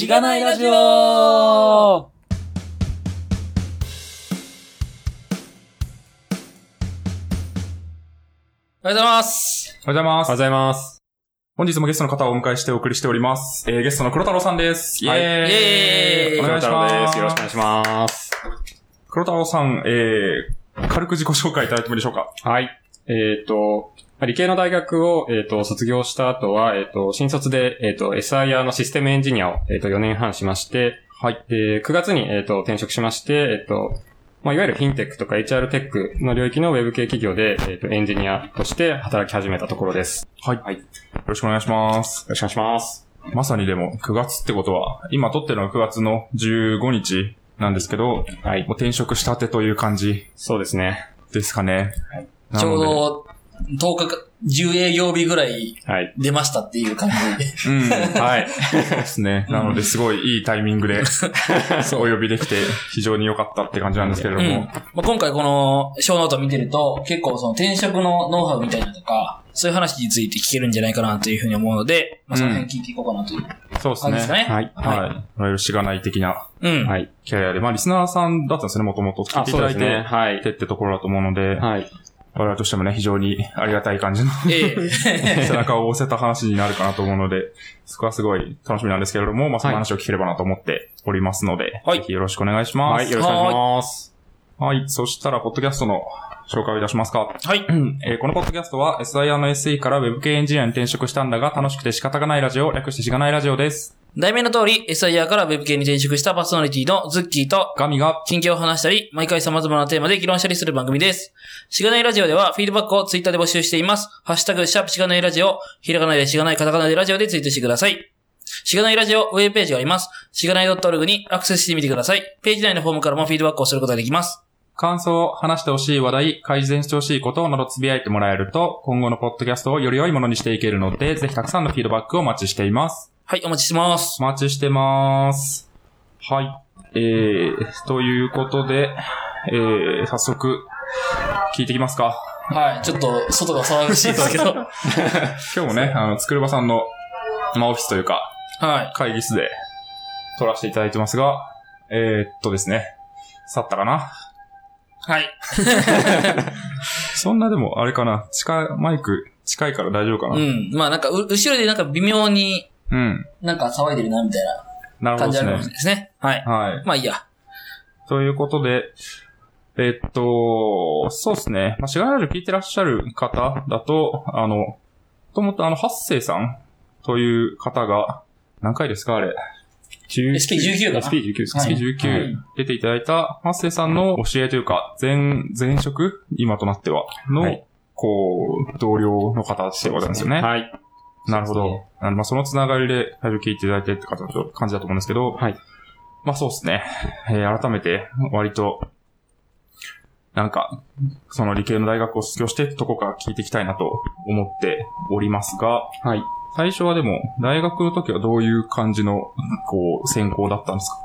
しがないラジオおはようございます。おはようございます。おはようございます。本日もゲストの方をお迎えしてお送りしております。えー、ゲストの黒太郎さんです。イェーイ、はいイエーイお願いします。黒太郎です。よろしくお願いします。黒太郎さん、えー、軽く自己紹介いただいてもいいでしょうか？はい。えっ、と、まあ理系の大学を、えっ、と、卒業した後は、えっ、と、新卒で、えっ、と、SIR のシステムエンジニアを、えっ、と、4年半しまして、はい。で、9月に、えっ、と、転職しまして、えっ、と、まあ、いわゆるフィンテックとか HR テックの領域のウェブ系企業で、えっ、と、エンジニアとして働き始めたところです。はい。はい。よよろしくお願いします。ろしくお願いします。まさにでも、9月ってことは、今撮ってるのが9月の15日なんですけど、はい。もう転職したてという感じそうですね。ですかね。なちょうど10日か、10営業日ぐらいはい。出ましたっていう感じで。うん。はい。そうですね。なので、すごいいいタイミングで、お呼びできて、非常に良かったって感じなんですけれどうん。も。まあ、今回このショーノート見てると、結構その転職のノウハウみたいなのとか、そういう話について聞けるんじゃないかなというふうに思うので、まあ、その辺聞いていこうかなというそうですね。感じですかね。はい。はい。いわゆるしがない的なうん。はい。キャリアで、まあリスナーさんだったんですよね、もともと聞いあ、ていただいそうですね。て、はい。てってところだと思うので、はい。我々としてもね、非常にありがたい感じのええ 背中を押せた話になるかなと思うので、そこはすごい楽しみなんですけれども、まあその話を聞ければなと思っておりますので、はいぜひよろしくお願いします。はい。よろしくお願いします。はい。そしたら、ポッドキャストの紹介をいたしますか。はい。えーこのポッドキャストは SIR の SE から Web 系エンジニアに転職したんだが楽しくて仕方がないラジオ、略してしがないラジオです。題名の通り、SIR から Web 系に転職したパーソナリティのズッキーと、ガミが、近況を話したり、毎回様々なテーマで議論したりする番組です。しがないラジオでは、フィードバックをツイッターで募集しています。ハッシュタグ、シャープしがないラジオ、ひらがなでしがない、カタカナでラジオでツイートしてください。しがないラジオウェブページがあります。しがない .org にアクセスしてみてください。ページ内のフォームからもフィードバックをすることができます。感想を、話してほしい話題、改善してほしいことなどつぶやいてもらえると、今後のポッドキャストをより良いものにしていけるので、ぜひたくさんのフィードバックをお待ちしています。はい、お待ちしてます。お待ちしてます。はい。えー、ということで、えー、早速、聞いていきますか。はい、ちょっと、外が騒がしいですけど。今日もね、あの、つくるばさんの、まあ、オフィスというか、はい。会議室で撮らせていただいてますが、えー、っとですね、去ったかなはい。そんなでも、あれかな近い、マイク近いから大丈夫かなうん。まあなんか、う後ろでなんか微妙にうん。なんか騒いでるな、みたいな感じあるかもしれない。ですね。はい。はい。まあいいや。ということで、えっと、そうですね。まあ、しがないラジオ聞いてらっしゃる方だと、あの、ともとあの、八世さんという方が、何回ですかあれ？SP19 かな？SP19 ですか、はい SP19 出ていただいた八世さんの教えというか、前、前職？今となっては、の、はいこう、同僚の方ってことなんですよね。はい。なるほど。あのまあ、そのつながりで、ライブ聞いていただいてって方の感じだと思うんですけど、はい。まあそうですね。えー改めて、割と、なんか、その理系の大学を卒業してとこから聞いていきたいなと思っておりますが、はい。最初はでも、大学の時はどういう感じの、こう、専攻だったんですか？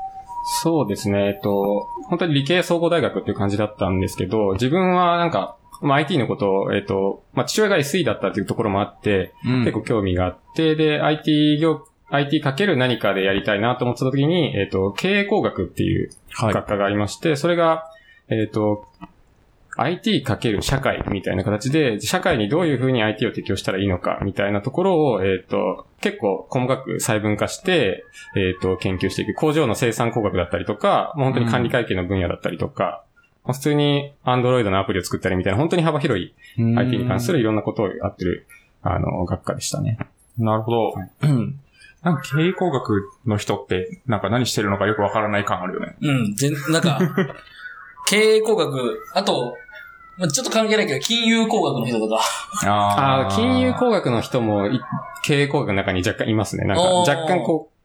そうですね。えっと、本当に理系総合大学っていう感じだったんですけど、自分はなんか、まあ、IT のことを、えっと、まあ、父親が SE だったっていうところもあって、うん結構興味があって、で、IT 業、IT かける何かでやりたいなと思ってた時に、えっと、経営工学っていうはい。学科がありまして、それが、えっと、IT かける社会みたいな形で、社会にどういうふうに IT を適用したらいいのかみたいなところを、えっ、と、結構細かく細分化して、えっ、と、研究していく。工場の生産工学だったりとか、もう本当に管理会計の分野だったりとか、まあ普通に Android のアプリを作ったりみたいな、本当に幅広い IT に関するいろんなことをやってる、あの、学科でしたね。なるほど。うん なんか経営工学の人って、なんか何してるのかよくわからない感あるよね。うん。全、なんか、経営工学、あと、まあ、ちょっと関係ないけど、金融工学の人とか。ああ、金融工学の人もい、経営工学の中に若干いますね。なんか、若干こう、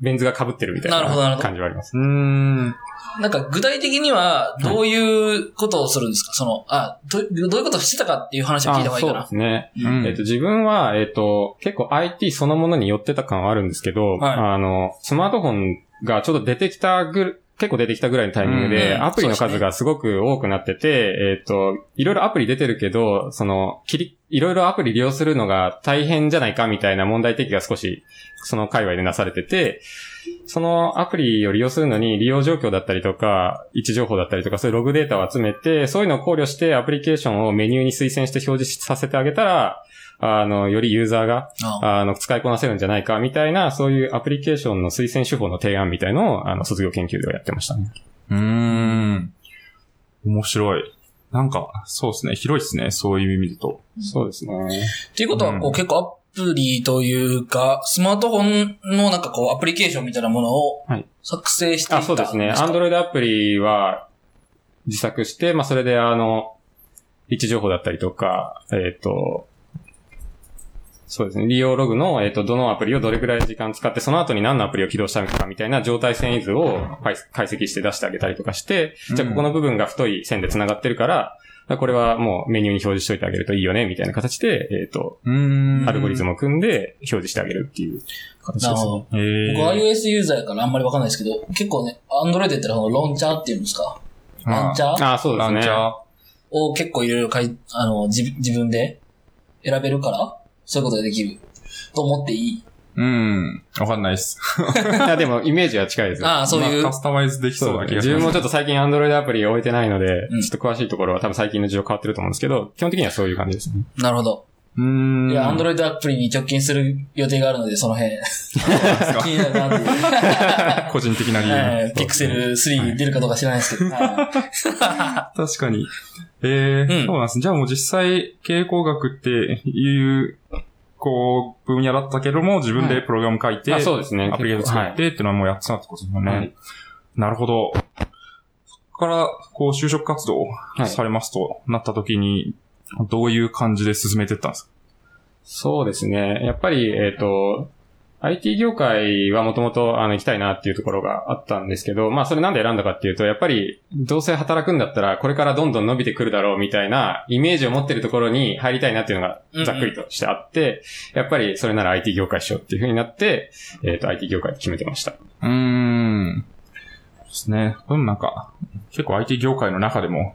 ベン図が被ってるみたいな感じはあります。うーん。なんか具体的には、どういうことをするんですか、その、あど、どういうことをしてたかっていう話を聞いた方がいいかなあそうで。すね。うんえっと、自分は、えっと、結構 IT そのものに寄ってた感はあるんですけど、はいあの、スマートフォンがちょっと出てきたぐ結構出てきたぐらいのタイミングで、うんアプリの数がすごく多くなってて、えっ、と、いろいろアプリ出てるけど、その、切り、いろいろアプリ利用するのが大変じゃないかみたいな問題提起が少し、その界隈でなされてて、そのアプリを利用するのに利用状況だったりとか、位置情報だったりとか、そういうログデータを集めて、そういうのを考慮してアプリケーションをメニューに推薦して表示させてあげたら、あの、よりユーザーが、ああの、使いこなせるんじゃないか、みたいな、そういうアプリケーションの推薦手法の提案みたいのを、あの、卒業研究ではやってましたね。うーん。面白い。なんか、そうですね。広いですね。そういう意味でと。そうですね。っていうことは、こう、うん結構アプリというか、スマートフォンのなんかこう、アプリケーションみたいなものをはい作成していったあ、そうですね。か Android アプリは自作して、まあ、それであの、位置情報だったりとか、えっ、と、そうですね。利用ログの、えっ、と、どのアプリをどれくらい時間使って、その後に何のアプリを起動したのかみたいな状態遷移図を解解析して出してあげたりとかして、じゃあここの部分が太い線で繋がってるから、これはもうメニューに表示しといてあげるといいよね、みたいな形で、えっ、と、うーんアルゴリズムを組んで表示してあげるっていう形ですね。なるほど。えー、僕 iOS ユーザーやからあんまりわかんないですけど、結構ね、Android やったらこのロンチャーっていうんですか？ランチャー？ああ、そうですね。ランチャー？を結構いろいろかい、あの、自自分で選べるから、そういうことができると思っていい。うん。わかんないです。いや、でもイメージは近いですよ。ああ、そういうまあカ。スタマイズできそうな気が自します。分もちょっと最近 Android アプリ置いてないので、うんちょっと詳しいところは多分最近の事情変わってると思うんですけど、基本的にはそういう感じですね。なるほど。うーん。いや、Android アプリに直近する予定があるので、その辺、気になるなっていう。個人的な理由。はいピクセル3出るかどうか知らないですけど。は確かに。えーうんそうなんです。じゃあもう実際、傾向学っていう、こう、分野だったけども、自分でプログラム書いて、あそうですね。アプリケーション作ってっていうのはもうやってたってことですよね。はいなるほど。そこから、こう、就職活動いされますとなった時に、どういう感じで進めていったんですか？そうですね。やっぱり、えっ、と、IT 業界はもともとあの行きたいなっていうところがあったんですけど、まあそれなんで選んだかっていうと、やっぱりどうせ働くんだったらこれからどんどん伸びてくるだろうみたいなイメージを持ってるところに入りたいなっていうのがざっくりとしてあって、やっぱりそれなら IT 業界しようっていう風になって、えっ、と IT 業界で決めてました。うーん。ですね。でもなんか、結構 IT 業界の中でも、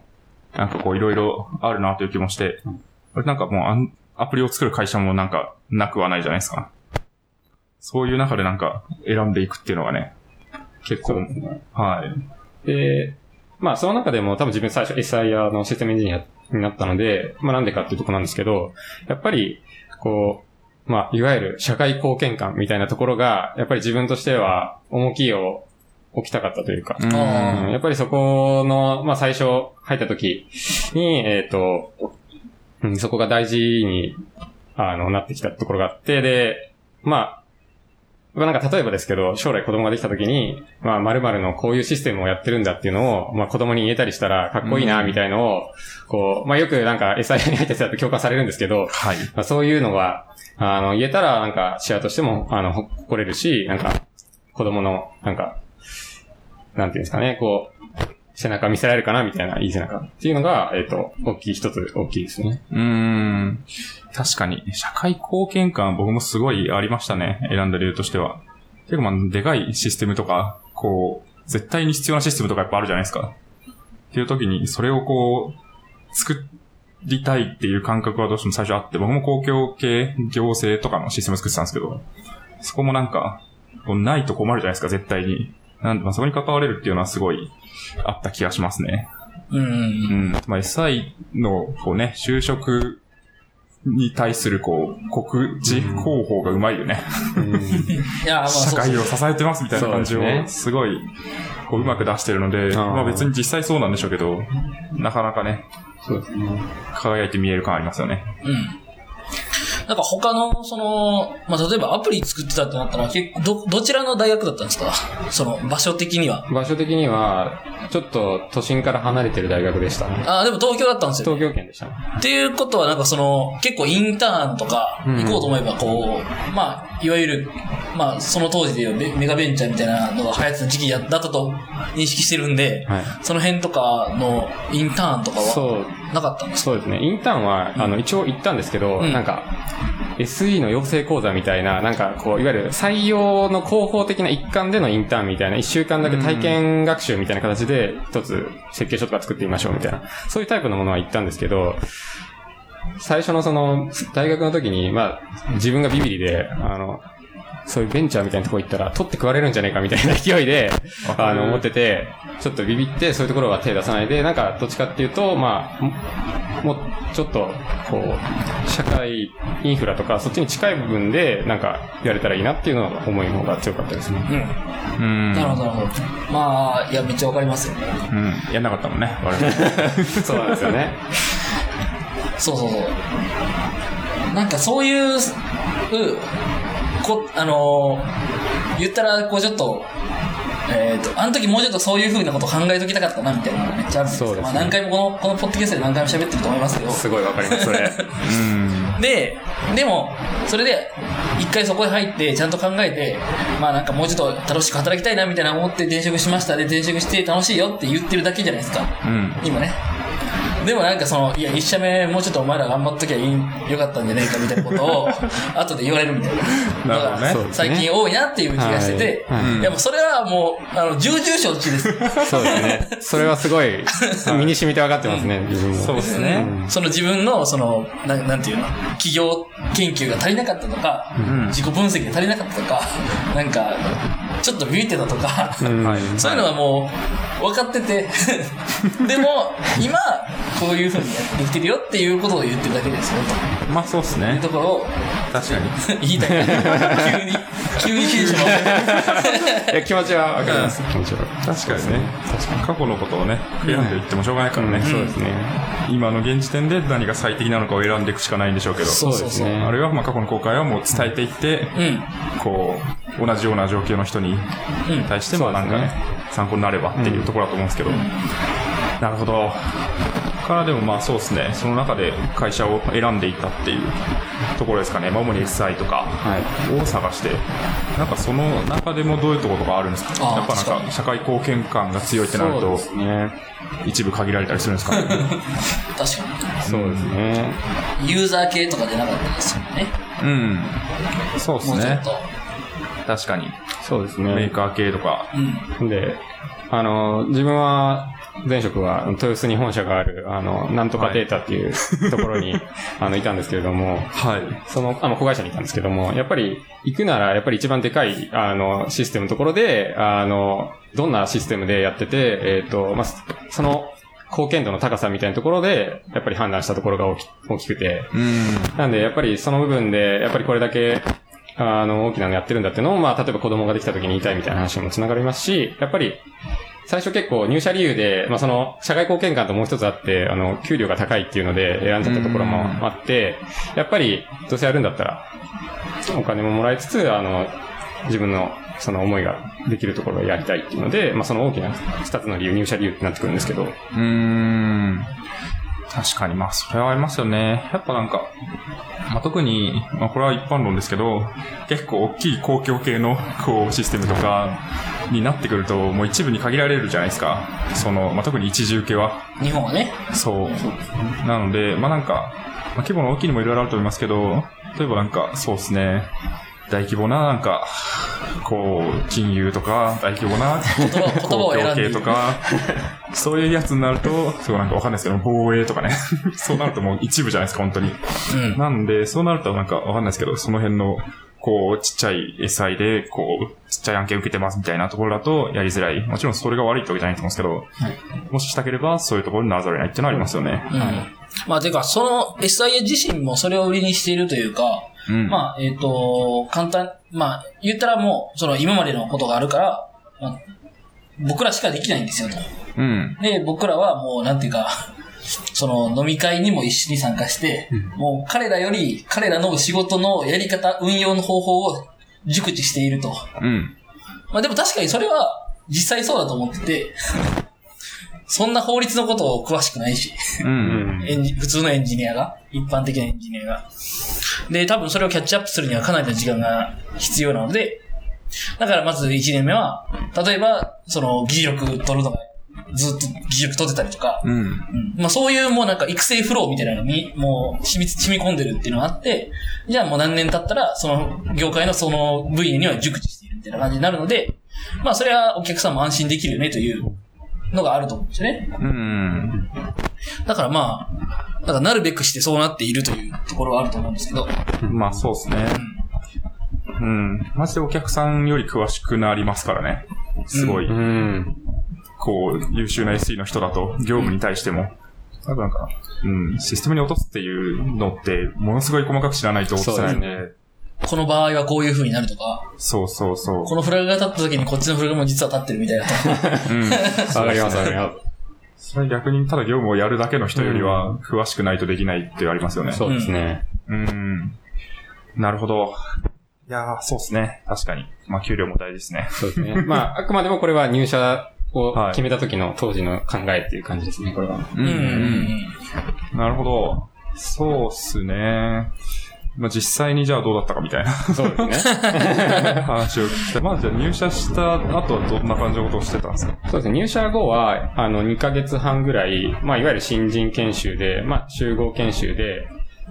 なんかこういろいろあるなという気もして、これなんかもうアプリを作る会社もなんかなくはないじゃないですか。そういう中でなんか選んでいくっていうのがね、結構、ね。はい。で、まあその中でも多分自分最初 SIR のシステムエンジニアになったので、まあなんでかっていうところなんですけど、やっぱり、こう、まあいわゆる社会貢献感みたいなところが、やっぱり自分としては重きを置きたかったというか、うーん。うん。やっぱりそこの、まあ最初入った時に、えっ、と、うん、そこが大事に、あの、なってきたところがあって、で、まあ、まあなんか例えばですけど、将来子供ができた時に、まあ〇〇のこういうシステムをやってるんだっていうのを、まあ子供に言えたりしたらかっこいいな、みたいのを、こう、まあよくなんか SIA に入った人だと共感されるんですけど、はい。まあそういうのは、あの、言えたらなんかシェアとしても、あの、ほ誇れるし、なんか、子供の、なんか、なんていうんですかね、こう、背中見せられるかなみたいな、いい背中っていうのが、えっ、と、大きい一つ、大きいですね。うん。確かに、社会貢献感僕もすごいありましたね。選んだ理由としては。結構まあ、でかいシステムとか、こう、絶対に必要なシステムとかやっぱあるじゃないですか。っていう時に、それをこう、作りたいっていう感覚はどうしても最初あって、僕も公共系行政とかのシステム作ってたんですけど、そこもなんか、こうないと困るじゃないですか、絶対に。なんで、まあそこに関われるっていうのはすごいあった気がしますね。うんうん。まあ、SI の、こうね、就職に対する、こう、告知広報がうまいよね。いや、まあ社会を支えてますみたいな感じをすごい、こう、うまく出してるので、ーまあ別に実際そうなんでしょうけど、なかなかね、そうですね。輝いて見える感ありますよね。うん。なんか他の、その、まあ、例えばアプリ作ってたってなったら、結構、ど、どちらの大学だったんですか？その、場所的には。場所的には、ちょっと都心から離れてる大学でしたね。ああ、でも東京だったんですよ。東京圏でしたね。っていうことは、なんかその、結構インターンとかうん行こうと思えば、こう、まあ、いわゆる、まあ、その当時でいうメメガベンチャーみたいなのが流行ってた時期だったと認識してるんで、はい。その辺とかのインターンとかは？そう、なかった？んですかそうですね。インターンは、あの、一応行ったんですけど、うん。なんか、SE の養成講座みたいな、なんかこう、いわゆる採用の広報的な一環でのインターンみたいな、一週間だけ体験学習みたいな形で、一つ設計書とか作ってみましょうみたいな、そういうタイプのものは言ったんですけど、最初のその、大学の時に、まあ、自分がビビりで、あの、そういうベンチャーみたいなとこ行ったら、取って食われるんじゃねえかみたいな勢いで、あの、思ってて、ちょっとビビって、そういうところは手出さないで、なんか、どっちかっていうと、まあ、ももう、ちょっと、こう、社会インフラとか、そっちに近い部分で、なんか、やれたらいいなっていうのが思いの方が強かったですね。うん。うん。なるほど、なるほど。まあ、いや、めっちゃわかりますよね。うん。やんなかったもんね、我々。そうなんですよね。そうそうそう。なんかそういう、うこ、あのー言ったら、こうちょっと、えっ、と、あの時もうちょっとそういう風なこと考えときたかったな、みたいなのがめっちゃあるんですよ。そうですねまあ何回もこの、このポッドキャストで何回も喋ってると思いますけど。すごいわかります、それ。うん。で、でも、それで、一回そこへ入って、ちゃんと考えて、まあなんかもうちょっと楽しく働きたいな、みたいな思って転職しましたで、転職して楽しいよって言ってるだけじゃないですか。うん。今ね。でもなんかその、いや、一社目もうちょっとお前ら頑張っときゃいい、よかったんじゃねえかみたいなことを、後で言われるみたいな。なるほどねのがそうですね最近多いなっていう気がしてて、やもうそれはもう、あの、重々承知です。そうですね。それはすごい、身に染みて分かってますね、自分も。そうですね。その自分の、その、なんなんていうの、企業研究が足りなかったとか、ん自己分析が足りなかったとか、なんか、ちょっとビビってたとか。そういうのはもう、分かってて、でも、今、こういう風にやってきてるよっていうことを言ってるだけですよ、まあそうっすというね。ところを確かに。言いたい。急に、急にテンションいや、気持ちは分かります。気持ちは。確かにね。過去のことをね、選んでいってもしょうがないからね。そうですね。今の現時点で何が最適なのかを選んでいくしかないんでしょうけど。そうそうそう。ねあるいは、まあ過去の後悔はもう伝えていって、うん。こう、同じような状況の人にうん。対してもなんかね、参考になればっていうところだと思うんですけど。なるほど。からでもまあそうですね、その中で会社を選んでいったっていうところですかね。まあ主に SI とかはい。を探して、なんかその中でもどういうところとかあるんですか？やっぱなん確か社会貢献感が強いってなるとね。一部限られたりするんですか？ね。確かそうですね。に。ユーザー系とかじゃなかったですよね。うん。そうですね。確かに。そうですね。メーカー系とか。うん。で、あの、自分は、前職は、豊洲に本社がある、あの、なんとかデータっていうところに、あの、いたんですけれども、はい。その、あの、子会社にいたんですけども、やっぱり、行くなら、やっぱり一番でかい、あの、システムのところで、あの、どんなシステムでやってて、えっ、と、まあ、その、貢献度の高さみたいなところで、やっぱり判断したところが大き大きくて、うん。なんで、やっぱりその部分で、やっぱりこれだけ、あの、大きなのやってるんだっていうのを、まあ、例えば子供ができた時に言いたいみたいな話にもつながりますし、やっぱり、最初結構入社理由で、まあ、その、社会貢献感ともう一つあって、あの、給料が高いっていうので選んじゃったところもあって、やっぱり、どうせやるんだったら、お金ももらいつつ、あの、自分の、その思いができるところをやりたいっていうので、まあ、その大きな二つの理由、入社理由ってなってくるんですけど、うーん。確かに、まあ、それはありますよね。やっぱなんか、まあ、特に、まあ、これは一般論ですけど、結構大きい公共系の、こう、システムとかになってくると、もう一部に限られるじゃないですか。その、まあ、特に一重系は。日本はね。そう。なので、まあ、なんか、まあ、規模の大きいのもいろいろあると思いますけど、例えばなんか、そうですね。大規模な、なんか、こう、金融とか、大規模な、公共系とか、そういうやつになると、そうなんかわかんないですけど、防衛とかね。そうなるともう一部じゃないですか、本当に。うん。なんで、そうなるとなんかわかんないですけど、その辺の、こう、ちっちゃい SI で、こう、ちっちゃい案件受けてますみたいなところだとやりづらい。もちろんそれが悪いってわけじゃないと思うんですけど、もししたければそういうところにならざるを得ないっていうのはありますよね。うん。まあ、てか、その SIA 自身もそれを売りにしているというか、うん。まあ、えっ、と、簡単、まあ、言ったらもう、その今までのことがあるから、まあ僕らしかできないんですよと。うん。で、僕らはもう、なんていうか、その飲み会にも一緒に参加して、もう彼らより、彼らの仕事のやり方、運用の方法を熟知していると。うん。まあでも確かにそれは実際そうだと思ってて、そんな法律のことを詳しくないし、う。うん普通のエンジニアが、一般的なエンジニアが。で、多分それをキャッチアップするにはかなりの時間が必要なので、だからまず1年目は、例えば、その議事録取るのがずっと議塾取ってたりとか、うん。うん。まあそういうもうなんか育成フローみたいなのがみ、もう染み、染み込んでるっていうのがあって、じゃあもう何年経ったら、その業界のその分野には熟知しているみたいな感じになるので、まあそれはお客さんも安心できるよねというのがあると思うんですよね。うん。だからまあ、だからなるべくしてそうなっているというところはあると思うんですけど、まあそうですね。うん。マジでお客さんより詳しくなりますからね。すごい、うん。こう、優秀な SE の人だと、業務に対しても、多分なんか、うん、システムに落とすっていうのって、ものすごい細かく知らないと落とせないんで、そうですこの場合はこういう風になるとか、そうそうそう。このフラグが立った時にこっちのフラグも実は立ってるみたいな。うん。わかります、わかりまそれ逆にただ業務をやるだけの人よりは、詳しくないとできないってありますよね。す。そうですね。うん。なるほど。いやー、そうですね。確かに。まあ、給料も大事ですね。そうですね。まあ、あくまでもこれは入社をはい決めた時の当時の考えっていう感じですね、これは。ううんうんうん。なるほど。そうっすね。まあ、実際にじゃあどうだったかみたいなそうですね。話を聞きたい。まあ、じゃあ入社した後はどんな感じのことをしてたんですか？そうですね。入社後は、あの、2ヶ月半ぐらい、まあ、いわゆる新人研修で、まあ、集合研修で、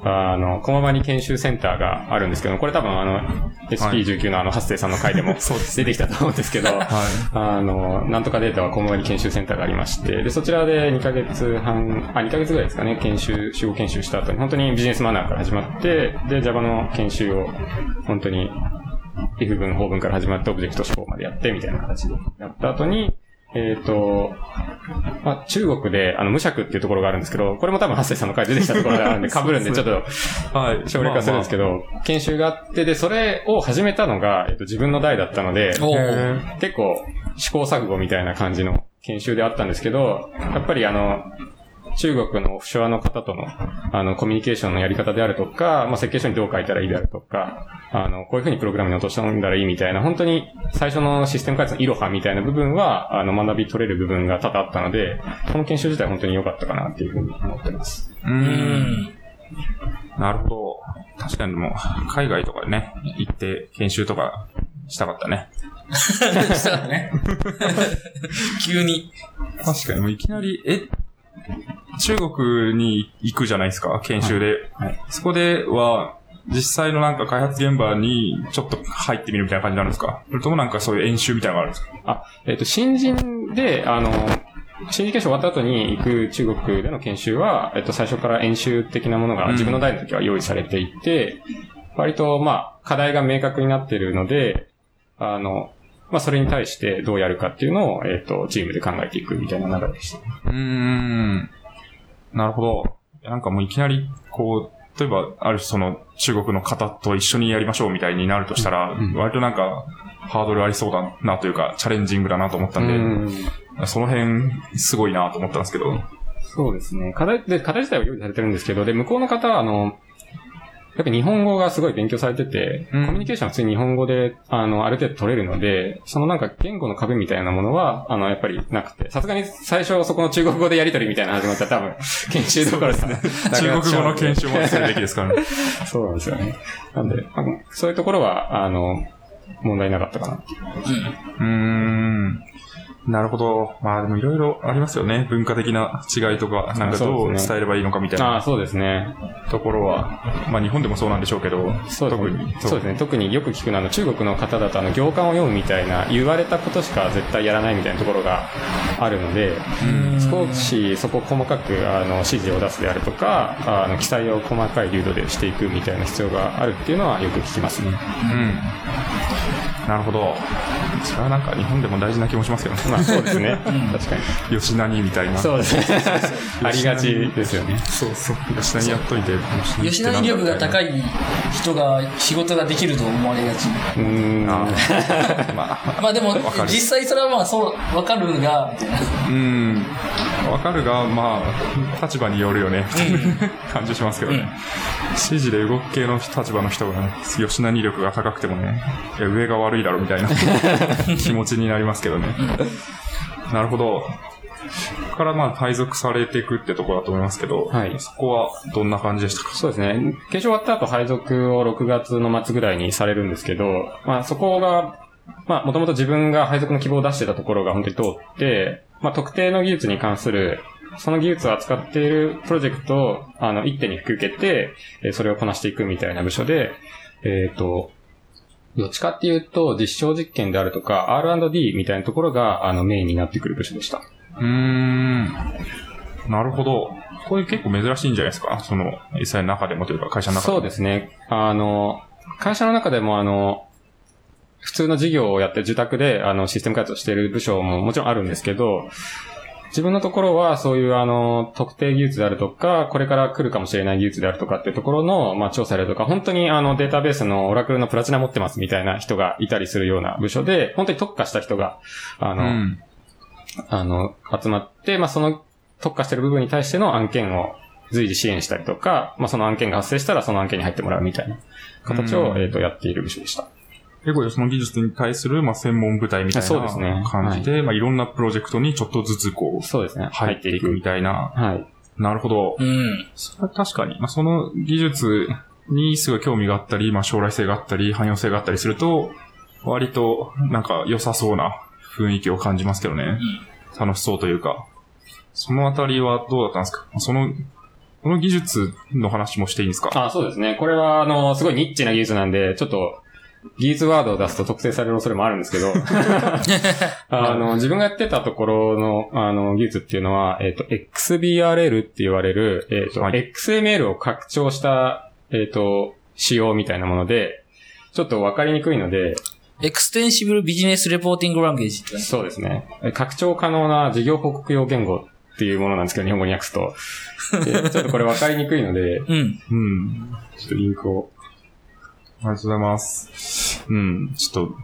あの、駒場に研修センターがあるんですけど、これ多分あの、SP19 のあの、発生さんの回でも 出てきたと思うんですけど、はあの、なんとかデータは駒場に研修センターがありまして、で、そちらで2ヶ月半、あ、2ヶ月ぐらいですかね、研修、集合研修した後に、本当にビジネスマナーから始まって、で、Java の研修を、本当に、if 文、法文から始まって、オブジェクト思考までやって、みたいな形でやった後に、えっ、と、まあ、中国で、あの、無尺っていうところがあるんですけど、これも多分、ハッセイさんの回出てきたところがあるんで、被るんで、ちょっと、い。はい。省略化するんですけど、研修があって、で、それを始めたのが、えっ、と、自分の代だったので、結構試行錯誤みたいな感じの研修であったんですけど、やっぱりあの、中国のオフショアの方との、あの、コミュニケーションのやり方であるとか、まあ、設計書にどう書いたらいいであるとか、あの、こういうふうにプログラムに落としたんだらいいみたいな、本当に最初のシステム開発のイロハみたいな部分は、あの、学び取れる部分が多々あったので、この研修自体本当に良かったかなっていうふうに思ってます。う。うんん。なるほど。確かにでも、海外とかでね、行って研修とかしたかったね。したね。急に。確かに、もういきなり、え、中国に行くじゃないですか、研修で。はい。そこでは、実際のなんか開発現場にちょっと入ってみるみたいな感じになるんですか？それともなんかそういう演習みたいなのがあるんですか？あ、えっ、と、新人で、あの、新人研修終わった後に行く中国での研修は、えっと、最初から演習的なものがうん。自分の代の時は用意されていて、割と、まあ、課題が明確になっているので、あの、まあ、それに対してどうやるかっていうのを、えっと、チームで考えていくみたいな流れでした。うーん。なるほど。なんかもういきなり、こう、例えば、あるその中国の方と一緒にやりましょうみたいになるとしたら、ん割となんか、ハードルありそうだなというか、チャレンジングだなと思ったんで、うんその辺、すごいなと思ったんですけど。そうですね。課題、で、課題自体は用意されてるんですけど、で、向こうの方は、あの、やっぱ日本語がすごい勉強されてて、うんコミュニケーションは普通に日本語で、あの、ある程度取れるので、そのなんか言語の壁みたいなものは、あの、やっぱりなくて、さすがに最初そこの中国語でやり取りみたいなの始まったら多分、研修どころですね。中国語の研修もするべきですからね。そうなんですよね。なんで、そういうところは、あの、問題なかったかなう。うーん。なるほど。まあでもいろいろありますよね。文化的な違いとか、なんかどう伝えればいいのかみたいなああ、そうですね。ところは、まあ日本でもそうなんでしょうけど、そうですね特に。そうですね。特によく聞くのは、中国の方だと、あの、行間を読むみたいな、言われたことしか絶対やらないみたいなところがあるので、少しそこ細かく、あの、指示を出すであるとか、あの、記載を細かい流度でしていくみたいな必要があるっていうのはよく聞きますね。うん。なるほど。それはなんか日本でも大事な気もしますけどね。まあそうですね。確かに。吉何みたいな。そうですね。ありがちですよね。そうそう。吉何やっといて。吉成力が高い。い人が仕事ができると思われがち。うーん。あー まあ、まあでも実際それはまあそう、わかるが、みたいな。うん。わかるが、まあ、立場によるよね、感じしますけどね。指示で動く系の立場の人が、ね、吉何力が高くてもね、上が悪いだろ、みたいな 気持ちになりますけどね。なるほど。からまあ配属されていくってところだと思いますけど、はいそこはどんな感じでしたか？そうですね。研修終わった後配属を6月の末ぐらいにされるんですけど、まあそこがまあ、もともと自分が配属の希望を出してたところが本当に通って、まあ、特定の技術に関する、その技術を扱っているプロジェクトを、あの、一手に引き受けて、えーそれをこなしていくみたいな部署で、えっ、と、どっちかっていうと、実証実験であるとか、R&D みたいなところが、あの、メインになってくる部署でした。うーん。なるほど。これ結構珍しいんじゃないですか？その、実際の中でもというか、会社の中でも。そうですね。あの、会社の中でもあの、普通の事業をやって自宅であのシステム開発をしている部署ももちろんあるんですけど、自分のところはそういうあの、特定技術であるとか、これから来るかもしれない技術であるとかっていうところの、まあ、調査であるとか、本当にあの、データベースのオラクルのプラチナ持ってますみたいな人がいたりするような部署で、本当に特化した人が、あの、うん。あの、集まって、まあ、その特化してる部分に対しての案件を随時支援したりとか、まあ、その案件が発生したらその案件に入ってもらうみたいな形を、うんえっ、と、やっている部署でした。結構その技術に対する、まあ、専門部隊みたいそうですねな感じで、まあ、いろんなプロジェクトにちょっとずつこう、そうですね。入っていくみたいな。はい。なるほど。うん。それは確かに、まあ、その技術にすごい興味があったり、まあ、将来性があったり、汎用性があったりすると、割と、なんか良さそうな雰囲気を感じますけどね。楽しそうというか。そのあたりはどうだったんですか？その、この技術の話もしていいんですか？あ、そうですね。これは、あの、すごいニッチな技術なんで、ちょっと、技術ワードを出すと特定される恐れもあるんですけど、あの、自分がやってたところの、あの、技術っていうのは、えっ、と、XBRL って言われる、えっ、と、はい XML を拡張した、えっ、と、仕様みたいなもので、ちょっとわかりにくいので、エクステンシブルビジネスレポーティングランゲージって。そうですね。え拡張可能な事業報告用言語っていうものなんですけど、日本語に訳すと。でちょっとこれわかりにくいので、うん。うん。ちょっとリンクを。ありがとうございます。うん。ちょっと、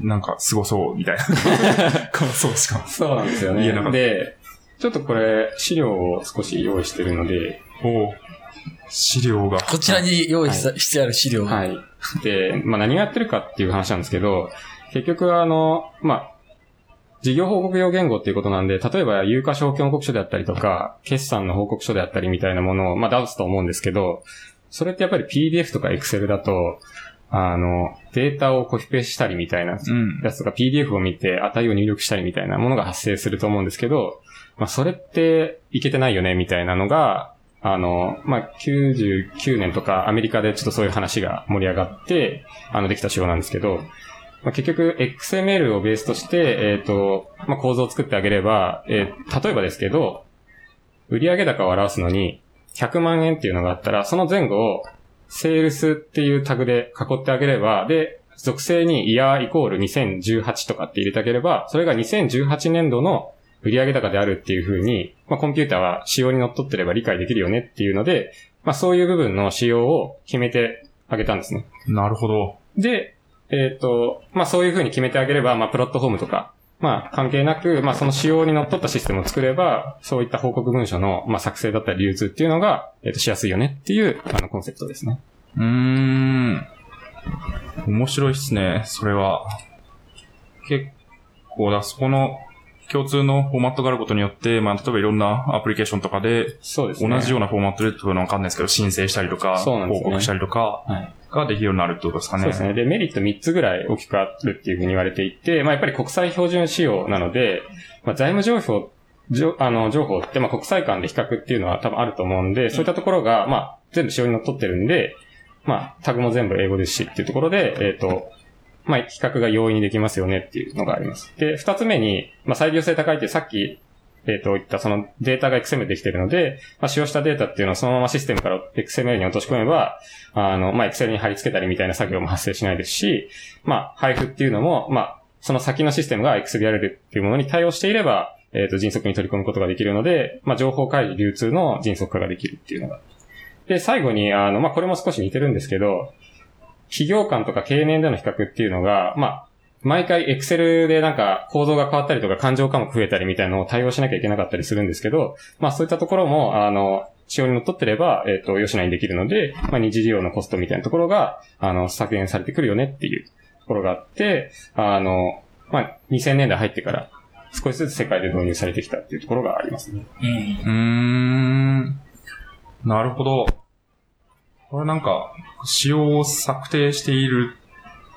なんか、すごそう、みたいな。感想しか。そうなんですよねで、ちょっとこれ、資料を少し用意してるので、おう資料が。こちらに用意してある資料が。はい。で、まあ何をやってるかっていう話なんですけど、結局あの、まあ、事業報告用言語っていうことなんで、例えば有価証券報告書であったりとか、決算の報告書であったりみたいなものを、まあ出すと思うんですけど、それってやっぱり PDF とか Excel だと、あの、データをコピペしたりみたいなうん。やつとか PDF を見て値を入力したりみたいなものが発生すると思うんですけど、まあそれっていけてないよねみたいなのが、あの、まあ99年とかアメリカでちょっとそういう話が盛り上がって、あのできた仕様なんですけど、まあ、結局 XML をベースとして、えっ、と、まあ構造を作ってあげれば、えー例えばですけど、売上高を表すのに100万円っていうのがあったら、その前後をセールスっていうタグで囲ってあげれば、で、属性にイヤーイコール2018とかって入れてあげれば、それが2018年度の売上高であるっていう風に、まあコンピューターは仕様にのっとってれば理解できるよねっていうので、まあそういう部分の仕様を決めてあげたんですね。なるほど。で、えっ、と、まあそういう風に決めてあげれば、まあプラットフォームとか、まあ関係なく、まあその仕様にのったシステムを作れば、そういった報告文書の、まあ作成だったり流通っていうのが、えっ、としやすいよねっていう、あのコンセプトですね。うーん。面白いっすね、それは。結構だ、そこの共通のフォーマットがあることによって、まあ、例えばいろんなアプリケーションとかで、そうですね。同じようなフォーマットでっていうのはわかんないですけど、申請したりとか、ね報告したりとか、はい。ができるようになるってことですかね。そうですね。で、メリット3つぐらい大きくあるっていうふうに言われていて、まあやっぱり国際標準仕様なので、まあ財務情報、あの、情報って、まあ国際間で比較っていうのは多分あると思うんで、そういったところが、まあ全部仕様にのっとってるんで、まあタグも全部英語ですしっていうところで、えっ、と、まあ比較が容易にできますよねっていうのがあります。で、二つ目に、まあ裁量性高いってさっき、えっ、と、言ったそのデータが XML できてるので、まあ使用したデータっていうのをそのままシステムから XML に落とし込めば、あの、まあ、Excel に貼り付けたりみたいな作業も発生しないですし、まあ、配布っていうのも、まあ、その先のシステムが XBRL っていうものに対応していれば、えっ、と、迅速に取り込むことができるので、まあ、情報開示流通の迅速化ができるっていうのが。で、最後に、あの、まあ、これも少し似てるんですけど、企業間とか経年での比較っていうのが、まあ、毎回 Excel でなんか構造が変わったりとか感情科目増えたりみたいなのを対応しなきゃいけなかったりするんですけど、まあそういったところも、あの、仕様にのっとってれば、えっ、と、吉内にできるので、まあ二次利用のコストみたいなところが、あの、削減されてくるよねっていうところがあって、あの、まあ2000年代入ってから少しずつ世界で導入されてきたっていうところがありますね。うん。うん。なるほど。これなんか、仕様を策定している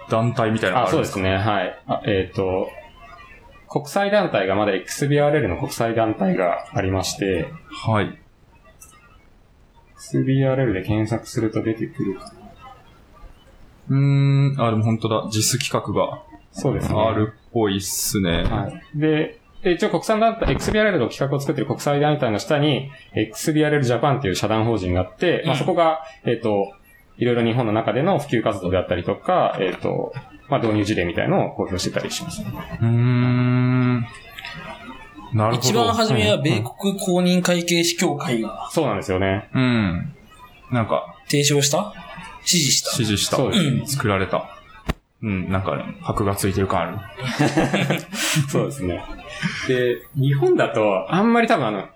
団体みたいなのあ、があるんですか？そうですね。はい。あえっ、と、国際団体がまだ XBRL の国際団体がありまして、はい。XBRL で検索すると出てくるかな。うーん、あ、でも本当だ。実企画がそうですね。あるっぽいっすね。はい。で、で一応国際団体、XBRL の企画を作っている国際団体の下に、XBRL Japan っていう社団法人があって、まあうんそこが、えっ、と、いろいろ日本の中での普及活動であったりとか、えっ、と、まあ導入事例みたいのを公表してたりします。うーん。なるほど。一番初めはうん米国公認会計士協会がそうなんですよね。うん。なんか、提唱した？支持した？指示したそう。ですうん作られた。うん、なんかね、箔がついてる感ある。そうですね。で、日本だと、あんまり多分あの、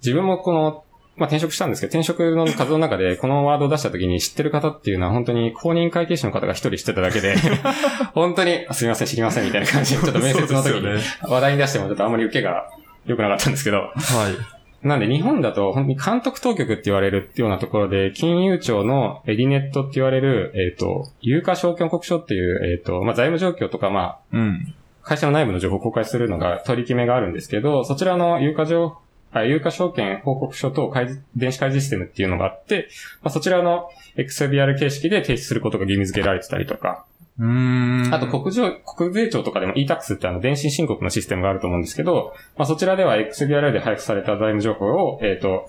自分もこの、まあ、転職したんですけど、転職の活動の中で、このワードを出した時に知ってる方っていうのは、本当に公認会計士の方が一人知ってただけで、本当に、あすみません、知りません、みたいな感じで、ちょっと面接の時に。話題に出してもちょっとあんまり受けが良くなかったんですけど、はい。なんで日本だと、本当に監督当局って言われるようなところで、金融庁のエディネットって言われる、えっ、と、有価証券国書っていう、えっ、と、まあ、財務状況とか、まあ、うん。会社の内部の情報を公開するのが取り決めがあるんですけど、そちらの有価情あ有価証券報告書と開示電子開示システムっていうのがあって、まあ、そちらの XBR 形式で提出することが義務付けられてたりとか、うーん。あと国上、国税庁とかでも e-tax ってあの電子申告のシステムがあると思うんですけど、まあ、そちらでは XBR で配布された財務情報を、えっ、と、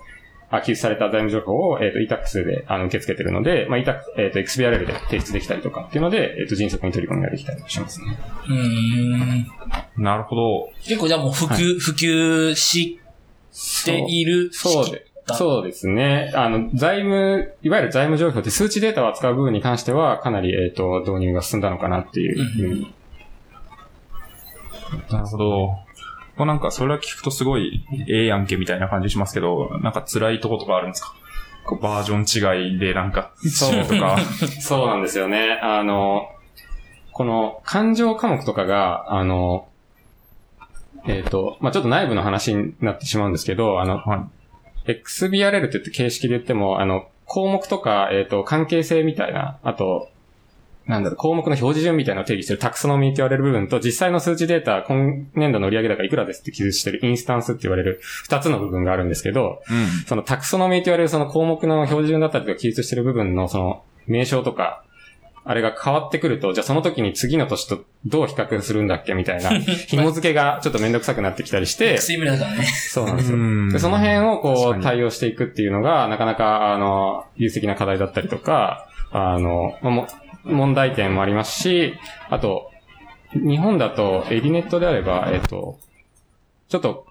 あ、寄付された財務情報を、えっ、と、e-tax であの受け付けてるので、まあ、e-tax、えっ、と、XBR で提出できたりとかっていうので、えっ、と、迅速に取り込みができたりしますね。うーん。なるほど。結構じゃあもう普及、普及しているそうでだそうですね。あの、財務、いわゆる財務情報って数値データを扱う部分に関しては、かなり、えっ、と、導入が進んだのかなっていうふうに。なるほど。こうなんか、それは聞くとすごい、ええやんけみたいな感じしますけど、なんか辛いとことかあるんですか？こうバージョン違いでなんか、そうとか。そうなんですよね。あの、この感情科目とかが、あの、えっ、と、まあ、ちょっと内部の話になってしまうんですけど、あの、は XBRL って言って形式で言っても、あの、項目とか、えっ、と、関係性みたいな、あと、なんだろう、項目の表示順みたいなのを定義してるタクソノミーって言われる部分と、実際の数値データ、今年度の売上高いくらですって記述してるインスタンスって言われる二つの部分があるんですけど、い。うん。そのタクソノミーと言われるその項目の表示順だったりとか記述してる部分のその名称とか、あれが変わってくると、じゃあその時に次の年とどう比較するんだっけみたいな、紐付けがちょっとめんどくさくなってきたりして。そうなんですよ。うんでその辺をこう対応していくっていうのが、なかなか、あの、有責な課題だったりとか、あの、まあも問題点もありますし、あと、日本だとエディネットであれば、えっと、ちょっと、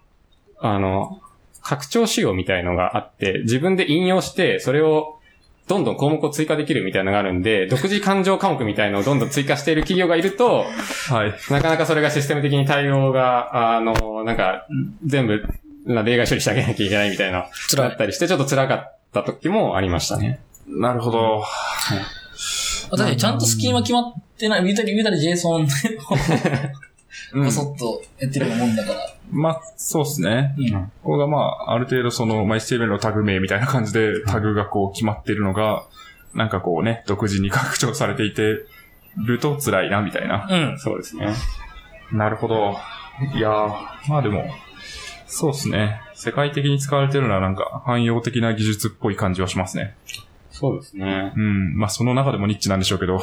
あの、拡張仕様みたいのがあって、自分で引用して、それをどんどん項目を追加できるみたいなのがあるんで、独自感情科目みたいのをどんどん追加している企業がいると、はい。なかなかそれがシステム的に対応が、あの、なんか、全部、な例外処理してあげなきゃいけないみたいな、辛ったりして、ちょっと辛かった時もありましたね。なるほど。確かにちゃんとスキーマ決まってない、見たり見たり JSON で、うんこそっとやってるもんだから。まあ、そうですね。うん。ここがまあ、ある程度その、まあ、HTML のタグ名みたいな感じで、タグがこう決まってるのが、なんかこうね、独自に拡張されていてると辛いな、みたいな。うん。そうですね。なるほど。いやー、まあでも、そうですね。世界的に使われてるのはなんか汎用的な技術っぽい感じはしますね。そうですね。うん。まあその中でもニッチなんでしょうけど。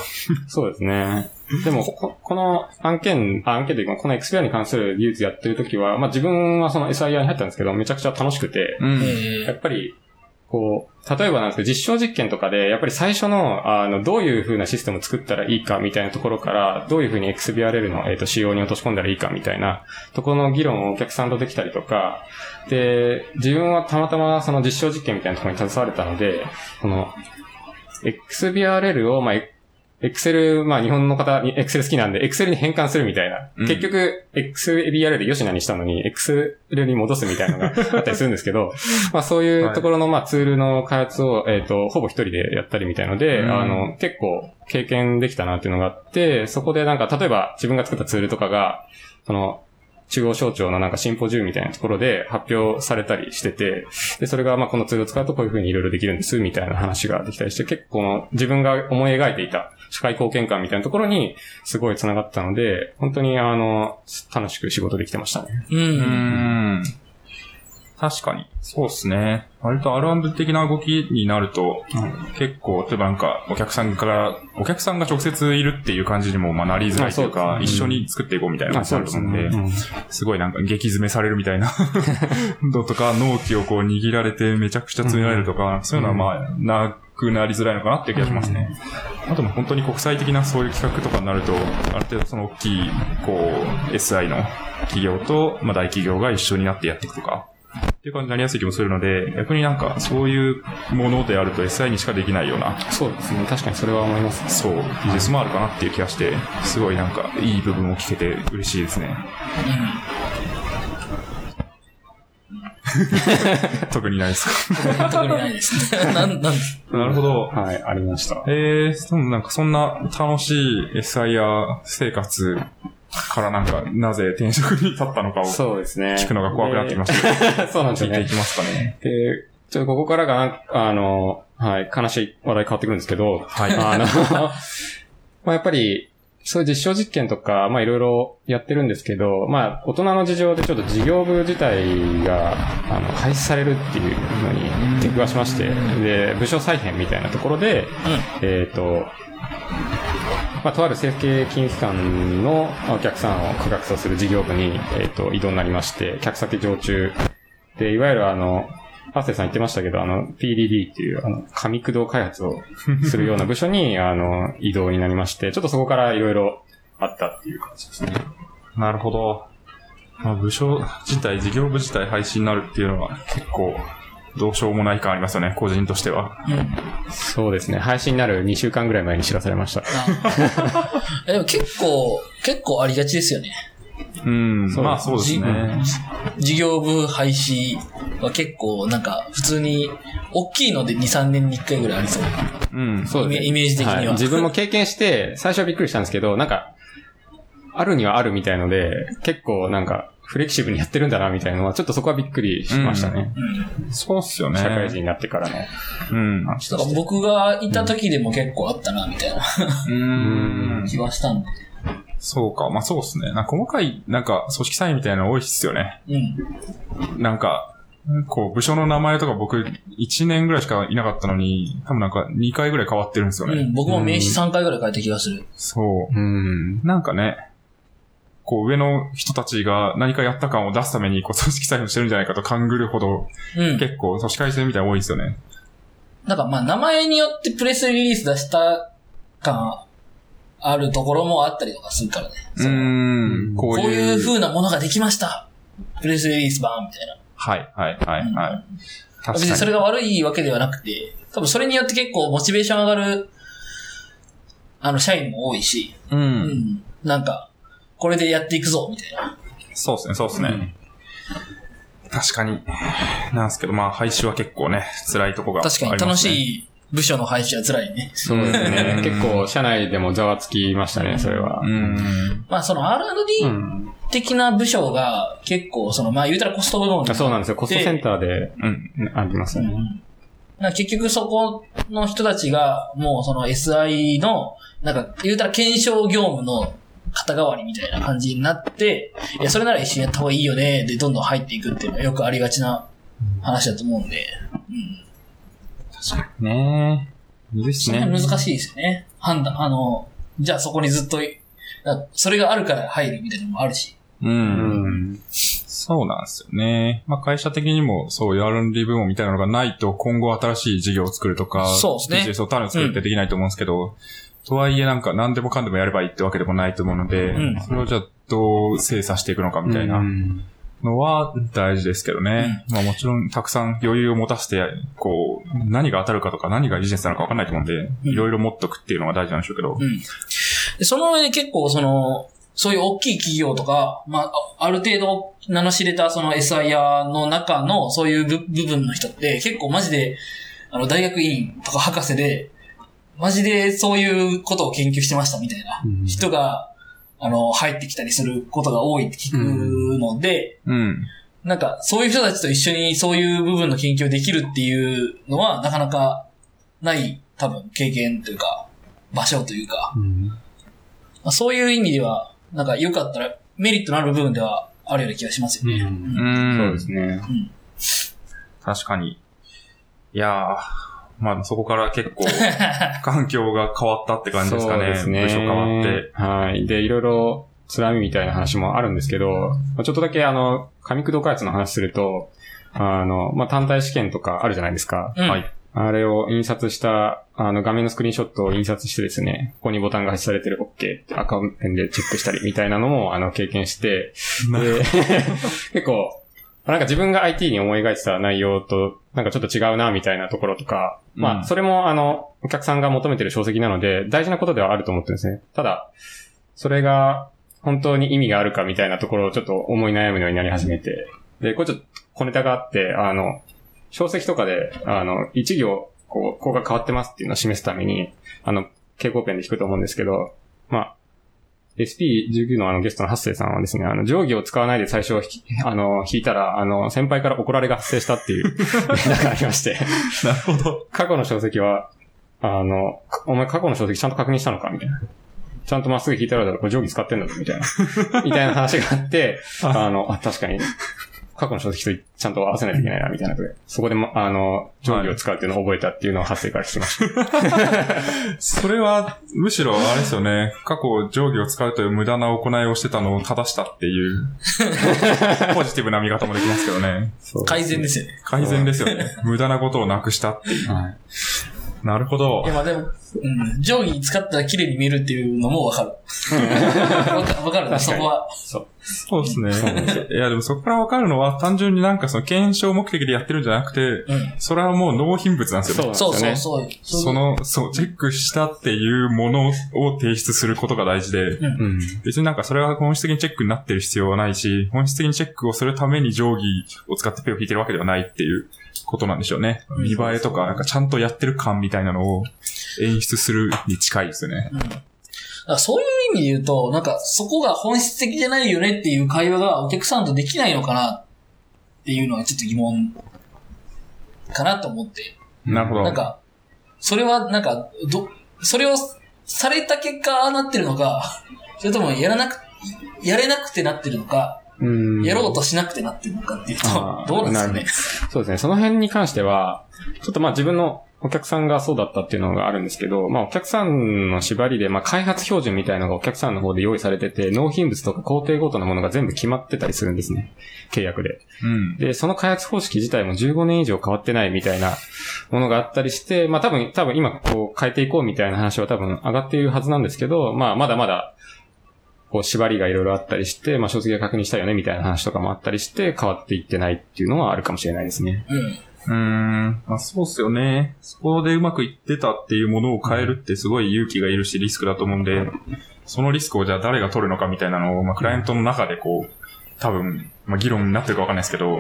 そうですね。でも、ここの案件、あ案件というか、この XPR に関する技術やってる時は、まあ自分はその SIR に入ったんですけど、めちゃくちゃ楽しくて、うん。えやっぱり、こう、例えばなんですけど、実証実験とかで、やっぱり最初の、あの、どういう風なシステムを作ったらいいかみたいなところから、どういう風に XBRL の、えっ、と、仕様に落とし込んだらいいかみたいな、ところの議論をお客さんとできたりとか、で、自分はたまたまその実証実験みたいなところに携われたので、この、XBRL を、まあ、Excel、まあ日本の方に Excel 好きなんで、Excel に変換するみたいな。うん。結局、XBRL で吉名にしたのに、Excel に戻すみたいなのが あったりするんですけど、まあそういうところの、まあツールの開発を、えっ、と、ほぼ一人でやったりみたいので、うん。あの、結構経験できたなっていうのがあって、そこでなんか、例えば自分が作ったツールとかが、その、中央省庁のなんかシンポジウムみたいなところで発表されたりしてて、で、それがまあこのツールを使うとこういうふうにいろいろできるんです、みたいな話ができたりして、結構自分が思い描いていた社会貢献感みたいなところにすごい繋がったので、本当にあの、楽しく仕事できてましたね。う。うんん。確かに。そうですね。割と R&D 的な動きになると、結構、例えばなんか、お客さんから、お客さんが直接いるっていう感じにも、まあ、なりづらいというあか、一緒に作っていこうみたいな感じになると思うんで、うん。すごいなんか激詰めされるみたいな のとか、納期をこう握られてめちゃくちゃ詰められるとか、そういうのはまあ、なくなりづらいのかなっていう気がしますね。あとも本当に国際的なそういう企画とかになると、ある程度その大きい、こう、SI の企業と、まあ大企業が一緒になってやっていくとか、っていう感じになりやすい気もするので、逆になんかそういうものであると SI にしかできないような、そうですね。確かにそれは思います。そう、技術もあるかなっていう気がして、すごいなんかいい部分を聞けて嬉しいですね。特にないですか？特にないですね。なん、なん、なるほど。はい、ありました。えー、でもなんかそんな楽しい SIR 生活からなんか、なぜ転職に立ったのかをそうですね。聞くのが怖くなってきました。そうなんですよねど聞いていき。ますかね。で、ちょっとここからが、あの、はい、悲しい話題変わってくるんですけど、はい。あの、まあやっぱり、そういう実証実験とか、まあいろいろやってるんですけど、まあ大人の事情でちょっと事業部自体が、あの、廃止されるっていうのに出くわしまして、で、部署再編みたいなところで、えっ、と、まあ、とある政府系金融機関のお客さんを価格化する事業部に、えっ、と、移動になりまして、客先常駐。で、いわゆるあの、ハッセイさん言ってましたけど、あの、PDD っていう、あの、紙駆動開発をするような部署に、あの、移動になりまして、ちょっとそこからいろいろあったっていう感じですね。なるほど。まあ、部署自体、事業部自体廃止になるっていうのは結構、どうしようもない感ありますよね、個人としては。うん。そうですね。配信になる2週間ぐらい前に知らされました。あでも結構、結構ありがちですよね。うん、そうまあそうですね。事業部廃止は結構なんか普通に大きいので2、3年に1回ぐらいありそう。うん。そうですね。イメージ的には自分も経験して、最初はびっくりしたんですけど、なんか、あるにはあるみたいので、結構なんか、フレキシブルにやってるんだな、みたいなのは、ちょっとそこはびっくりしましたね。そうっすよね。社会人になってからの。うん。だから僕がいた時でも結構あったな、みたいなうん。気はしたんで。そうか。まあそうっすね。なんか細かい、なんか組織サインみたいなの多いっすよね。うん。なんか、こう、部署の名前とか僕、1年ぐらいしかいなかったのに、多分なんか2回ぐらい変わってるんですよね。うん。僕も名刺3回ぐらい変えた気がする。そう。うん。なんかね、こう上の人たちが何かやった感を出すためにこう組織サインをしてるんじゃないかと勘ぐるほど、うん。結構組織改正みたいなの多いですよね。なんかまあ名前によってプレスリリース出した感あるところもあったりとかするからね。そのんここういう風なものができました。プレスリリース版みたいな。はい、はい、はい、はい。確かに。別にそれが悪いわけではなくて、多分それによって結構モチベーション上がる、あの、社員も多いし、う。うんん。なんか、これでやっていくぞ、みたいな。そうですね、そうですね。確かに。なんですけど、まあ、廃止は結構ね、辛いとこがありますね。確かに楽しい部署の配置は辛いね。そうですね。うん結構、社内でもざわつきましたね、それはう。ん。まあその R&D うん。的な部署が結構、その、まあ言うたらコスト部門あそうなんですよ。コストセンターで、うん。ありますよね。なんか結局そこの人たちが、もうその SI の、なんか言うたら検証業務の肩代わりみたいな感じになって、いや、それなら一緒にやった方がいいよね、で、どんどん入っていくっていうのはよくありがちな話だと思うんで、ねえ。むずいっすそれはね。難しいですよね。判断、あの、じゃあそこにずっとそれがあるから入るみたいなのもあるし。う。うんん。そうなんですよね。まあ会社的にもそういう R&D 部門みたいなのがないと今後新しい事業を作るとか、そうですねビジネスを種を作るってできないと思うんですけど、とはいえなんか何でもかんでもやればいいってわけでもないと思うので、うんそれをじゃあどう精査していくのかみたいなうんのは大事ですけどね。まあもちろんたくさん余裕を持たせて、こう、何が当たるかとか何がビジネスなのかわかんないと思うんで、うんいろいろ持っとくっていうのが大事なんでしょうけど。うん。でその上で結構その、そういう大きい企業とか、まあ、あある程度名の知れたその SIR の中のそういう部部分の人って結構マジで、あの、大学院とか博士で、マジでそういうことを研究してましたみたいなうん人が、あの、入ってきたりすることが多いって聞くので、うん。なんか、そういう人たちと一緒にそういう部分の研究できるっていうのは、なかなかない、多分、経験というか、場所というか、うんまあそういう意味では、なんか、よかったら、メリットのある部分ではあるような気がしますよね。うん。そうですね。確かに。いやー、まあそこから結構、環境が変わったって感じですかね。そうですね。部署変わって。はい。で、いろいろ、つらみみたいな話もあるんですけど、まあちょっとだけあの、紙駆動開発の話すると、あの、まあ、単体試験とかあるじゃないですか。うんはい。あれを印刷した、あの、画面のスクリーンショットを印刷してですね、ここにボタンが配置されてる OK って赤ペンでチェックしたりみたいなのも、あの、経験して、で、結構、なんか自分が IT に思い描いてた内容と、なんかちょっと違うな、みたいなところとか、まうんあ、それも、あの、お客さんが求めてる書籍なので、大事なことではあると思ってるんですね。ただ、それが、本当に意味があるかみたいなところをちょっと思い悩むようになり始めて、で、これちょっと小ネタがあって、あの、小説とかで、あの、一行、こう、ここが変わってますっていうのを示すために、あの、蛍光ペンで引くと思うんですけど、まあ、SP19 のあのゲストのハッセイさんはですね、あの、定規を使わないで最初あの、引いたら、あの、先輩から怒られが発生したっていう 連絡がありまして、なるほど。過去の書籍は、あの、お前過去の書籍ちゃんと確認したのかみたいな。ちゃんとまっすぐ引いたらだろ、これ定規使ってんだぞ、みたいな。みたいな話があって、あの、あ、確かに、過去の書籍とちゃんと合わせないといけないな、みたいなので、そこでも、あの、定規を使うっていうのを覚えたっていうのを発生から聞きました。それは、むしろあれですよね。過去定規を使うという無駄な行いをしてたのを正したっていう、ポジティブな見方もできますけどね。改善ですよね。改善ですよね。無駄なことをなくしたっていう。はい。なるほどいや、。まあでも、うん、定規使ったら綺麗に見えるっていうのもわかる。わかわかるね、そこは。そう。そうですね。いや、でもそこからわかるのは、単純になんかその検証目的でやってるんじゃなくて、うん。それはもう納品物なんですよね。そうそう。そうそう。その、そう、チェックしたっていうものを提出することが大事で、うん。別になんかそれは本質的にチェックになってる必要はないし、本質的にチェックをするために定規を使ってペンを引いてるわけではないっていうことなんでしょうね。うん見栄えとか、なんかちゃんとやってる感みたいなのを演出するに近いですよね。うん。だからそういう意味で言うと、なんかそこが本質的じゃないよねっていう会話がお客さんとできないのかなっていうのはちょっと疑問かなと思って。なるほど。なんか、それはなんか、ど、それをされた結果ああなってるのか、それともやらなく、やれなくてなってるのか、うん。やろうとしなくてなってるのかっていうとどうなんでなすかね。そうですね。その辺に関しては、ちょっとまあ自分のお客さんがそうだったっていうのがあるんですけど、まあお客さんの縛りで、まあ開発標準みたいなのがお客さんの方で用意されてて、納品物とか工程ごとのものが全部決まってたりするんですね。契約で。うん。で、その開発方式自体も15年以上変わってないみたいなものがあったりして、まあ多分、多分今こう変えていこうみたいな話は多分上がっているはずなんですけど、まあまだまだ、こう縛りがいろいろあったりして、まあ書籍が確認したよねみたいな話とかもあったりして変わっていってないっていうのはあるかもしれないですね。うん。うーん。まあそうっすよね。そこでうまくいってたっていうものを変えるってすごい勇気がいるしリスクだと思うんで、そのリスクをじゃあ誰が取るのかみたいなのを、まあクライアントの中でこう、多分、まあ議論になってるかわかんないですけど、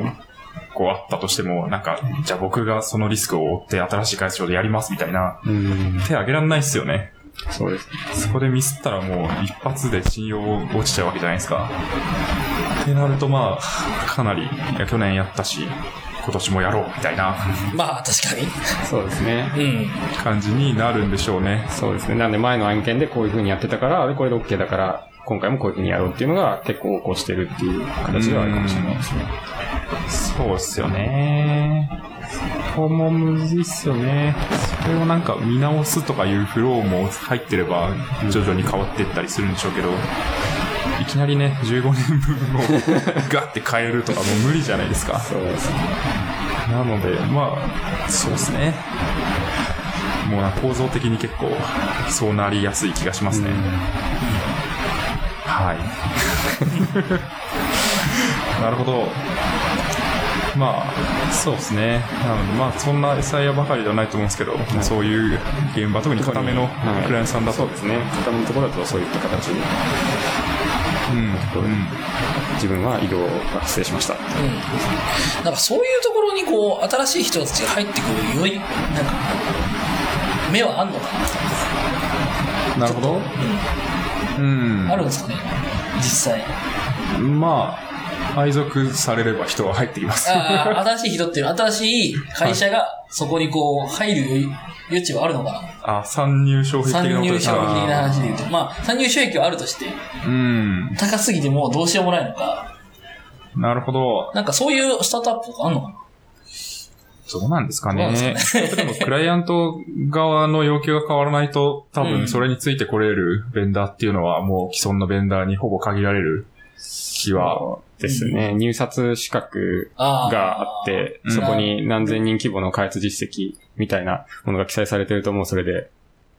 こうあったとしても、なんか、じゃあ僕がそのリスクを負って新しい開発書でやりますみたいな、うん。手挙げらんないっすよね。そうです。そこでミスったらもう一発で信用落ちちゃうわけじゃないですか。ってなるとまあ、かなり、いや去年やったし、今年もやろうみたいなまあ、確かに。そうですね。うん。感じになるんでしょうね。そうですね。なんで前の案件でこういう風にやってたから、あれこれで OK だから、今回もこういう風にやろうっていうのが結構横行してるっていう形ではあるかもしれないですね。そうっすよね。そこもむずいっすよね。それをなんか見直すとかいうフローも入ってれば徐々に変わっていったりするんでしょうけど、いきなりね、15年分をガッて変えるとかもう無理じゃないですか。そうですね。なので、まあ、そうですね。もうな構造的に結構そうなりやすい気がしますね。はい。なるほど。まあ、そうですね。なので、まあ、そんな SIR ばかりではないと思うんですけど、そういう現場、特に固めのはいクライアントさんだと、そうですね。固めのところだとそういった形で自分は移動が発生しました。うん。なん。かそういうところにこう、新しい人たちが入ってくる良い、なん。か、目はあん。のかななるほど。うん。あるん。ですかね実際。まあ、配属されれば人は入ってきます。新しい人っていうのは、新しい会社がそこにこう、入る余余地はあるのかなあ、参入障壁的な参入ことですか障壁的な話で言うと。まあ、参入障壁はあるとして、うん。高すぎてもうどうしようもないのか。なるほど。なんかそういうスタートアップとかあんのかなどうなんですかね。ですかでも、クライアント側の要求が変わらないと、多うん分それについてこれるベンダーっていうのは、もう既存のベンダーにほぼ限られる気は。ですね。入札資格。があって、うんそこに何千人規模の開発実績みたいなものが記載されてるともうそれで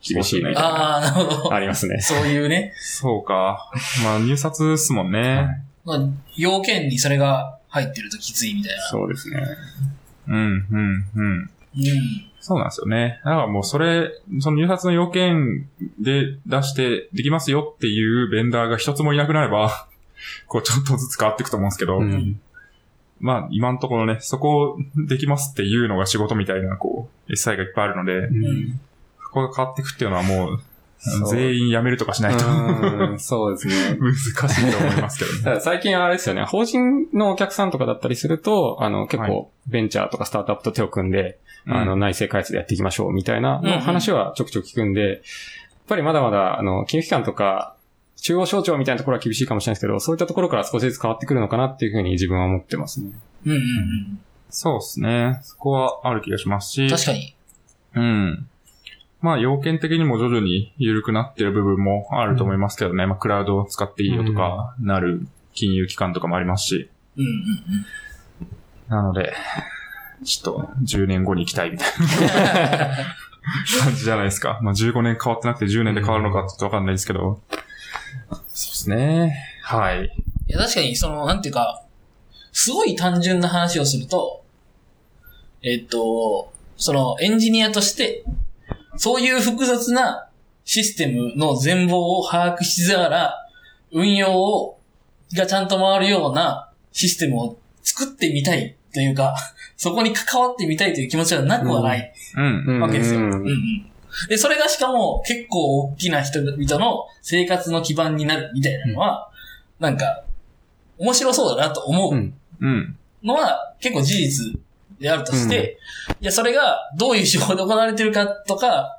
厳しいみたいな。ああ、なるほど。ありますね。そういうね。そうか。まあ、入札っすもんね。まあ、要件にそれが入ってるときついみたいな。そうですね。うん、うん、うん。うん。そうなんですよね。だからもうそれ、その入札の要件で出してできますよっていうベンダーが一つもいなくなれば、こうちょっとずつ変わっていくと思うんですけど、うん。まあ今のところね、そこできますっていうのが仕事みたいな、こう、SI がいっぱいあるので、うんそこが変わっていくっていうのはもう、全員辞めるとかしないとうんそうですね。難しいと思いますけどね。最近あれですよね、法人のお客さんとかだったりすると、あの、結は構、ベンチャーとかスタートアップと手を組んで、うんあの、内製開発でやっていきましょう、みたいなうんうん話はちょくちょく聞くんで、やっぱりまだまだ、あの、金融機関とか、中央省庁みたいなところは厳しいかもしれないですけど、そういったところから少しずつ変わってくるのかなっていうふうに自分は思ってますね。うんうんうん。そうですね。そこはある気がしますし。確かに。うん。まあ、要件的にも徐々に緩くなってる部分もあると思いますけどね。まあ、クラウドを使っていいよとか、なる金融機関とかもありますし。うんうんうん。なので、ちょっと10年後に行きたいみたいな感じじゃないですか。まあ、15年変わってなくて10年で変わるのかちょっとわかんないですけど。そうですね。はい。いや、確かに、その、なんていうか、すごい単純な話をすると、えっと、その、エンジニアとして、そういう複雑なシステムの全貌を把握しながら、運用を、がちゃんと回るようなシステムを作ってみたいというか、そこに関わってみたいという気持ちはなくはないうん。わけですよ。ううんんうん。で、それがしかも結構大きな人々の生活の基盤になるみたいなのは、なんか、面白そうだなと思ううんうん。のは結構事実であるとして、いや、それがどういう手法で行われてるかとか、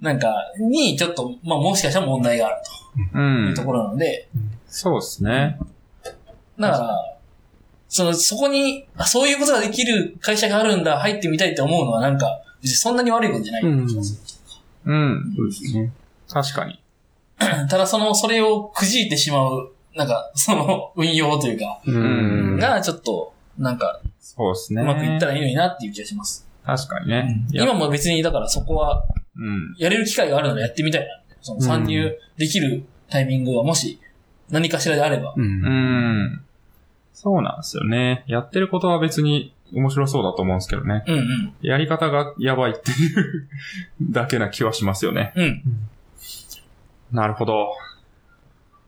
なんか、にちょっと、まあもしかしたら問題があるう。というんところなので、そうですね。だから、その、そこに、あ、そういうことができる会社があるんだ、入ってみたいって思うのはなんか、そんなに悪いことじゃないうん気がするうん。そうですね。確かに。ただその、それをくじいてしまう、なんか、その、運用というか、うん。が、ちょっと、なんか、そうですね。うまくいったらいいのになっていう気がします。確かにね。いや今も別に、だからそこは、うん。やれる機会があるならやってみたいな。その参入できるタイミングはもし、何かしらであれば。う。うんん。そうなんですよね。やってることは別に面白そうだと思うんですけどね。うんうん。やり方がやばいっていう だけな気はしますよね。うん。なるほど。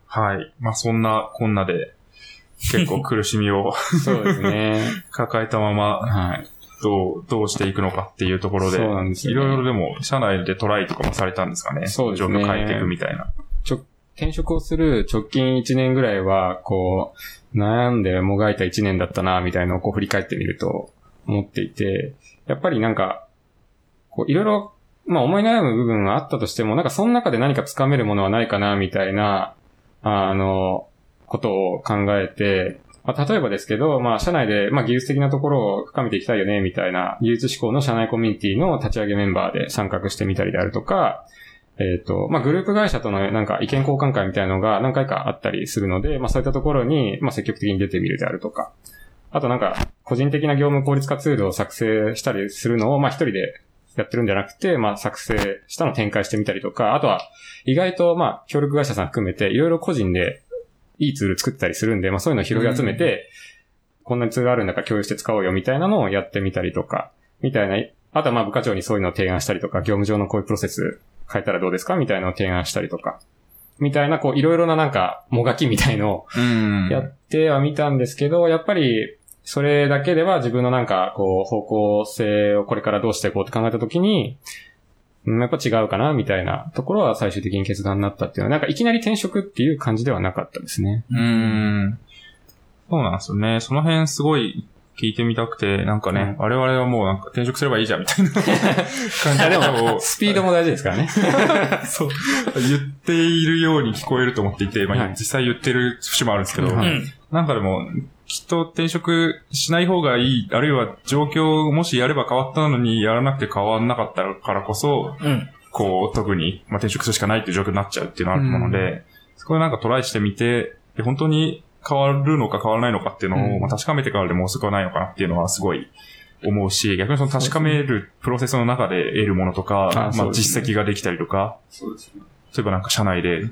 はい。まあ、そんなこんなで、結構苦しみを そうですね。抱えたまま、はい。どう、どうしていくのかっていうところで、そうなんですよねいろいろでも、社内でトライとかもされたんですかね。そうですね状況変えていくみたいな。転職をする直近1年ぐらいは、こう、悩んでもがいた1年だったな、みたいなのをこう振り返ってみると思っていて、やっぱりなんか、こう、いろいろ、まあ思い悩む部分はあったとしても、なんかその中で何か掴めるものはないかな、みたいな、あの、ことを考えて、まあ、例えばですけど、まあ、社内で、まあ、技術的なところを深めていきたいよね、みたいな、技術志向の社内コミュニティの立ち上げメンバーで参画してみたりであるとか、えっ、と、まあ、グループ会社とのなんか意見交換会みたいなのが何回かあったりするので、まあ、そういったところに、まあ、積極的に出てみるであるとか、あとなんか、個人的な業務効率化ツールを作成したりするのを、まあ、一人でやってるんじゃなくて、まあ、作成したのを展開してみたりとか、あとは、意外と、まあ、協力会社さん含めて、いろいろ個人でいいツール作ったりするんで、まあ、そういうのを拾い集めて、こんなツールあるんだから共有して使おうよみたいなのをやってみたりとか、みたいな、あとはまあ部課長にそういうのを提案したりとか、業務上のこういうプロセス変えたらどうですか？みたいなのを提案したりとか、みたいな、こう、いろいろななんか、もがきみたいのをうん。やってはみたんですけど、やっぱり、それだけでは自分のなんか、こう、方向性をこれからどうしていこうって考えたときに、うんやっぱ違うかな、みたいなところは最終的に決断になったっていうのは、なんかいきなり転職っていう感じではなかったですね。うーん。そうなんですよね。その辺すごい聞いてみたくて、なんかね、我々はもうなんか転職すればいいじゃんみたいな感じでもスピードも大事ですからね。そう、言っているように聞こえると思っていて、まあ、はい実際言ってる節もあるんですけど。なんかでも、きっと転職しない方がいい、あるいは状況もしやれば変わったのにやらなくて変わんなかったからこそ、うん。こう、特に、まあ、転職するしかないっていう状況になっちゃうっていうのがあると思うので、そこでなんかトライしてみて、で本当に変わるのか変わらないのかっていうのを、うん。まあ、確かめてからでも遅くはないのかなっていうのはすごい思うし、逆にその確かめるプロセスの中で得るものとか、まあ、実績ができたりとか、そうですね。例えばなんか社内で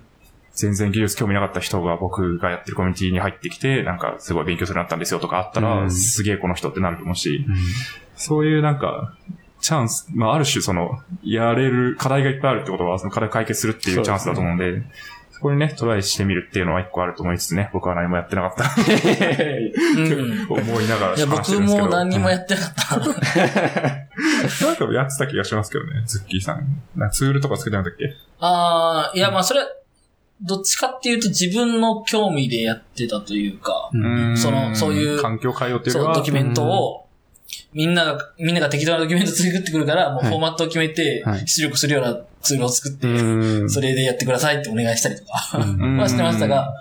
全然技術興味なかった人が僕がやってるコミュニティに入ってきて、なんかすごい勉強するようになったんですよとかあったら、うん。すげえこの人ってなると思うし、そういうなんか、チャンス、まあある種その、やれる、課題がいっぱいあるってことは、その課題を解決するっていうチャンスだと思うんで、そこにね、トライしてみるっていうのは一個あると思いつつね、僕は何もやってなかった思いながらいや、話して僕るんですけど。も何にもやってなかった。なんかやってた気がしますけどね、ズッキーさん。なツールとか作ってなかったっけ？ああ、いや、まあ、それは、どっちかっていうと自分の興味でやってたというか、うんそのそういう環境変えようっていうそドキュメントを、みんなが、みんなが適当なドキュメント作ってくるから、もうはいフォーマットを決めてはい、出力するようなツールを作って、うんそれでやってくださいってお願いしたりとか、うん はしてましたが、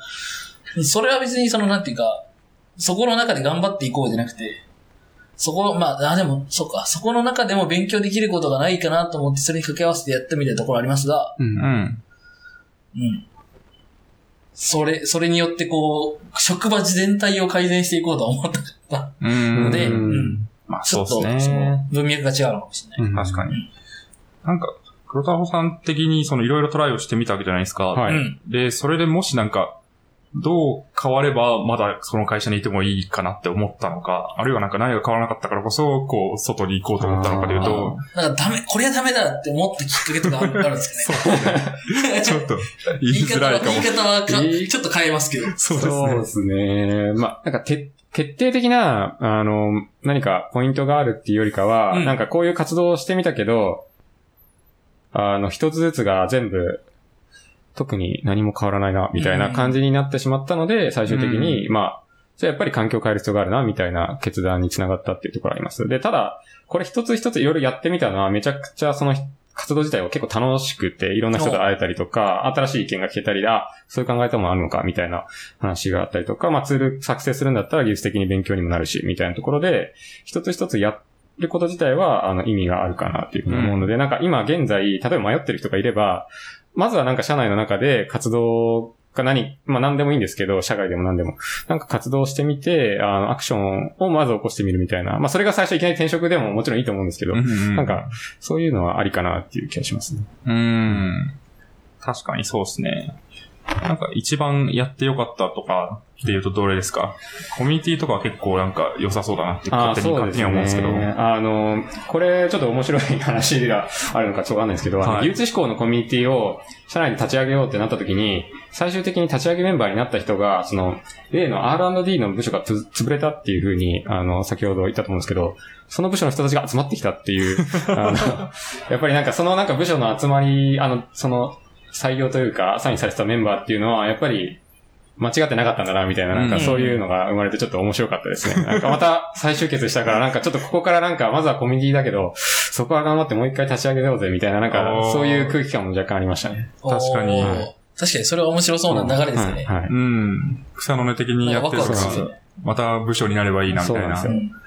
それは別にその、なんていうか、そこの中で頑張っていこうじゃなくて、そこ、まあ、あ、でも、そうか、そこの中でも勉強できることがないかなと思って、それに掛け合わせてやったみたいなところありますが、うんうん。うん。それ、それによってこう、職場全体を改善していこうとは思った。ので、うんうん。まあちょそうね。文脈が違うのかもしれない。うん確かに。なんか、黒太郎さん的にそのいろいろトライをしてみたわけじゃないですか。はいうん。で、それでもしなんか、どう変わればまだその会社にいてもいいかなって思ったのか、あるいはなんか何が変わらなかったからこそ、こう、外に行こうと思ったのかというと、なんかダメ、これはダメだって思ったきっかけとかあるあるんですかね。ちょっと言いづらいかも言い。方はちょっと変えますけど。そうそうですね。ですね。まあ、なんか、て、決定的な、あの、何かポイントがあるっていうよりかは、うん。なんかこういう活動をしてみたけど、あの、一つずつが全部、特に何も変わらないな、みたいな感じになってしまったので、最終的に、まあ、じゃあやっぱり環境を変える必要があるな、みたいな決断につながったっていうところあります。で、ただ、これ一つ一ついろいろやってみたのは、めちゃくちゃその活動自体は結構楽しくて、いろんな人と会えたりとか、新しい意見が聞けたりで、あ、そういう考え方もあるのか、みたいな話があったりとか、まあツール作成するんだったら技術的に勉強にもなるし、みたいなところで、一つ一つやること自体は、あの、意味があるかなっていうふうに思うので、なんか今現在、例えば迷ってる人がいれば、まずはなんか社内の中で活動が何、まあ何でもいいんですけど、社外でも何でも、なんか活動してみて、あの、アクションをまず起こしてみるみたいな。まあそれが最初いきなり転職でももちろんいいと思うんですけど、うんなんか、そういうのはありかなっていう気がしますね。うん。確かにそうですね。なんか一番やってよかったとかっていうとどれですか？コミュニティとかは結構なんか良さそうだなって勝手に勝手に思うんですけど。あの、これちょっと面白い話があるのかちょっとわかんないですけど、はい。技術志向のコミュニティを社内で立ち上げようってなった時に、最終的に立ち上げメンバーになった人が、その、例の R&D の部署がつ潰れたっていうふうに、あの、先ほど言ったと思うんですけど、その部署の人たちが集まってきたっていう、あの、やっぱりなんかそのなんか部署の集まり、あの、その、採用というか、アサインされてたメンバーっていうのは、やっぱり、間違ってなかったんだな、みたいな、なんかそういうのが生まれてちょっと面白かったですね。なんかまた再集結したから、なんかちょっとここからなんか、まずはコミュニティだけど、そこは頑張ってもう一回立ち上げようぜ、みたいな、なんかそういう空気感も若干ありましたね。確かに確かにそれは面白そうな流れですね。はい。はいうん。草の根的にやってるかワクワクする、また部署になればいいなみたいな。そうなん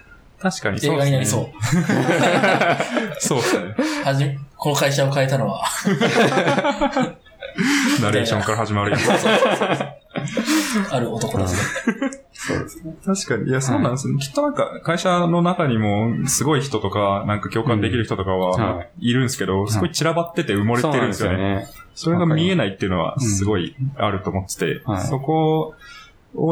確かにそう映ですね。画になりそう。そうですね。はじめ、この会社を変えたのは、ナレーションから始まるやつ。ある男ですね。そうですね。確かに。いや、そうなんですね。きっとなんか、会社の中にも、すごい人とか、なんか共感できる人とかうんはは、いるんですけど、すごい散らばってて埋もれてるんですよね。ね。それが見えないっていうのは、すごいあると思ってて、はいそこを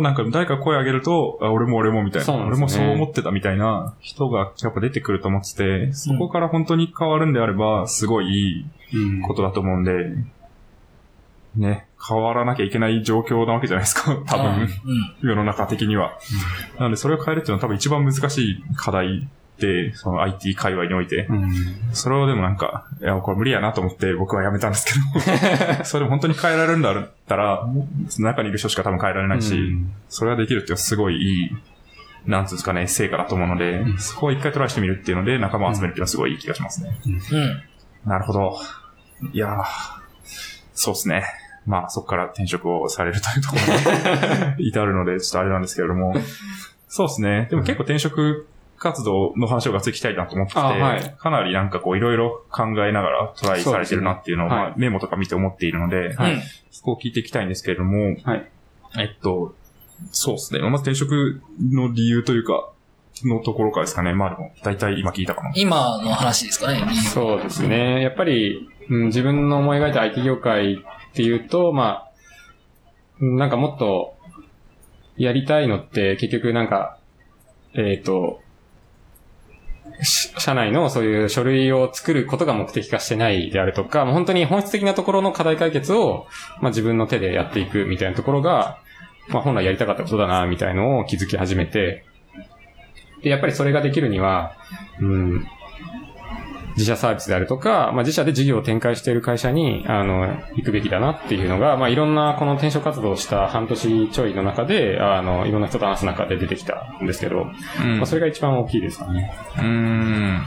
なんか誰か声上げると、あ俺も俺もみたいな、そうなん俺もそう思ってたみたいな人がやっぱ出てくると思ってて、そこから本当に変わるんであれば、すごいいいうん。ことだと思うんで、ね、変わらなきゃいけない状況なわけじゃないですか、多うん。分、世の中的には。なので、それを変えるっていうのは多分一番難しい課題て、その IT 界隈において。うん。それをでもなんか、いや、これ無理やなと思って僕はやめたんですけど、それ本当に変えられるんだったら、中にいる人しか多分変えられないし、うんそれができるっていうのはすごいいい、なんつうんですかね、成果だと思うので、そこを一回トライしてみるっていうので仲間を集めるっていうのはすごいいい気がしますね。うん。なるほど。いやーそうですね。まあ、そこから転職をされるというところに 至るので、ちょっとあれなんですけれども。そうですね。でも結構転職活動の話をがつきたいなと思ってて、あはいかなりなんかこういろいろ考えながらトライされてるなっていうのを、ねまあ、メモとか見て思っているので、はいうん。そこを聞いていきたいんですけれども、はいえっと、そうですね。まず転職の理由というか、のところからですかね。まあでも、大体今聞いたかな。今の話ですかね。そうですね。やっぱり、うん、自分の思い描いた IT 業界っていうと、まあ、うんなんかもっと、やりたいのって結局なんか、えっ、と、し社内のそういう書類を作ることが目的化してないであるとか、もう本当に本質的なところの課題解決を、まあ自分の手でやっていくみたいなところが、まあ本来やりたかったことだな、みたいのを気づき始めて、で、やっぱりそれができるには、うん、自社サービスであるとか、まあ、自社で事業を展開している会社に、あの、行くべきだなっていうのが、まあ、いろんなこの転職活動をした半年ちょいの中で、あの、いろんな人と話す中で出てきたんですけど、うんまあ、それが一番大きいですかね。うーん。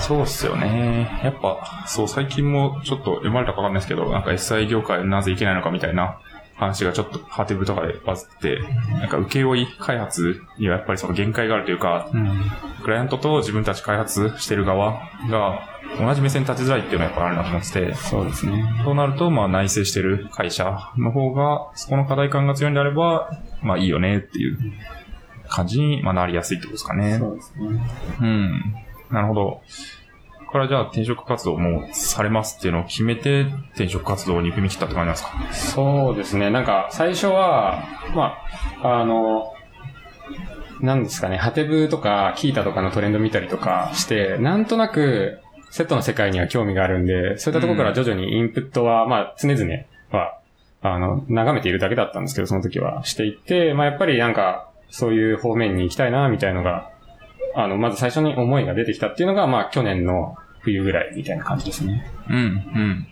そうっすよね。やっぱ、そう、最近もちょっと読まれたかわかんないですけど、なんか SI 業界なぜいけないのかみたいな話がちょっとハテブとかでバズって、なんか請負開発にはやっぱりその限界があるというか、うん。クライアントと自分たち開発してる側が同じ目線に立ちづらいっていうのはやっぱあるなと思ってて、そうですね。そうなると、まあ内製してる会社の方が、そこの課題感が強いんであれば、まあいいよねっていう感じに、まあなりやすいってことですかね。そうですね。うん。なるほど。からじゃあ転職活動もされますっていうのを決めて転職活動に踏み切ったって感じなんですか？そうですね。なんか、最初は、まあ、あの、なんですかね、ハテブとか、キータとかのトレンド見たりとかして、なんとなく、セットの世界には興味があるんで、そういったところから徐々にインプットは、まあ、常々は、あの、眺めているだけだったんですけど、その時はしていって、まあ、やっぱりなんか、そういう方面に行きたいな、みたいのが、あの、まず最初に思いが出てきたっていうのが、まあ、去年の冬ぐらいみたいな感じですね。うん、うん。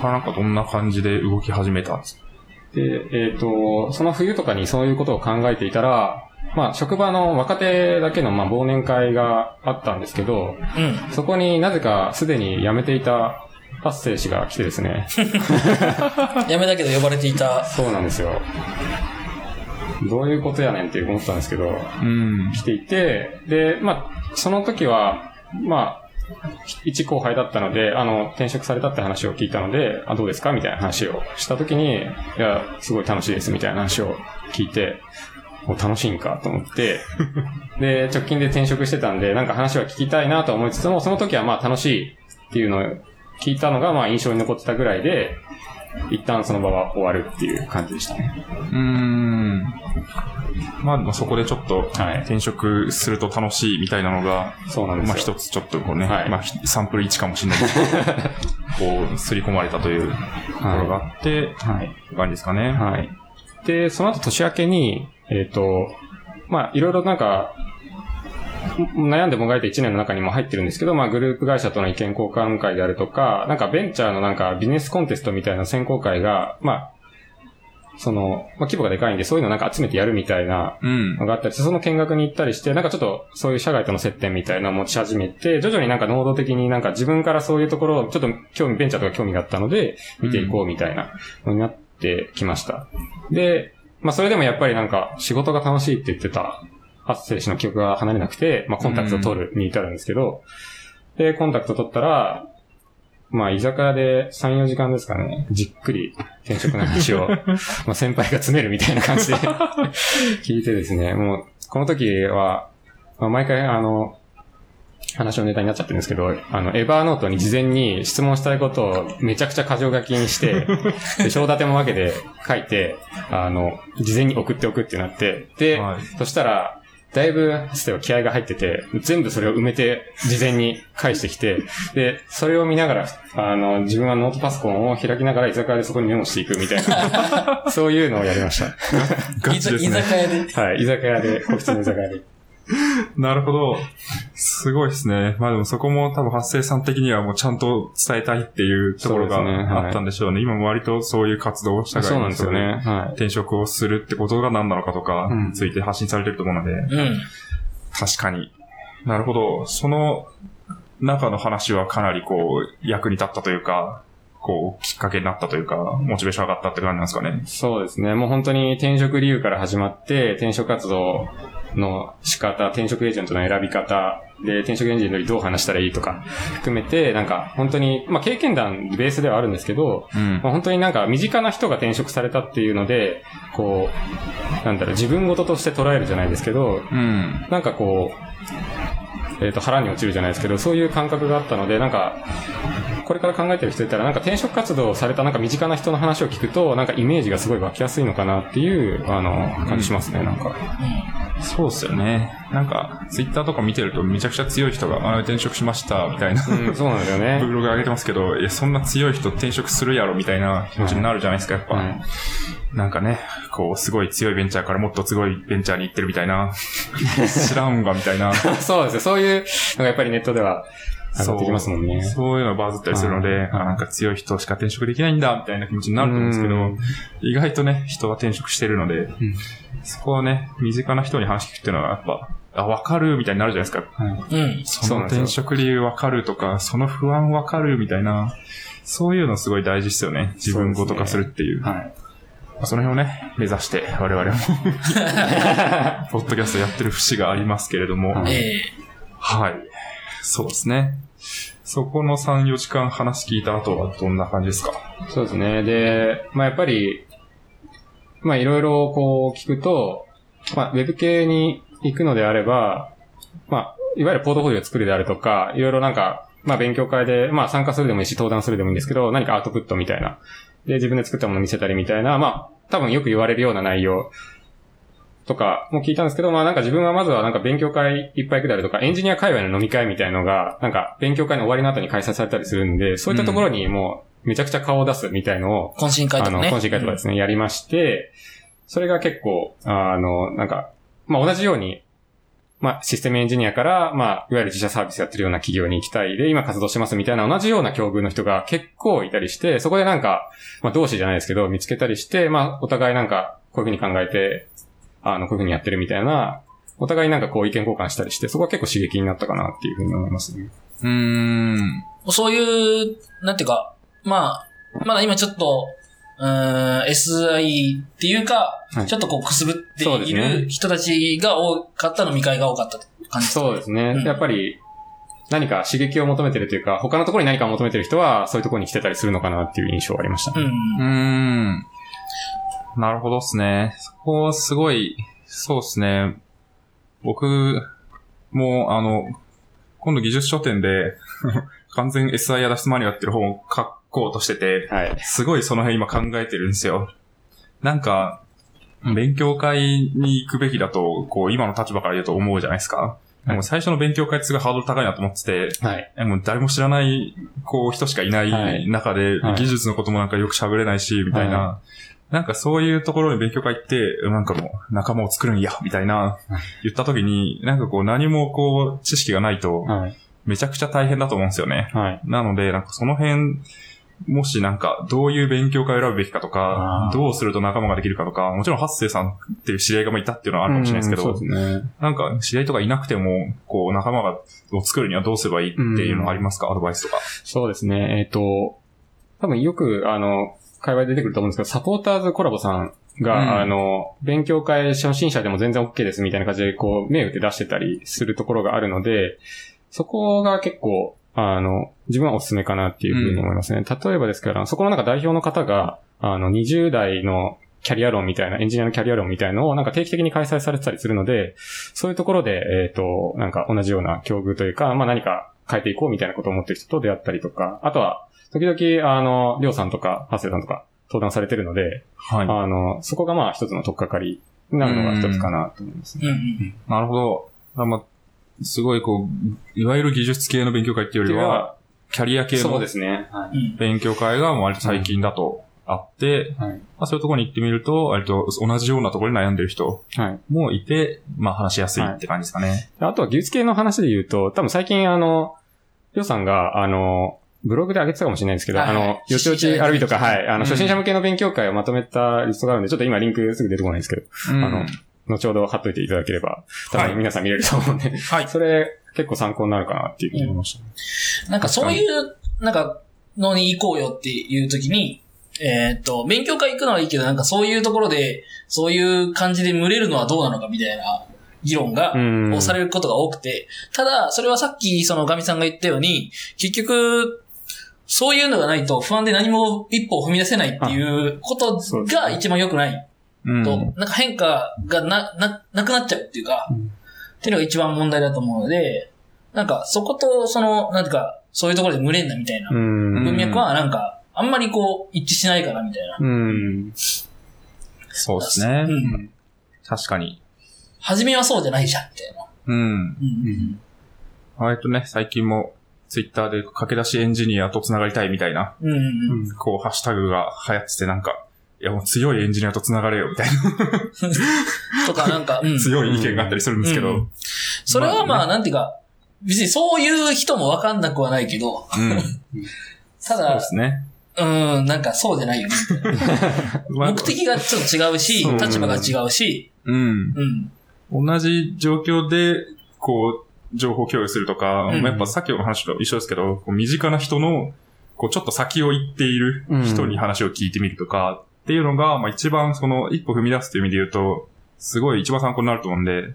これなんかどんな感じで動き始めたんですか？で、えっ、と、その冬とかにそういうことを考えていたら、まあ、職場の若手だけの、まあ、忘年会があったんですけど、うん。そこになぜかすでに辞めていた発生氏が来てですね、やめだけど呼ばれていた。そうなんですよ。どういうことやねんって思ったんですけど、うん。来ていて、で、まあ、その時は、まあ、一後輩だったので、あの、転職されたって話を聞いたので、あ、どうですか？みたいな話をした時に、いや、すごい楽しいですみたいな話を聞いて、お楽しいんかと思って、で、直近で転職してたんで、なんか話は聞きたいなと思いつつも、その時はまあ楽しいっていうのを聞いたのがまあ印象に残ってたぐらいで、一旦その場は終わるっていう感じでしたね。うーん。まあ、まあそこでちょっとはい転職すると楽しいみたいなのが、まあそうなんですよ。一つちょっとこうね、はいまあひサンプル1かもしれないですけど、こう、刷り込まれたというところがあって、はい。感じですかね。はい。で、その後年明けに、えっ、と、まあ、いろいろなんか、ん悩んでもがいた1年の中にも入ってるんですけど、まあ、グループ会社との意見交換会であるとか、なんかベンチャーのなんかビジネスコンテストみたいな選考会が、まあ、その、まあ、規模がでかいんで、そういうのなんか集めてやるみたいなうん。のがあったりして、その見学に行ったりして、なんかちょっとそういう社外との接点みたいなのを持ち始めて、徐々になんか能動的になんか自分からそういうところをちょっと興味、ベンチャーとか興味があったので、見ていこうみたいなのになってきました。で、まあそれでもやっぱりなんか仕事が楽しいって言ってた発生氏の記憶が離れなくて、まあコンタクトを取るに至るんですけど、で、コンタクト取ったら、まあ居酒屋で3、4時間ですかね、じっくり転職の話を、まあ先輩が詰めるみたいな感じで 聞いてですね、もう、この時は、まあ、毎回あの、話のネタになっちゃってるんですけど、あの、エバーノートに事前に質問したいことをめちゃくちゃ箇条書きにして、で、章立ても分けで書いて、あの、事前に送っておくってなって、で、はい。そしたら、だいぶ、つては気合が入ってて、全部それを埋めて、事前に返してきて、で、それを見ながら、あの、自分はノートパソコンを開きながら居酒屋でそこにメモしていくみたいな、そういうのをやりました。ガチですね。居酒屋で。はい、居酒屋で、個室の居酒屋で。なるほど。すごいですね。まあでもそこも多分発生さん的にはもうちゃんと伝えたいっていうところそうですねはいがあったんでしょうね。今も割とそういう活動をしたそうなんですよね。はい。転職をするってことが何なのかとかうんについて発信されてると思うので、うん。確かに。なるほど。その中の話はかなりこう、役に立ったというか、こう、きっかけになったというか、モチベーション上がったって感じなんですかね。そうですね。もう本当に転職理由から始まって、転職活動の仕方、転職エージェントの選び方、で、転職エンジンよりどう話したらいいとか含めて、なんか本当に、まあ経験談ベースではあるんですけど、うんまあ、本当になんか身近な人が転職されたっていうので、こう、なんだろう、自分事として捉えるじゃないですけど、うん。なんかこう、えっ、と、腹に落ちるじゃないですけど、そういう感覚があったので、なんか、これから考えてる人いたら、なんか転職活動をされたなんか身近な人の話を聞くと、なんかイメージがすごい湧きやすいのかなっていう、あの、感じしますね、なんか。そうっすよね。なんか、ツイッターとか見てるとめちゃくちゃ強い人が、あ転職しました、みたいな。うん、そうなんですよね。ブログ上げてますけど、いや、そんな強い人転職するやろ、みたいな気持ちになるじゃないですか、やっぱ。はいなんかね、こう、すごい強いベンチャーからもっとすごいベンチャーに行ってるみたいな、知らんが、みたいな。そうですよ。そういうのがやっぱりネットでは上がってきますもんね。そういうのがバズったりするので、はいあなんか強い人しか転職できないんだ、みたいな気持ちになると思うんですけどうん、意外とね、人は転職してるので、んそこはね、身近な人に話聞くっていうのはやっぱ、あ、わかるみたいになるじゃないですか。はいうん。その転職理由わかるとか、その不安わかるみたいな、そういうのすごい大事ですよね。自分ごと化するっていう。はい。その辺をね、目指して我々も、ポッドキャストやってる節がありますけれども、はいええはい。そうですね。そこの3、4時間話聞いた後はどんな感じですか？そうですね。で、まあやっぱり、まあいろいろこう聞くと、まあウェブ系に行くのであれば、まあ、いわゆるポートフォリオを作るであるとか、いろいろなんか、まあ勉強会で、まあ参加するでもいいし、登壇するでもいいんですけど、何かアウトプットみたいな。で、自分で作ったものを見せたりみたいな、まあ、多分よく言われるような内容とかも聞いたんですけど、まあなんか自分はまずはなんか勉強会いっぱい行くであるとか、エンジニア界隈の飲み会みたいのが、なんか勉強会の終わりの後に開催されたりするんで、そういったところにもうめちゃくちゃ顔を出すみたいのを、懇親会とあの、かね。懇親会とかですね、やりまして、それが結構、あの、なんか、まあ、同じように、まあ、システムエンジニアから、まあ、いわゆる自社サービスやってるような企業に行きたいで、今活動してますみたいな同じような境遇の人が結構いたりして、そこでなんか、まあ、同志じゃないですけど、見つけたりして、まあ、お互いなんか、こういうふうに考えて、あの、こういうふうにやってるみたいな、お互いなんかこう意見交換したりして、そこは結構刺激になったかなっていうふうに思いますね。うん。そういう、なんていうか、まあ、まだ今ちょっと、うーん、SI っていうか、はいちょっとこうくすぶっていねる人たちが多かった飲み会が多かった感じですかそうですね。うんやっぱり、何か刺激を求めてるというか、他のところに何かを求めてる人は、そういうところに来てたりするのかなっていう印象はありましたね。うん。うーん。なるほどっすね。そこすごい、そうっすね。僕も、あの、今度技術書店で、完全 SI 脱出マニュアルっていう本を書こうとしてて、はい。すごいその辺今考えてるんですよ。なんか、勉強会に行くべきだと、こう、今の立場から言うと思うじゃないですか。でも最初の勉強会ってすごいハードル高いなと思ってて、はい。えもう誰も知らない、こう、人しかいなはいい中で、はい技術のこともなんかよく喋れないし、みたいな、はなんかそういうところに勉強会行って、なんかもう仲間を作るんや、みたいな、言った時に、なんかこう何もこう、知識がないと、はい。めちゃくちゃ大変だと思うんですよね。はい。なので、なんかその辺、もしなんか、どういう勉強会を選ぶべきかとかどうすると仲間ができるかとか、もちろん、ハッセイさんっていう知り合いがいたっていうのはあるかもしれないですけど、うんね。なんか、知り合いとかいなくても、こう、仲間が、を作るにはどうすればいいっていうのはありますか、アドバイスとか。そうですね。えっ、と、多分よく、あの、会話で出てくると思うんですけど、サポーターズコラボさんが、うんあの、勉強会初心者でも全然 OK ですみたいな感じで、こう、目打って出してたりするところがあるので、そこが結構、あの、自分はおすすめかなっていうふうに思いますね。例えばですから、そこのなんか代表の方が、あの、20代のキャリア論みたいな、エンジニアのキャリア論みたいのをなんか定期的に開催されてたりするので、そういうところで、えっ、と、なんか同じような境遇というか、まあ何か変えていこうみたいなことを思ってる人と出会ったりとか、あとは、時々、あの、りょうさんとか、ハッセイさんとか、登壇されてるので、はい。あの、そこがまあ一つの取っかかりになるのが一つかなと思いますね。なるほど。あまあ、すごいこう、いわゆる技術系の勉強会っていうよりは、キャリア系のそうですね。はい。うん。勉強会が割と最近だと、あって、はい。まあ、そういうところに行ってみると、割と同じようなところに悩んでる人はい。もいて、まあ話しやすいって感じですかね。あとは技術系の話で言うと、多分最近あの、りょうさんが、あの、ブログで上げてたかもしれないんですけど、はいはいあの、よちよち RB とか、はい、あの、うん初心者向けの勉強会をまとめたリストがあるんで、ちょっと今リンクすぐ出てこないんですけど、うんあの、後ほど貼っといていただければ、多はい分皆さん見れると思うんで、はい。それ結構参考になるかなっていうふうに思いましたね。なんかそういう、なんか、のに行こうよっていう時に、えーっと、勉強会行くのはいいけど、なんかそういうところで、そういう感じで群れるのはどうなのかみたいな議論が、うんをされることが多くて、ただ、それはさっき、その、ガミさんが言ったように、結局、そういうのがないと不安で何も一歩を踏み出せないっていうことが一番良くないうん。と、なんか変化がな、な、なくなっちゃうっていうか、うんっていうのが一番問題だと思うので、なんかそこと、その、なんていうか、そういうところで群れんなみたいなうん。文脈はなんか、あんまりこう、一致しないかなみたいな。うん。そうですね。うん。確かに。初めはそうじゃないじゃん、みたいな。うん。うん。割とね、最近も、ツイッターで駆け出しエンジニアと繋がりたいみたいな、うん。うん。こう、ハッシュタグが流行っててなんか、いやもう強いエンジニアと繋がれよみたい とか、なんか、うんな。強い意見があったりするんですけど。うんそれはまあ、まあなんていうか、別にそういう人もわかんなくはないけど、うん。たそうでだ、すね。うん、なんかそうじゃないよね。まあ目的がちょっと違うし立場が違うし、うん。うん。同じ状況で、こう、情報共有するとか、うんまあやっぱさっきの話と一緒ですけど、こう身近な人の、こう、ちょっと先を行っている人に話を聞いてみるとか、っていうのが、まあ一番その、一歩踏み出すという意味で言うと、すごい一番参考になると思うんで、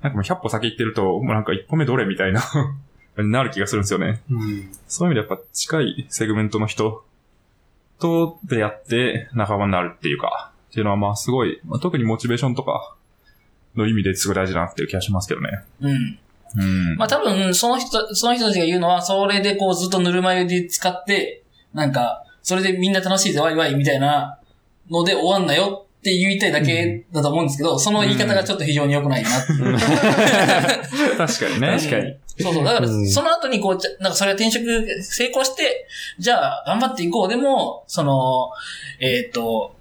なんかもう100歩先行ってると、もうなんか一歩目どれみたいな、なる気がするんですよね。うん。そういう意味でやっぱ近いセグメントの人と出会って仲間になるっていうか、っていうのはまあすごい、まあ特にモチベーションとかの意味ですごい大事だなっていう気がしますけどね。うん。うん。まあ多分、その人、その人たちが言うのは、それでこうずっとぬるま湯で使って、なんか、それでみんな楽しいぜ、ワイワイみたいなので終わんなよって言いたいだけだと思うんですけど、その言い方がちょっと非常に良くないなっていう。確かにね。確かに。そうそう。だから、うんその後にこう、じゃなんかそれが転職成功して、じゃあ頑張っていこう。でも、その、えーっと、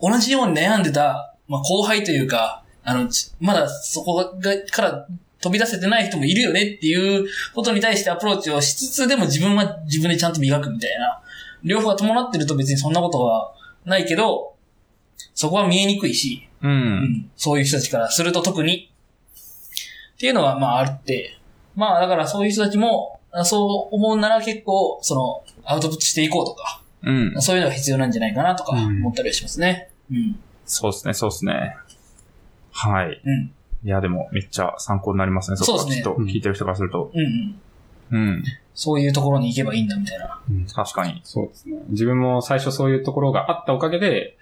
同じように悩んでた、まあ、後輩というか、あの、ちまだそこが、から飛び出せてない人もいるよねっていうことに対してアプローチをしつつ、でも自分は自分でちゃんと磨くみたいな。両方が伴ってると別にそんなことはないけど、そこは見えにくいし、う。うんん、そういう人たちからすると特に。っていうのはまああって、まあだからそういう人たちも、あそう思うなら結構、その、アウトプットしていこうとか、うん。そういうのが必要なんじゃないかなとかうん思ったりはしますね。うん。そうですね、そうですね。はい。うん。いや、でもめっちゃ参考になりますね。そうですねきっと聞いてる人からすると。うんうん。うん。そういうところに行けばいいんだみたいな。確かに。そうですね。自分も最初そういうところがあったおかげで、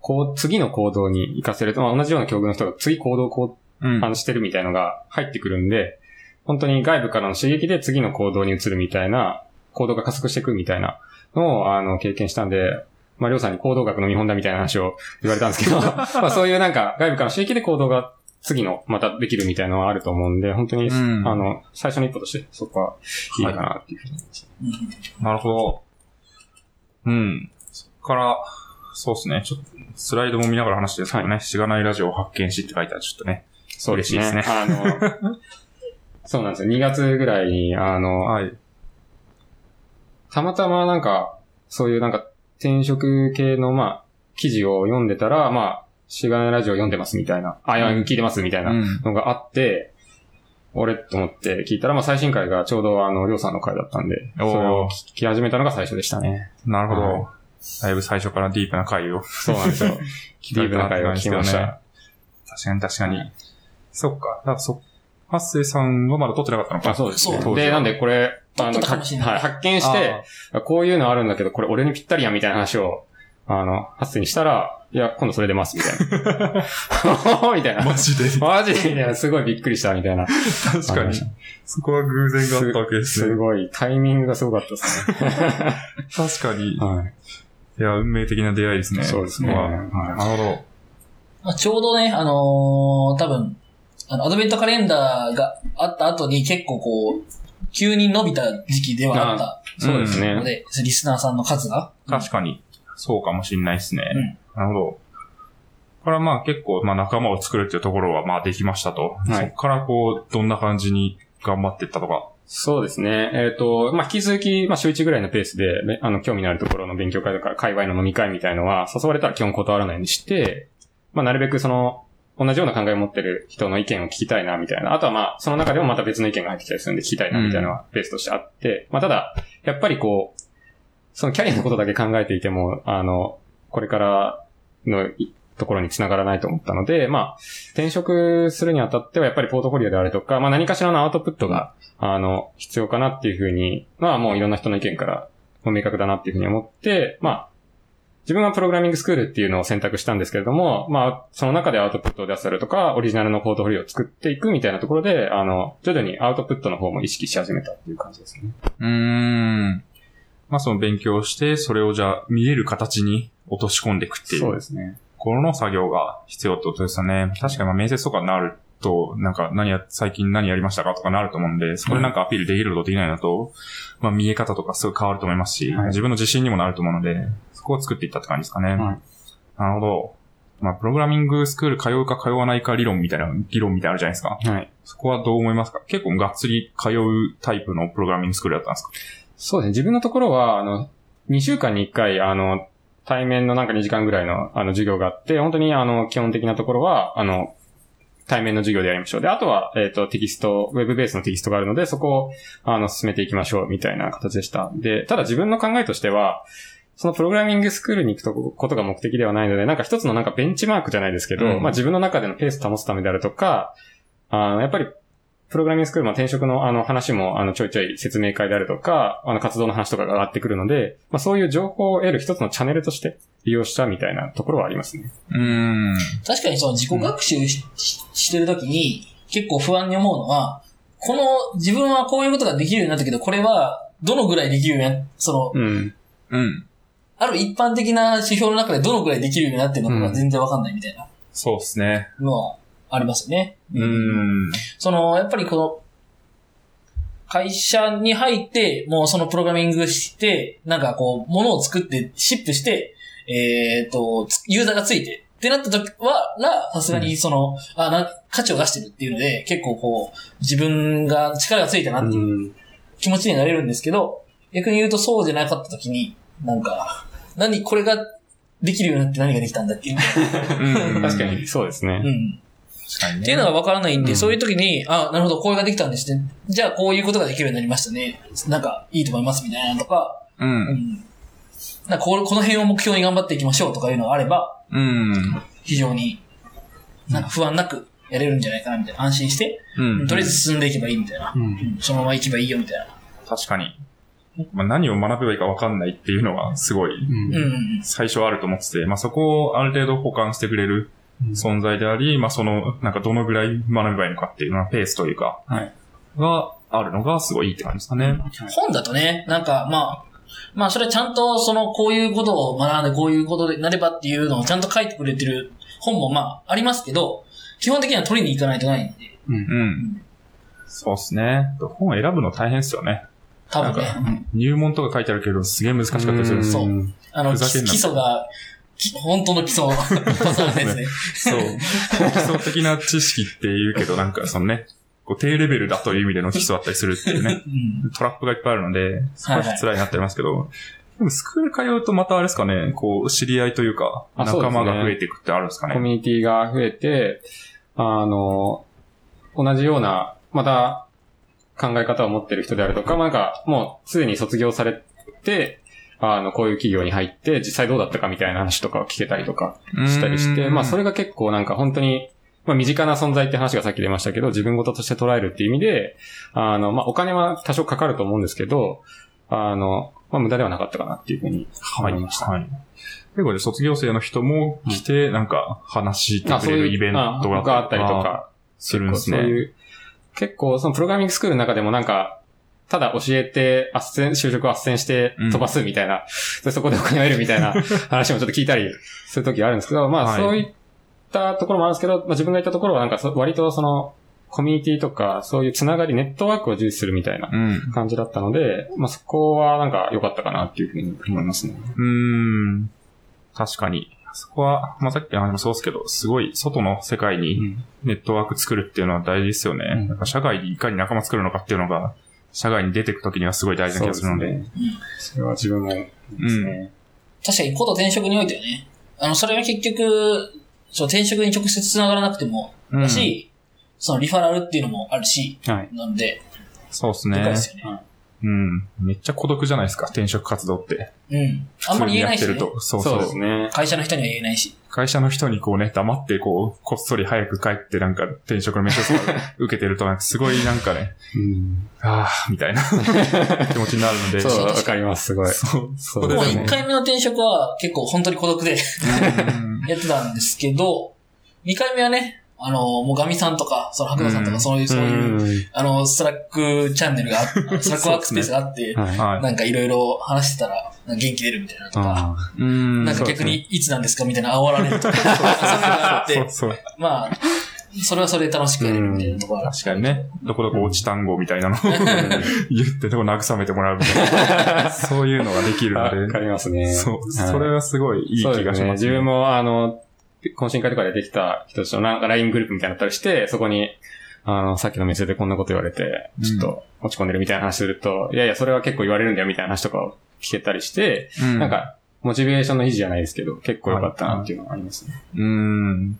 こう、次の行動に活かせると、まあ、同じような境遇の人が次行動をこう、うんあの、してるみたいのが入ってくるんで、本当に外部からの刺激で次の行動に移るみたいな、行動が加速していくみたいなのを、あの、経験したんで、まあ、りょうさんに行動学の見本だみたいな話を言われたんですけど、まあ、そういうなんか、外部からの刺激で行動が次の、またできるみたいなのはあると思うんで、本当に、うんあの、最初の一歩として、そこはいいかなっていうふうに思います。うん。なるほど。うん。そっから、そうですね。ちょっと、スライドも見ながら話してるんですけどね。しがないラジオを発見しって書いてある。ちょっとね。そうですね。嬉しいですあの、そうなんですよ。2月ぐらいに、あの、はい。たまたまなんか、そういうなんか転職系のまあ、記事を読んでたら、まあ、しがないラジオ読んでますみたいな、あ、いや、聞いてますみたいなうん。のがあって、俺と思って聞いたら、まあ最新回がちょうどあの、りょうさんの回だったんで、それを聞き始めたのが最初でしたね。なるほど。はいだいぶ最初からディープな回をそうなんですよ。聞ディープな回を聞きました。確かに確かに。そっか。だからそ、ハッセイさんはまだ撮ってなかったのか。あ、そうですね。で、なんでこれ、撮ってたかもしれないはい、発見して、こういうのあるんだけど、これ俺にぴったりや、みたいな話を、あの、発生にしたら、いや、今度それ出ます、みたいな。みたいな。マジで。マジで、いや、すごいびっくりした、みたいな。確かに。そこは偶然があったわけですね。すごい、タイミングがすごかったですね。確かに。いはい。や、運命的な出会いですね。そうですねはいなるほど。まあ、ちょうどね、あのー多分、あの、アドベントカレンダーがあった後に結構こう、急に伸びた時期ではあったそうですね。ので、リスナーさんの数が。確かに。そうかもしんないですね。なるほど。これからまあ結構、まあ仲間を作るっていうところはまあできましたと。はいそこからこう、どんな感じに頑張っていったとか。そうですね。えっ、と、まあ、引き続き、まあ、週1ぐらいのペースで、ねあの、興味のあるところの勉強会とか、界隈の飲み会みたいのは、誘われたら基本断らないようにして、まあ、なるべくその、同じような考えを持ってる人の意見を聞きたいな、みたいな。あとはまあ、その中でもまた別の意見が入ってきたりするんで聞きたいな、みたいなのはベースとしてあって、まあ、ただ、やっぱりこう、そのキャリアのことだけ考えていても、あの、これからのところに繋がらないと思ったので、まあ、転職するにあたってはやっぱりポートフォリオであるとか、まあ何かしらのアウトプットが、あの、必要かなっていうふうに、まあもういろんな人の意見からもう明確だなっていうふうに思って、まあ、自分はプログラミングスクールっていうのを選択したんですけれども、まあ、その中でアウトプットを出せるとか、オリジナルのポートフォリオを作っていくみたいなところで、あの、徐々にアウトプットの方も意識し始めたっていう感じですね。うーん。まあその勉強して、それをじゃあ見える形に落とし込んでいくっていう。そうですね。この作業が必要ってことですよね。確かにまあ面接とかになると、なんか何や、最近何やりましたかとかなると思うんで、そこでなんかアピールできるのとできないのと、まあ見え方とかすごい変わると思いますし、はい自分の自信にもなると思うので、そこを作っていったって感じですかね。はいなるほど。まあプログラミングスクール通うか通わないか理論みたいな、議論みたいなのあるじゃないですか。はい。そこはどう思いますか？結構がっつり通うタイプのプログラミングスクールだったんですか？そうですね。自分のところは、あの、2週間に1回、あの、対面のなんか2時間ぐらいの、あの、授業があって、本当に、あの、基本的なところは、あの、対面の授業でやりましょう。で、あとは、えっ、と、テキスト、ウェブベースのテキストがあるので、そこを、あの、進めていきましょう、みたいな形でした。で、ただ自分の考えとしては、そのプログラミングスクールに行くとことが目的ではないので、なんか一つのなんかベンチマークじゃないですけど、うんまあ自分の中でのペースを保つためであるとか、あの、やっぱりプログラミングスクールも転職のあの話もあのちょいちょい説明会であるとか、あの活動の話とかが上がってくるので、まあそういう情報を得る一つのチャンネルとして利用したみたいなところはありますね。うーん。確かにその自己学習し,、してるときに結構不安に思うのは、この自分はこういうことができるようになったけど、これはどのぐらいできるようにな、その、うん。うん。ある一般的な指標の中でどのぐらいできるようになってるのかが全然わかんないみたいなそうですね。のはありますよね。うーん。その、やっぱりこの、会社に入って、もうそのプログラミングして、なんかこう、ものを作って、シップして、えっ、と、つユーザーがついて、ってなった時は、ら、さすがにその、あな、価値を出してるっていうので、結構こう、自分が力がついたなっていううん。気持ちになれるんですけど、逆に言うとそうじゃなかった時に、なんか、何、これができるようになって何ができたんだっけ 確かに、そうですね。うん。っていうのが分からないんで、うんそういう時に、あ、なるほど、これができたんですね。じゃあ、こういうことができるようになりましたね。なんか、いいと思います、みたいなのとか、う。うんん。なんかこれ、この辺を目標に頑張っていきましょうとかいうのがあれば、うん。非常に、なんか不安なくやれるんじゃないかな、みたいな。安心して、うん。とりあえず進んでいけばいいみたいな。うんうんそのまま行けばいいよ、みたいな。確かに。まあ、何を学べばいいか分かんないっていうのがすごい最初あると思ってて、まあ、そこをある程度補完してくれる存在であり、まあ、その、なんかどのぐらい学べばいいのかっていうのはペースというか、はい。があるのがすごいいいって感じですかね。本だとね、なんか、まあ、まあ、それはちゃんと、その、こういうことを学んで、こういうことでなればっていうのをちゃんと書いてくれてる本も、まあ、ありますけど、基本的には取りに行かないとないんで、うん。そうですね。本選ぶの大変ですよね。多分ね入門とか書いてあるけど、すげえ難しかったりするんですよ。そうあの、基礎が、き本当の基礎ですね。そう。基礎的な知識って言うけど、なんかそのね、こう低レベルだという意味での基礎だったりするっていうね、うんトラップがいっぱいあるので、少し辛いなってありますけど、でもスクール通うとまたあれですかね、こう、知り合いというか、仲間が増えていくってあるんですかね？コミュニティが増えて、あの、同じような、また考え方を持ってる人であるとか、まあなんかもうすでに卒業されて、あの、こういう企業に入って実際どうだったかみたいな話とかを聞けたりとかしたりして、まあそれ、れが結構なんか本当に、まあ身近な存在って話がさっき出ましたけど、自分事として捉えるっていう意味で、あの、まあお金は多少かかると思うんですけど、あの、まあ無駄ではなかったかなっていうふうにはい。思いました。はい。結構で卒業生の人も来て、なんか話してくれるイベントあががあったりとか、するんですね。結構そのプログラミングスクールの中でもなんか、ただ教えて、斡旋、就職を斡旋して飛ばすみたいな、でそこでお金を得るみたいな 話もちょっと聞いたりするときあるんですけど、まあはいそういったところもあるんですけど、まあ自分が行ったところはなんかそ割とその、コミュニティとか、そういうつながり、ネットワークを重視するみたいなうん。感じだったので、まあそこはなんか良かったかなっていうふうに思いますね。うーん。確かに。そこは、まあ、さっきの話もそうですけど、すごい外の世界にネットワーク作るっていうのは大事ですよね。うん社外にいかに仲間作るのかっていうのが、社外に出てくときにはすごい大事な気がするので。そうですねそれは自分もですね。確かに、こと転職においてはね、あの、それは結局、そう、転職に直接繋がらなくても、うんだし、そのリファラルっていうのもあるし、はい。なんで、そうですねでかいで。すよね。うん。めっちゃ孤独じゃないですか、転職活動って。うん。あんまり言えないし、ね。そうそそううですね。会社の人には言えないし。会社の人にこうね、黙ってこう、こっそり早く帰ってなんか転職の面接とか 受けてるとなんかすごいなんかね、うん。ああ、みたいな 気持ちになるので。そう、わかります、すごい。そう。そ僕もこででも1回目の転職は結構本当に孤独でうん やってたんですけど、2回目はね、あの、もうガミさんとか、その白馬さんとか、うんそういう、そういう、うあの、 Slack チャンネルがあ、Slack ワークスペースがあって。なんかいろいろ話してたら、元気出るみたいなとか、なんか逆にいつなんですかみたいな煽られるとか、そういうのがあって。まあ、それはそれで楽しくやれるみたいなところがある確かにね。どこどこ落ち単語みたいなのを 言って、でも慰めてもらうみたいな。そういうのができるので。かりますね。そう。はいそれはすごいいい。気がします。自分も、あの、懇親会とかでできた人たちのなんか LINE グループみたいなのあったりして、そこに、あの、さっきの店でこんなこと言われて、ちょっと落ち込んでるみたいな話すると、いやいや、それは結構言われるんだよみたいな話とかを聞けたりして、うんなん、か、モチベーションの維持じゃないですけど、結構良かったなっていうのがありますね。うん。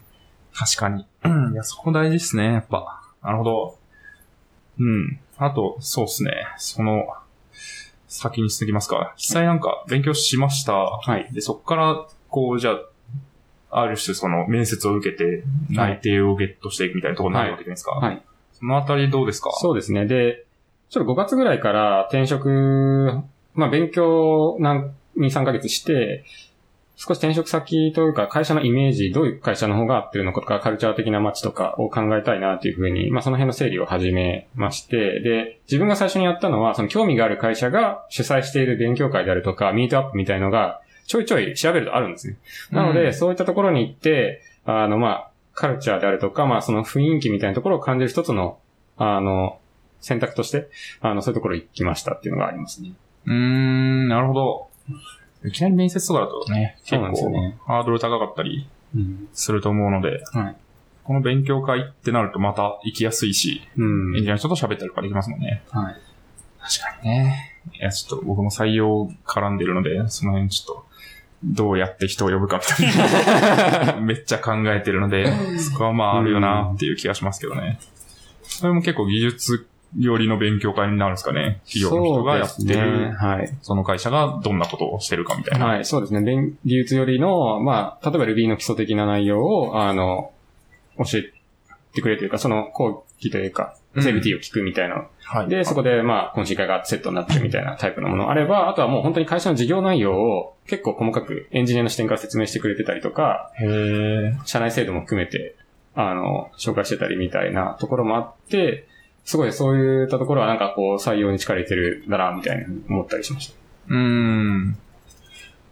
確かに。うんいや、そこ大事ですね、やっぱ。なるほど。うん。あと、そうですね。その、先に進みますか。実際なんか勉強しました。はい。で、そこから、こう、じゃあ、ある種その面接を受けて、はい内定をゲットしていくみたいなところになるわけじゃないですか。はい。そのあたりどうですか？そうですね。で、ちょっと5月ぐらいから転職、まあ勉強何、2、3ヶ月して、少し転職先というか会社のイメージ、どういう会社の方が合ってるのかとか、カルチャー的な街とかを考えたいなというふうに、まあその辺の整理を始めまして、で、自分が最初にやったのは、その興味がある会社が主催している勉強会であるとか、ミートアップみたいのが、ちょいちょい調べるとあるんですね。なので、うんそういったところに行って、あの、まあ、カルチャーであるとか、まあ、その雰囲気みたいなところを感じる一つの、あの、選択として、あの、そういうところ行きましたっていうのがありますね。うーん、なるほど。いきなり面接とかだとね、結構ねハードル高かったりうん。すると思うので、はいこの勉強会ってなるとまた行きやすいし、うんエンジニアの人と喋ったりとかできますもんね。はい。確かにね。いや、ちょっと僕も採用絡んでるので、その辺ちょっと、どうやって人を呼ぶかみたいな、めっちゃ考えてるので、そこはまああるよなっていう気がしますけどね。それも結構技術寄りの勉強会になるんですかね。企業の人がやってそうですねる、はい。その会社がどんなことをしてるかみたいな。はい、そうですね。勉技術よりの、まあ、例えば Ruby の基礎的な内容を、あの、教えてくれるというか、その講義というか、うんセーブティーを聞くみたいなはい。で、そこで、まあ、懇親会がセットになってるみたいなタイプのものあれば、あとはもう本当に会社の事業内容を結構細かくエンジニアの視点から説明してくれてたりとか、社内制度も含めて、あの、紹介してたりみたいなところもあって、すごいそういったところはなんかこう採用に力入れてるんだな、みたいに思ったりしました。うーん。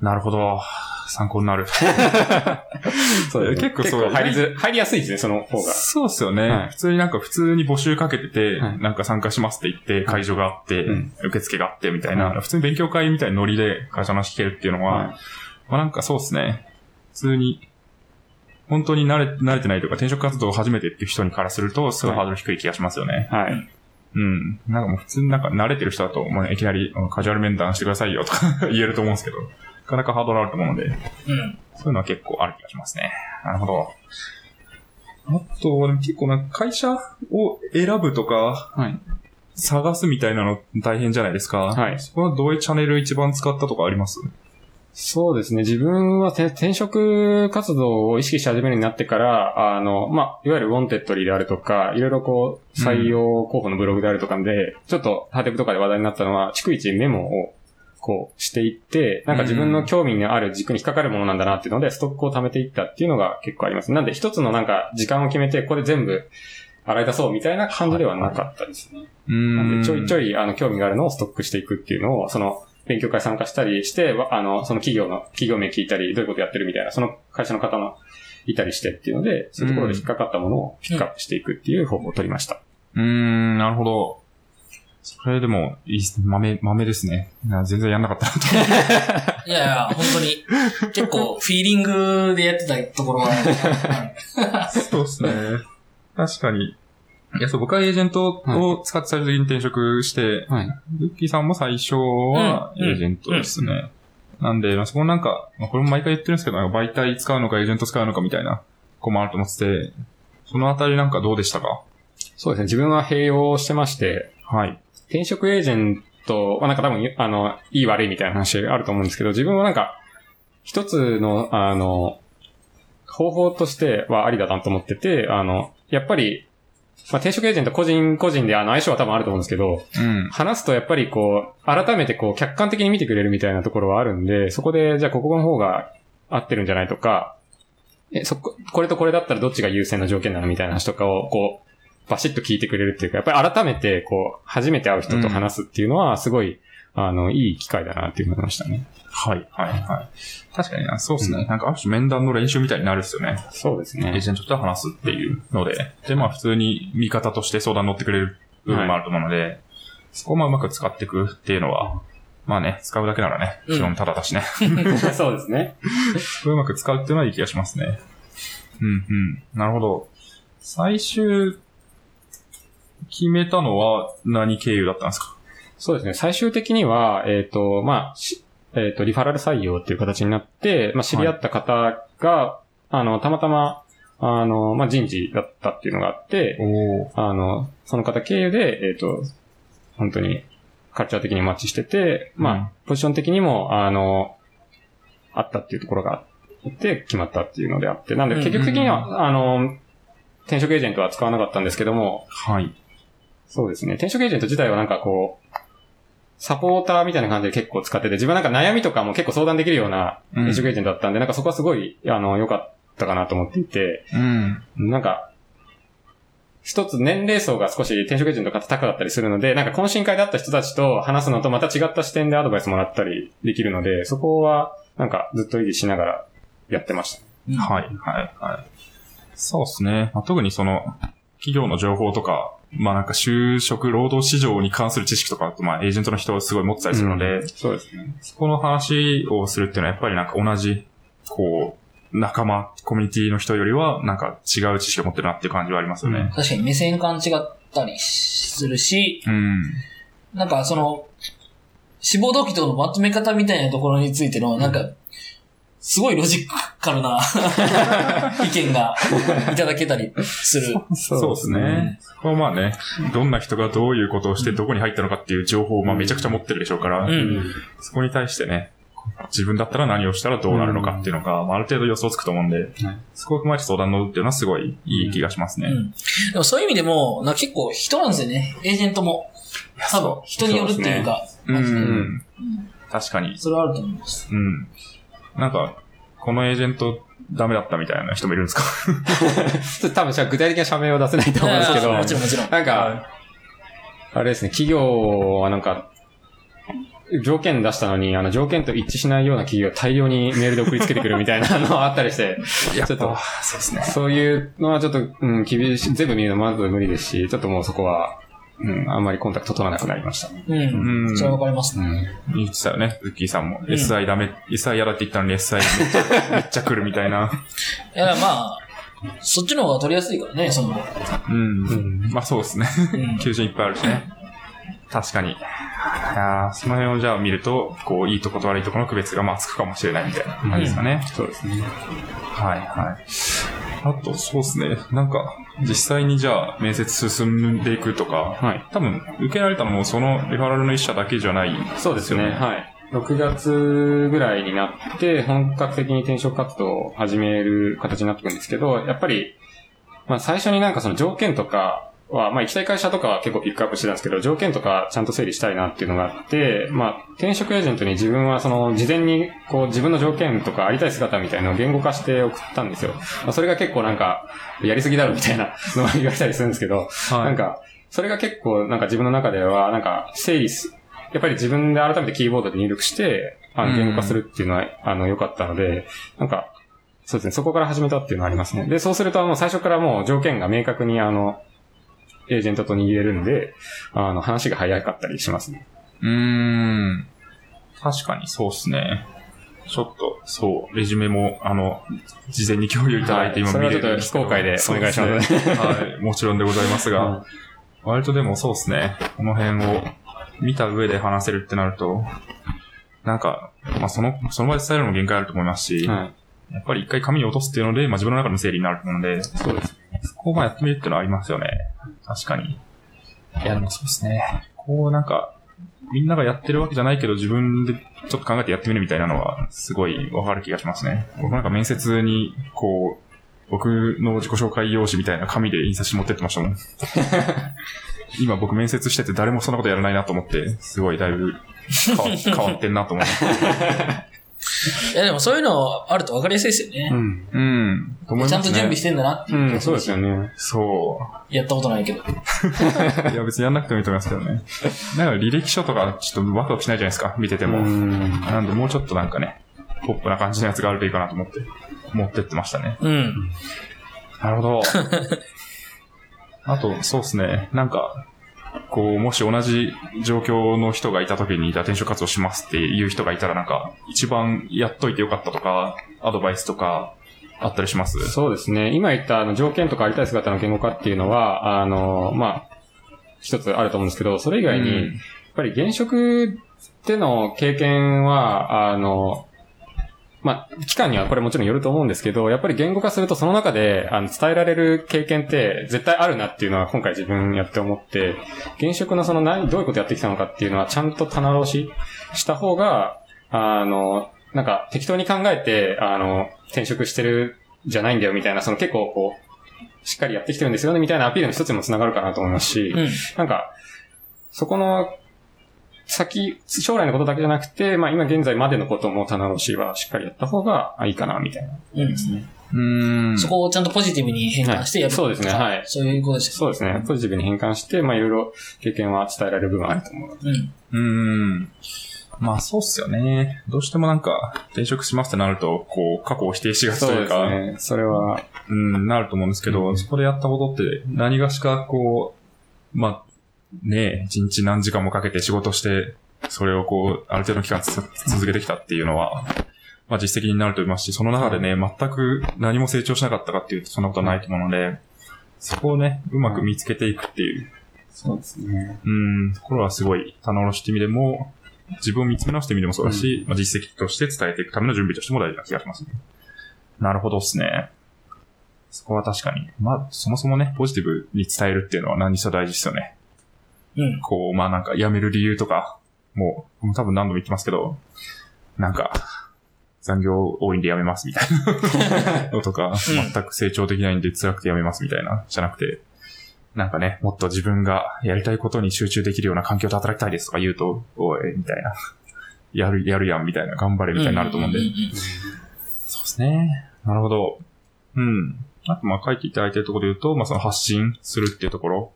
なるほど。参考になる。そう結構入りず、入りやすいですね、その方が。そうっすよね、はい普通になんか普通に募集かけてて、はいなんか参加しますって言って、会場があって、うん受付があってみたいな、は普通に勉強会みたいなノリで会社の話聞けるっていうのは、はいまあなんかそうっすね。普通に、本当に慣れ、慣れてないとか転職活動を初めてっていう人にからすると、すごいハードル低い気がしますよね。はい。うん。なんかもう普通になんか慣れてる人だと、もういきなりうんカジュアル面談してくださいよとか 言えると思うんですけど、なかなかハードルあると思うので、うん。そういうのは結構ある気がしますね。なるほど。あと、でも結構なんか会社を選ぶとか、はい。探すみたいなの大変じゃないですか。はいそこはどういうチャンネル一番使ったとかあります？そうですね。自分はて転職活動を意識し始めるようになってから、あの、まあ、いわゆる Wantedly であるとか、いろいろこう、採用候補のブログであるとかで、ちょっとはてブとかで話題になったのは、逐一メモをこうしていって、なんか自分の興味のある軸に引っかかるものなんだなっていうので、ストックを貯めていったっていうのが結構あります。なんで一つのなんか時間を決めて、ここで全部洗い出そうみたいな感じではなかったですね。うなんでちょいちい。ょい、あの、興味があるのをストックしていくっていうのを、その、勉強会参加したりして、わあの、その企業の、企業名聞いたり、どういうことやってるみたいな、その会社の方の、いたりしてっていうので、そういうところで引っかかったものをピックアップしていくっていう方法を取りました。うーん、なるほど。それでも、いい豆、豆ですね。な全然やんなかったなと。いやいや、本当に。結構、フィーリングでやってたところはある。そうですね。確かに。いや、そう、僕はエージェントを使って最終的に転職して、はい。ルッキーさんも最初はうんエージェントですね。なんで、まあ、そこなんか、まあ、これも毎回言ってるんですけど、媒体使うのかエージェント使うのかみたいな、こもあると思ってて、そのあたりなんかどうでしたか？そうですね。自分は併用してまして、はい。転職エージェントはなんか多分、あの、いい悪いみたいな話あると思うんですけど、自分はなんか、一つの、あの、方法としてはありだなと思ってて、あの、やっぱり、まあ、転職エージェント個人個人であの相性は多分あると思うんですけど、うん。話すとやっぱりこう、改めてこう、客観的に見てくれるみたいなところはあるんで、そこで、じゃあここの方が合ってるんじゃないとか、え、そこ、これとこれだったらどっちが優先の条件なのみたいな話とかを、こう、バシッと聞いてくれるっていうか、やっぱり改めて、こう、初めて会う人と話すっていうのは、すごい、あの、いい機会だなっていうふうに思いましたね。はい、はい、はい。確かにな、そうですね。なんか、ある種面談の練習みたいになるっすよね。そうですねエー。ジェントと話すっていうので。で、まあ、普通に味方として相談乗ってくれる部分もあると思うので、そこをまあうまく使っていくっていうのは、まあね、使うだけならね、うん基本ただだしね。そうですね。うまく使うっていうのはいい気がしますね。うんうん。なるほど。最終、決めたのは何経由だったんですか？そうですね。最終的には、えっ、と、まあ、しえっ、と、リファラル採用っていう形になって、まあ、知り合った方が、あの、たまたま、あの、まあ、人事だったっていうのがあって、おあの、その方経由で、えっ、と、本当に、カルチャー的にマッチしてて、まあ、うん。ポジション的にも、あの、あったっていうところがあって、決まったっていうのであって、なんで、結局的には、あの、転職エージェントは使わなかったんですけども、はい。そうですね。転職エージェント自体はなんかこう、サポーターみたいな感じで結構使ってて、自分はなんか悩みとかも結構相談できるようなうん転職エージェントだったんで、なんかそこはすごい、あの、良かったかなと思っていて、うん。なんか、一つ年齢層が少し転職エージェントが高かったりするので、なんか懇親会で会った人たちと話すのとまた違った視点でアドバイスもらったりできるので、そこはなんかずっと維持しながらやってました。はい、はい、はい。そうですね。まあ、特にその、企業の情報とか、まあなんか就職、労働市場に関する知識とか、まあエージェントの人はすごい持ってたりするので、そうですね。そこの話をするっていうのはやっぱりなんか同じ、こう、仲間、コミュニティの人よりは、なんか違う知識を持ってるなっていう感じはありますよね。確かに目線感違ったりするし、うん。なんかその、志望動機とのまとめ方みたいなところについての、なんか、すごいロジカルな 意見がいただけたりする。そうですね。そこはまあね、どんな人がどういうことをしてどこに入ったのかっていう情報をまあめちゃくちゃ持ってるでしょうから、うん。そこに対してね、自分だったら何をしたらどうなるのかっていうのが、まあ、ある程度予想つくと思うんで、そこを踏まえて相談乗るっていうのはすごいいい気がしますね。うん。でもそういう意味でも、な結構人なんですよね。エージェントも。多分、人によるっていうか、うマジでん。確かに。それはあると思います。うん。なんか、このエージェントダメだったみたいな人もいるんですか？多分じゃあ具体的な社名は出せないと思うんですけど、もちろんもちろん。なんか、あれですね、企業はなんか、条件出したのに、あの、条件と一致しないような企業を大量にメールで送りつけてくるみたいなのがあったりして、ちょっと、そうですね。そういうのはちょっと、うん、厳しい、全部見るのまず無理ですし、ちょっともうそこは、うん、あんまりコンタクト取らなくなりましたね。うん。うんそれはわかりますね。うん。言ってたよね、ズッキーさんも。ん SI ダメ、SI 嫌だって言ったのに SI めっちゃ、めっちゃ来るみたいな。いや、まあ、そっちの方が取りやすいからね、その、うん。んまあそうですね。うん求人いっぱいあるしね。確かに。いやーその辺をじゃあ見ると、こう、いいとこと悪いとこの区別がまあつくかもしれないみたいな感じですかね。そうですね。はいはい。あと、そうですね。なんか、実際にじゃあ面接進んでいくとか、はい。多分、受けられたのもそのリファラルの一社だけじゃない。そうですね。はい。6月ぐらいになって、本格的に転職活動を始める形になってくるんですけど、やっぱり、まあ最初になんかその条件とかは、まあ行きたい会社とかは結構ピックアップしてたんですけど、条件とかちゃんと整理したいなっていうのがあって、まあ転職エージェントに自分はその事前にこう自分の条件とかありたい姿みたいなのを言語化して送ったんですよ。まあそれが結構なんか、やりすぎだろみたいなのを言われたりするんですけど、はいなんか、それが結構なんか自分の中では、なんか整理す、やっぱり自分で改めてキーボードで入力して、あの、うん言語化するっていうのは、あの、良かったので、なんか、そうですね、そこから始めたっていうのはありますね。で、そうすると、もう最初からもう条件が明確に、あの、エージェントと握れるんで、あの、話が早かったりしますね。うーん。確かにそうですね。ちょっと、そう、レジュメも、あの、事前に共有いただいて今それはちょっと見れるんですけど非公開でお願いします。すねはい、もちろんでございますが、うん割とでもそうですね、この辺を見た上で話せるってなると、なんか、まあその、その場で伝えるのも限界あると思いますし、はい。やっぱり一回紙に落とすっていうので、まあ自分の中の整理になると思うので、そうです。そこをまあやってみるっていうのはありますよね。確かに。いや、でもそうですね。こうなんか、みんながやってるわけじゃないけど、自分でちょっと考えてやってみるみたいなのは、すごいわかる気がしますね。僕なんか面接に、こう、僕の自己紹介用紙みたいな紙で印刷して持ってってましたもん。今僕面接してて誰もそんなことやらないなと思って、すごいだいぶ変わ 変わってんなと思って。いやでもそういうのあると分かりやすいですよね。うん。うん。と思いますねちゃんと準備してんだなっていうう。ん、そうですよね。そう。やったことないけど。いや、別にやんなくてもいいと思いますけどね。なんか履歴書とかちょっとワクワクしないじゃないですか、見てても。うん。なんで、もうちょっとなんかね、ポップな感じのやつがあるといいかなと思って、持ってってましたね。うん。なるほど。あと、そうですね。なんか、こう、もし同じ状況の人がいた時に、じゃあ転職活動しますっていう人がいたら、なんか、一番やっといてよかったとか、アドバイスとか、あったりします？そうですね。今言ったあの条件とかありたい姿の言語化っていうのは、あの、まあ、一つあると思うんですけど、それ以外に、うんやっぱり現職での経験は、あの、まあ、期間にはこれもちろんよると思うんですけど、やっぱり言語化するとその中であの伝えられる経験って絶対あるなっていうのは今回自分やって思って、現職のその何、どういうことやってきたのかっていうのはちゃんと棚卸しした方が、あの、なんか適当に考えて、あの、転職してるじゃないんだよみたいな、その結構こう、しっかりやってきてるんですよねみたいなアピールの一つにもつながるかなと思いますし、うん。なんか、そこの、先、将来のことだけじゃなくて、まあ今現在までのことも棚卸しはしっかりやった方がいいかな、みたいな。うん。うーん。そこをちゃんとポジティブに変換してやる、はいそうですねはいそういうことですよそうですね。ポジティブに変換して、まあいろいろ経験は伝えられる部分あると思う。うん。うーん。まあそうっすよね。どうしてもなんか、転職しますってなると、こう、過去を否定しがちとそうですいうか、ね。それは、うん、なると思うんですけど、うんそこでやったことって、何がしかこう、まあ、ねえ、一日何時間もかけて仕事して、それをこう、ある程度の期間つ続けてきたっていうのは、まあ実績になると思いますし、その中でね、全く何も成長しなかったかっていうと、そんなことはないと思うので、そこをね、うまく見つけていくっていう、そうですね。うん、ところはすごい、棚卸しって意味でも、自分を見つめ直してみてもそうだし、まあ実績として伝えていくための準備としても大事な気がしますね。なるほどっすね。そこは確かに。まあ、そもそもね、ポジティブに伝えるっていうのは何にせよ大事ですよね。うん。こう、まあなんか辞める理由とか、もう、多分何度も言ってますけど、なんか、残業多いんで辞めますみたいな のとか、全く成長できないんで辛くて辞めますみたいな、じゃなくて、なんかね、もっと自分がやりたいことに集中できるような環境で働きたいですとか言うと、おい、みたいな。やる、やるやん、みたいな、頑張れ、みたいになると思うんで。そうですね。なるほど。うん。あと、まあ、書いていただいてるところで言うと、まあ、その発信するっていうところ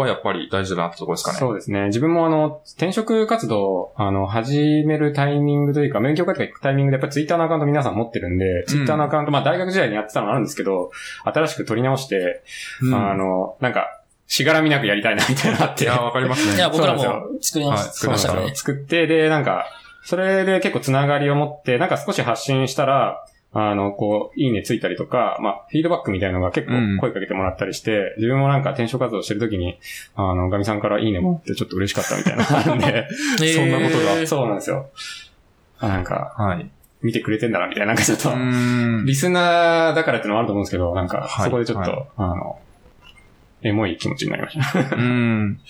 はやっぱり大事だなってところですかね。そうですね。自分もあの、転職活動を、あの、始めるタイミングというか、勉強会とか行くタイミングでやっぱりツイッターのアカウント皆さん持ってるんで、ツイッターのアカウント、まあ大学時代にやってたのもあるんですけど、新しく取り直して、うんあの、なんか、しがらみなくやりたいなみたいなのあって。いや、わかりますね。いや、僕らも作りまはいす。作りました。作って、で、なんか、それで結構つながりを持って、なんか少し発信したら、あの、こう、いいねついたりとか、まあ、フィードバックみたいなのが結構うん声かけてもらったりして、自分もなんか転職活動してる時に、あの、ガミさんからいいねもらってちょっと嬉しかったみたいな で、そんなことがえーそうなんですよ。あなんか、はい。見てくれてんだな、みたいな、なんかちょっと、んリスナーだからってのもあると思うんですけど、なんか、はいそこでちょっと、はいあの、エモい気持ちになりました。うん。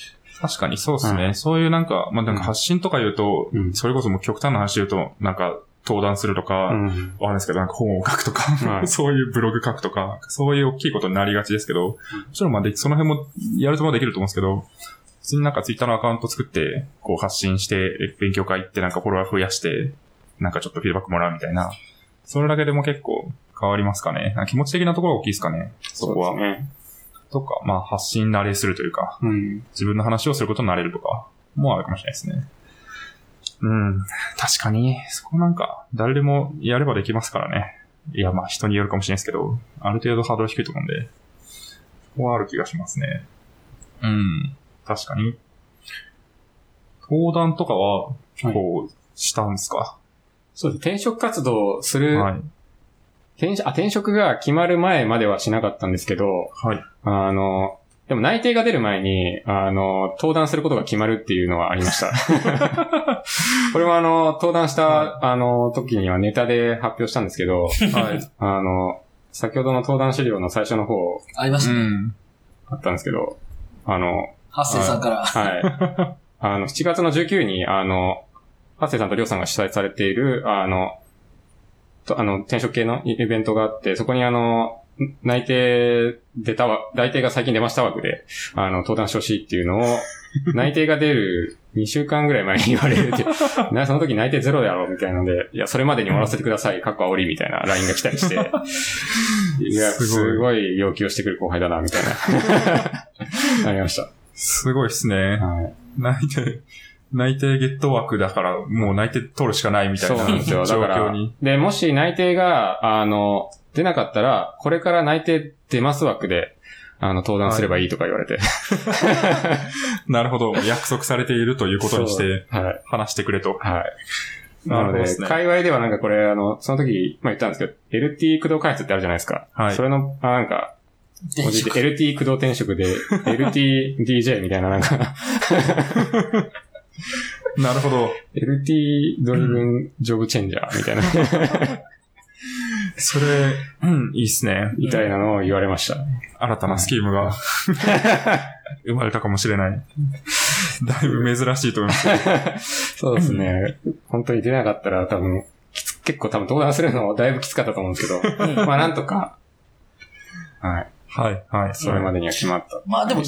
確かにそうですね。はいそういうなんか、まあなんか発信とか言うと、うんそれこそもう極端な話で言うと、なんか登壇するとか、うん。わかんないですけど、なんか本を書くとか、はい そういうブログ書くとか、そういう大きいことになりがちですけど、もちろんまあでき、その辺もやるともできると思うんですけど、普通になんかツイッターのアカウント作って、こう発信して、勉強会行ってなんかフォロワー増やして、なんかちょっとフィードバックもらうみたいな、それだけでも結構変わりますかね。気持ち的なところが大きいですかね。そこは。うですね。とか、まあ発信慣れするというか、うん。自分の話をすることになれるとか、もあるかもしれないですね。うん。確かに、そこなんか、誰でもやればできますからね。いや、まあ人によるかもしれないですけど、ある程度ハードル低いと思うんで、ここはある気がしますね。うん。確かに。登壇とかは、こう、したんですか？そうです。転職活動する、はい。転職、あ、転職が決まる前まではしなかったんですけど、はい。あの、でも内定が出る前に、あの、登壇することが決まるっていうのはありました。これもあの、登壇した、あの、時にはネタで発表したんですけど、はい。あの、先ほどの登壇資料の最初の方ありましたね。うん。あったんですけど、あの、ハッセンさんから。はい。あの、7月の19に、あの、ハッセイさんとりょうさんが主催されている、あの、とあの、転職系のイイベントがあって、そこにあの、内定出たわ、内定が最近出ました枠で、あの、登壇してほしいっていうのを、内定が出る2週間ぐらい前に言われるっていう、なその時内定ゼロやろ、みたいなので、いや、それまでに終わらせてください、かっこ煽り、みたいな LINE が来たりして、いや、すごい要求をしてくる後輩だな、みたいな、なりました。すごいっすね。はい。内定、内定ゲット枠だから、もう内定取るしかないみたいなそうなんですよ。だ状からで、もし内定が、あの、出なかったら、これから内定出ます枠で、あの、登壇すればいいとか言われて。なるほど。約束されているということにして、はい。話してくれと。はい。なので、なるほどですね。界隈ではなんかこれ、あの、その時、まあ言ったんですけど、LT 駆動開発ってあるじゃないですか。はいそれの、あなんか、LT 駆動転職で、LTDJ みたいななんか、なるほど。LT ドリブンジョブチェンジャーみたいな、それ、うん、いいっすね。みたいなのを言われました。新たなスキームが 生まれたかもしれない。だいぶ珍しいと思いますけど。そうですね。本当に出なかったら多分、きつ結構多分登壇するのだいぶきつかったと思うんですけど、まあなんとか、はい。はい、はい。それまでには決まった。まあでも、うん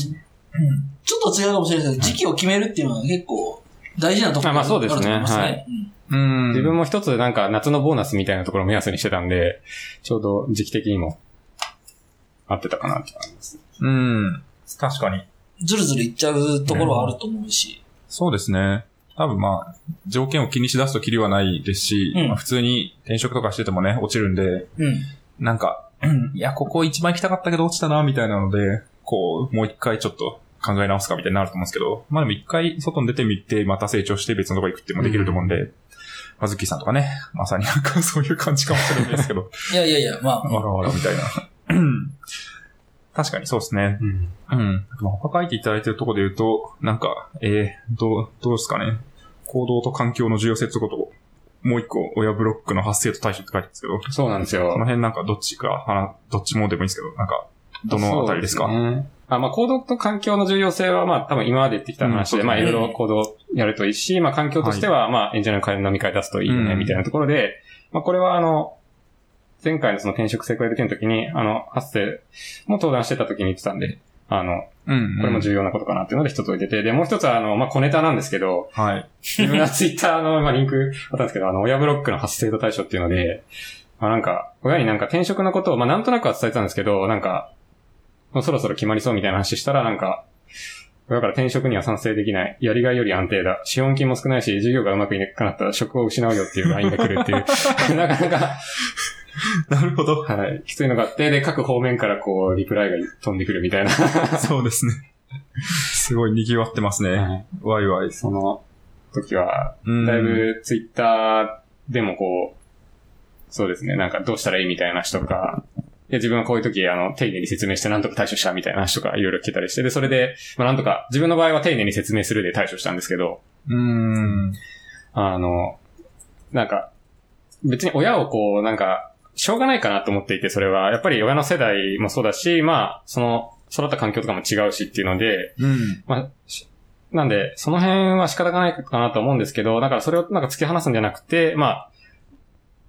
ちょっと違うかもしれないですけど、時期を決めるっていうのは結構大事なところあまあそうですねあると思いますはいうんうん。自分も一つなんか夏のボーナスみたいなところを目安にしてたんで、ちょうど時期的にも合ってたかなって思います。うん。確かに。ずるずるいっちゃうところはあると思うし。そうですね。多分まあ、条件を気にしだすときりはないですし、うんまあ普通に転職とかしててもね、落ちるんで、うん。なんか、うんいや、ここ一番行きたかったけど落ちたな、みたいなので、こう、もう一回ちょっと考え直すかみたいになると思うんですけど、まあでも一回外に出てみて、また成長して別のとこ行くっていうのもできると思うんで、まあズッキーさんとかね、まさになんか そういう感じかもしれないですけど、いやいやいや、まあ、わらわらみたいな。うん確かにそうですね。うん。うん。まあ、他書いていただいてるところで言うと、なんか、えー、どう、どうですかね。行動と環境の重要性ってこともう一個、親ブロックの発生と対処って書いてるんですけど、そうなんですよ。その辺なんかどっちか、話どっちもでもいいんですけど、なんか、どのあたりですか？あ、まあ、行動と環境の重要性は、まあ、多分今まで言ってきた話で、うんまあ、いろいうんろ行動やるといいし、まあ、環境としては、まあ、エンジニアの会の飲み会出すといいよね、うん。みたいなところで、まあ、これは、あの、前回のその転職成功やるの時に、あの、発生も登壇してた時に言ってたんで、あの、うん、これも重要なことかなっていうので一つ置いてて、で、もう一つは、あの、まあ、小ネタなんですけど、はい。自分がツイッターの、まあ、リンクあったんですけど、あの、親ブロックの発生度対処っていうので、まあ、なんか、親になんか転職のことを、まあ、なんとなくは伝えてたんですけど、なんか、もうそろそろ決まりそうみたいな話したら、なんか、親から転職には賛成できない。やりがいより安定だ。資本金も少ないし、授業がうまくいかなかったら職を失うよっていう LINE が来るっていう、なかなか、なるほど。はい、きついのがあって、で、各方面からこう、リプライが飛んでくるみたいな。そうですね。すごい賑わってますね。はいワイワイ。その時は、うんだい、ぶツイッターでもこう、そうですね、なんかどうしたらいいみたいな話とか、いや自分はこういう時、あの、丁寧に説明してなんとか対処したみたいな話とかいろいろ聞けたりして、で、それで、まあなんとか、自分の場合は丁寧に説明するで対処したんですけど、うん。あの、なんか、別に親をこう、なんか、しょうがないかなと思っていて、それは、やっぱり親の世代もそうだし、まあ、その、育った環境とかも違うしっていうので、うん。まあ、しなんで、その辺は仕方がないかなと思うんですけど、だからそれをなんか突き放すんじゃなくて、まあ、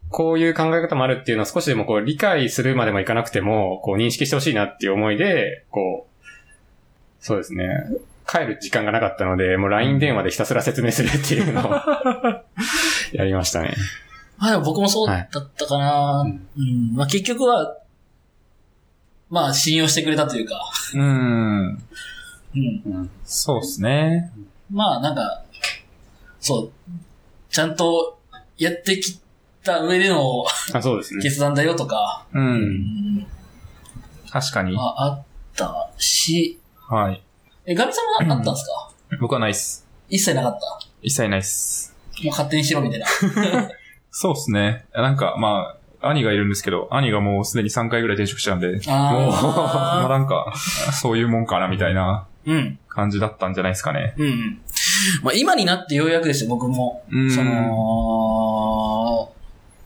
こういう考え方もあるっていうのは少しでもこう理解するまでもいかなくても、こう認識してほしいなっていう思いで、こう、そうですね。帰る時間がなかったので、もう LINE 電話でひたすら説明するっていうのを やりましたね。まあでも僕もそうだったかな。はいうん。まあ結局は、まあ信用してくれたというか、うん。うん。そうですね。まあなんか、そう、ちゃんとやってきた上での あ、そうですね。決断だよとか、う。うんん、確かに。まああったし、はい。え、ガミさんはあったんですか、僕はないっす。一切なかった？一切ないっす。もう勝手にしろみたいな。そうっすね。なんか、まあ、兄がいるんですけど、兄がもうすでに3回ぐらい転職したんで、まああなんか、そういうもんかなみたいな。感じだったんじゃないですかね。うんうん。まあ今になってようやくですよ、僕も。うんその、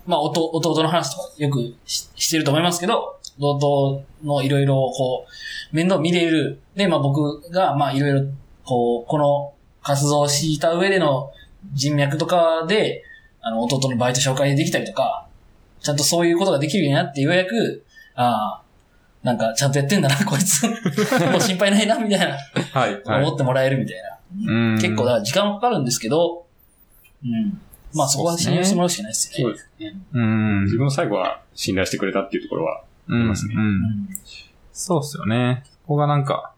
まあ弟弟の話とかよくししてると思いますけど、弟のいろいろこう、面倒見れる。で、まあ僕がまあいろいろこう、この活動をした上での人脈とかで、あの弟のバイト紹介できたりとか、ちゃんとそういうことができるようになってようやく、ああ、なんかちゃんとやってんだな、こいつ。もう心配ないな、みたいな。はい。思ってもらえるみたいな。うん結構だから時間はかかるんですけど、うん。まあそこは信用してもらうしかないですよね。そうですね。うん。自分も最後は信頼してくれたっていうところは、うん。ますねうんうんそうっすよね。ここがなんか、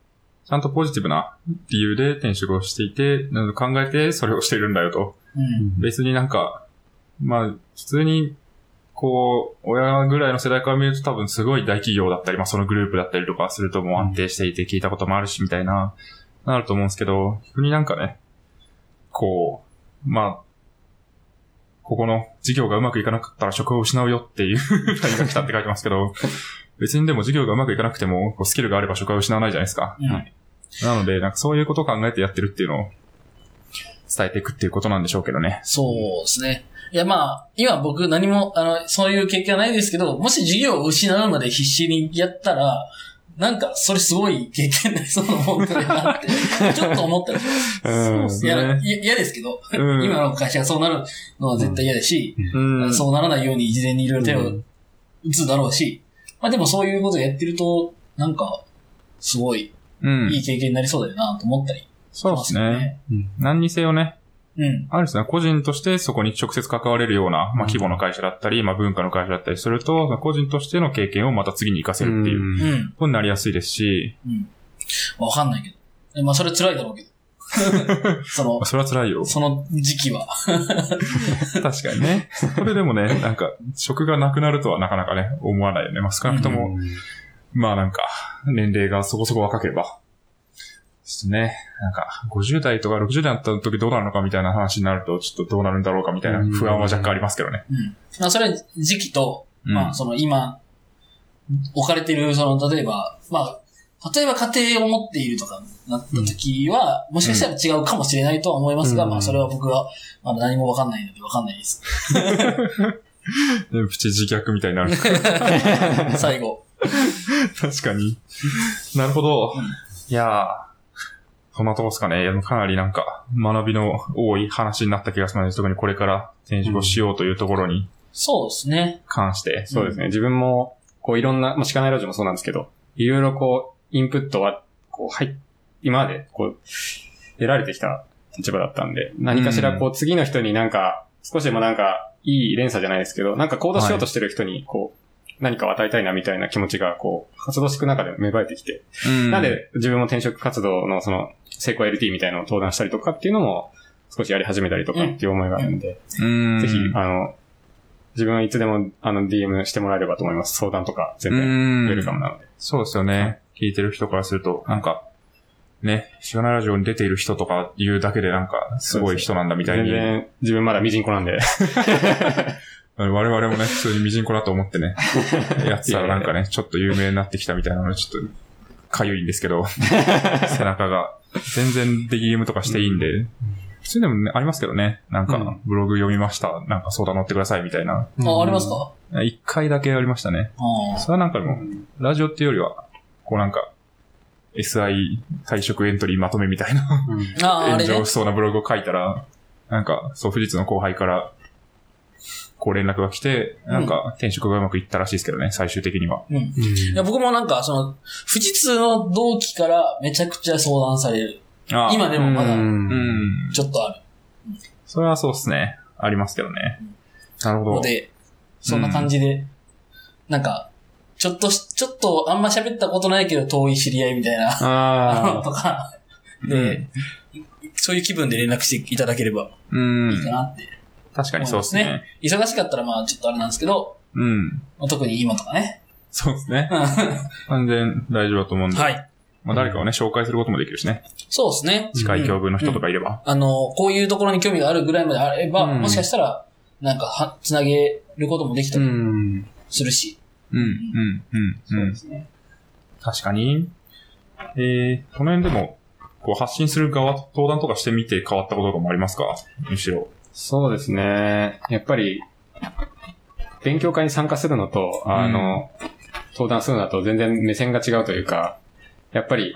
ちゃんとポジティブな理由で転職をしていて、考えてそれをしてるんだよと。うん。別になんか、まあ、普通に、こう、親ぐらいの世代から見ると多分すごい大企業だったり、まあそのグループだったりとかするともう安定していて聞いたこともあるし、みたいな、なると思うんですけど、逆になんかね、こう、まあ、ここの事業がうまくいかなかったら職を失うよっていう LINE が来たって書いてますけど、別にでも事業がうまくいかなくても、スキルがあれば職は失わないじゃないですか。うんはいなので、なんかそういうことを考えてやってるっていうのを伝えていくっていうことなんでしょうけどね。そうですね。いやまあ、今僕何も、あの、そういう経験はないですけど、もし授業を失うまで必死にやったら、なんか、それすごい経験になりそうなもんだなって、ちょっと思ったりしうん。ます。嫌ですけど、うん。今の会社がそうなるのは絶対嫌だし、うん。そうならないように事前にいろいろ手を打つだろうし、まあでもそういうことやってると、なんか、すごいうん。いい経験になりそうだよなと思ったりそうですね。何にせよね、うん。あるですね、個人としてそこに直接関われるような、まあ規模の会社だったり、まあ文化の会社だったりすると、個人としての経験をまた次に活かせるっていう。ことになりやすいですし、うん。わかんないけど。でまあそれ辛いだろうけど。そのまあ、それは辛いよ。その時期は。確かにね。これでもね、なんか、職がなくなるとはなかなかね、思わないよね。まあ少なくとも、まあなんか、年齢がそこそこ若ければ。ですね。なんか、50代とか60代だった時どうなるのかみたいな話になると、ちょっとどうなるんだろうかみたいな不安は若干ありますけどね。うん。まあそれは時期と、うんまあその今、置かれてる、その、例えば、まあ、例えば家庭を持っているとかなった時は、もしかしたら違うかもしれないとは思いますが、うんまあそれは僕はまだ何もわかんないのでわかんないです。でプチ自虐みたいになる。最後。確かに。なるほど。うんいやー、そんなとこですかね。いやかなりなんか、学びの多い話になった気がするので、特にこれから転職をしようというところにそうですね。関して。そうですね。自分も、こういろんな、まあ、しかないラジオもそうなんですけど、いろいろこう、インプットは、こう、はい、今まで、こう、得られてきた立場だったんで、何かしらこう、次の人になんか、少しでもなんか、いい連鎖じゃないですけど、なんか行動しようとしてる人に、こう、何かを与えたいなみたいな気持ちが、こう、活動していく中で芽生えてきて、うんなんで自分も転職活動のその、成功 LT みたいなのを登壇したりとかっていうのも、少しやり始めたりとかっていう思いがあるんで、うんぜひ、あの、自分はいつでも、あの、DM してもらえればと思います。相談とか、全う然、んウェルカムなので。そうですよね。聞いてる人からすると、なんか、ね、シガナラジオに出ている人とか言うだけでなんか、すごい人なんだみたいに。全然、自分まだミジンコなんで。我々もね、普通にミジンコだと思ってね、やってたらなんかね、ちょっと有名になってきたみたいなので、ちょっと、かゆいんですけど、背中が。全然 DM とかしていいんで、普通でもね、ありますけどね、なんかうん、ブログ読みました、なんか相談乗ってくださいみたいな。あ、ありますか？一回だけありましたね。あそれはなんかでも、ラジオっていうよりは、こうなんか、SI 退職エントリーまとめみたいなあ。ああ、あれね炎上し。そうなブログを書いたら、なんか、そう、富士通の後輩から、こう連絡が来て、なんか、転職がうまくいったらしいですけどね、最終的には。うん。いや僕もなんか、その、富士通の同期からめちゃくちゃ相談される。あ今でもまだ。ちょっとあるそれはそうですね。ありますけどね。なるほど。ので、そんな感じで、なんか、ちょっとし、ちょっとあんま喋ったことないけど遠い知り合いみたいな、あとか、うんで、そういう気分で連絡していただければうんいいか。なって確かにそうですね。忙しかったらまあちょっとあれなんですけど、うん。まあ特に今とかね。そうですね。完全大丈夫だと思うんで。はい。まあ誰かをね、紹介することもできるしね。そうですね。近い境遇の人とかいれば。あの、こういうところに興味があるぐらいまであれば、うんもしかしたら、なんか、は、つなげることもできたうりん。するし。うん、うん、うん、うん。すね。確かに。えー、この辺でも、こう発信する側、登壇とかしてみて変わったこととかもありますか？むしろ。そうですね。やっぱり、勉強会に参加するのと、あの、登壇するのと全然目線が違うというか、やっぱり、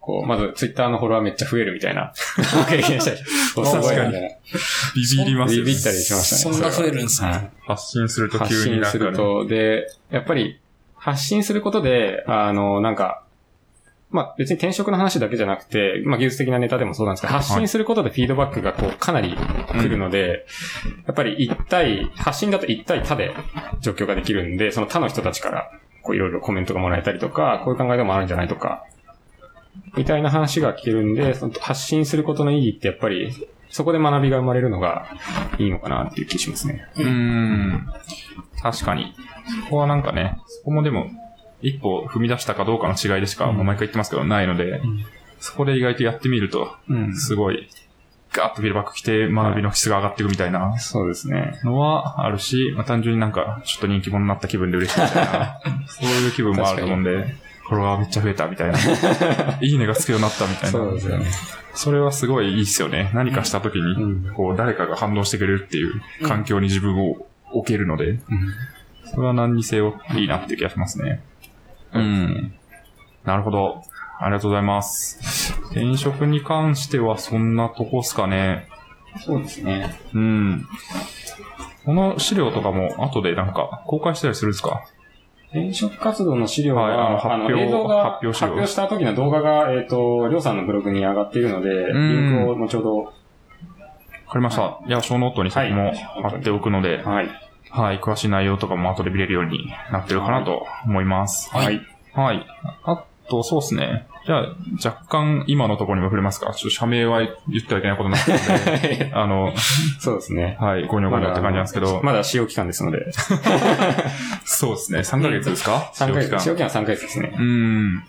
こう、まずツイッターのフォロワーめっちゃ増えるみたいな 経験したり、おすごいなみたいな。ビビりますビビったりしましたね。そんな増えるんですね。はい発信すると発急に信すなんかね。ると、で、やっぱり、発信することで、あの、なんか、まあ別に転職の話だけじゃなくて、まあ技術的なネタでもそうなんですけど、発信することでフィードバックがこうかなり来るので、やっぱり一対、発信だと一対他で状況ができるんで、その他の人たちからこういろいろコメントがもらえたりとか、こういう考えでもあるんじゃないとか、みたいな話が聞けるんで、その発信することの意義ってやっぱり、そこで学びが生まれるのがいいのかなっていう気しますね。うーん。確かに。ここはなんかね、そこもでも、一歩踏み出したかどうかの違いでしか、毎回言ってますけど、ないので、そこで意外とやってみると、うんすごい、ガーッとフィードバック来て、学びの質が上がっていくみたいなそうですね。のはあるし、まあ、単純になんか、ちょっと人気者になった気分で嬉しいみたいな、そういう気分もあると思うんで、フォロワーめっちゃ増えたみたいな、いいねがつくようになったみたいな。そうですよね。それはすごいいいっすよね。何かした時に、うんこう、誰かが反応してくれるっていう環境に自分を置けるので、それは何にせよいいなっていう気がしますね。うん。なるほど。ありがとうございます。転職に関してはそんなとこっすかね。そうですね。うん。この資料とかも後でなんか公開したりするんですか？転職活動の資料は、はいあの発表映像が発表資料した時の動画が、えっ、と、りょうさんのブログに上がっているので、リンクを後ほど、わかりました。いや、ショーノートにそこも貼っておくので、はい。はい、詳しい内容とかも後で見れるようになってるかなと思います。はい。はい。あと、そうですね。じゃあ、若干今のところにも触れますか？ちょっと社名は言ってはいけないことになってるので、あの、そうですね。はい、ごにょごにょって感じなんですけど、まだ使用期間ですので、そうですね。3ヶ月ですか？3ヶ月、使用期間使用期間3ヶ月ですねう。ーん。な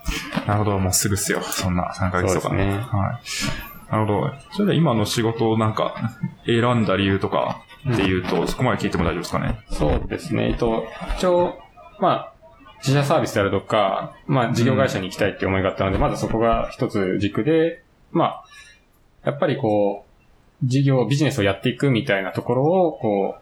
るほど、もうすぐっすよ。そんな3ヶ月とか。そうですねはい。なるほど。それで今の仕事をなんか、選んだ理由とかっていうと、そこまで聞いても大丈夫ですかね？そうですね。えっと、一応、まあ、自社サービスであるとか、まあ、事業会社に行きたいっていう思いがあったので、まずそこが一つ軸で、まあ、やっぱりこう、事業、ビジネスをやっていくみたいなところを、こ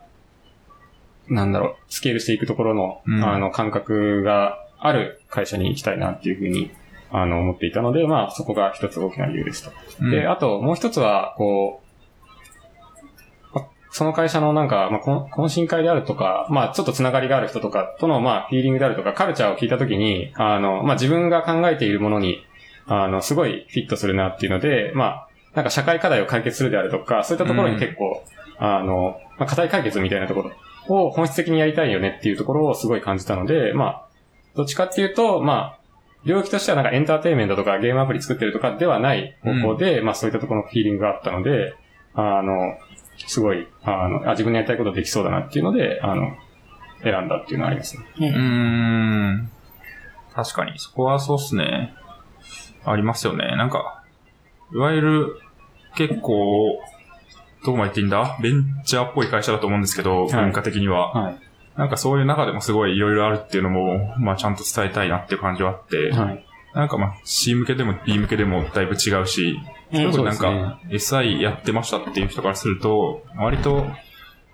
う、なんだろう、スケールしていくところの、うんあの、感覚がある会社に行きたいなっていうふうに、あの、思っていたので、まあ、そこが一つ大きな理由ですと。うんで、あと、もう一つは、こう、まその会社のなんか、まあ、懇懇親会であるとか、まあ、ちょっとつながりがある人とかとの、まあ、フィーリングであるとか、カルチャーを聞いたときに、あの、まあ、自分が考えているものに、あの、すごいフィットするなっていうので、まあ、なんか社会課題を解決するであるとか、そういったところに結構、あの、まあ、課題解決みたいなところを本質的にやりたいよねっていうところをすごい感じたので、まあ、どっちかっていうと、まあ、領域としてはなんかエンターテインメントとかゲームアプリ作ってるとかではない方向で、まあそういったところのフィーリングがあったので、あの、すごい、あの、あ自分のやりたいことできそうだなっていうので、あの、選んだっていうのはありますね。うーん。確かに、そこはそうっすね。ありますよね。なんか、いわゆる、結構、どこまで言っていいんだ？ベンチャーっぽい会社だと思うんですけど、はい文化的には。はい。なんかそういう中でもすごいいろいろあるっていうのも、まあちゃんと伝えたいなっていう感じはあって、はい。なんかまあ C 向けでも B 向けでもだいぶ違うし、うん特になんか SI やってましたっていう人からすると、割と、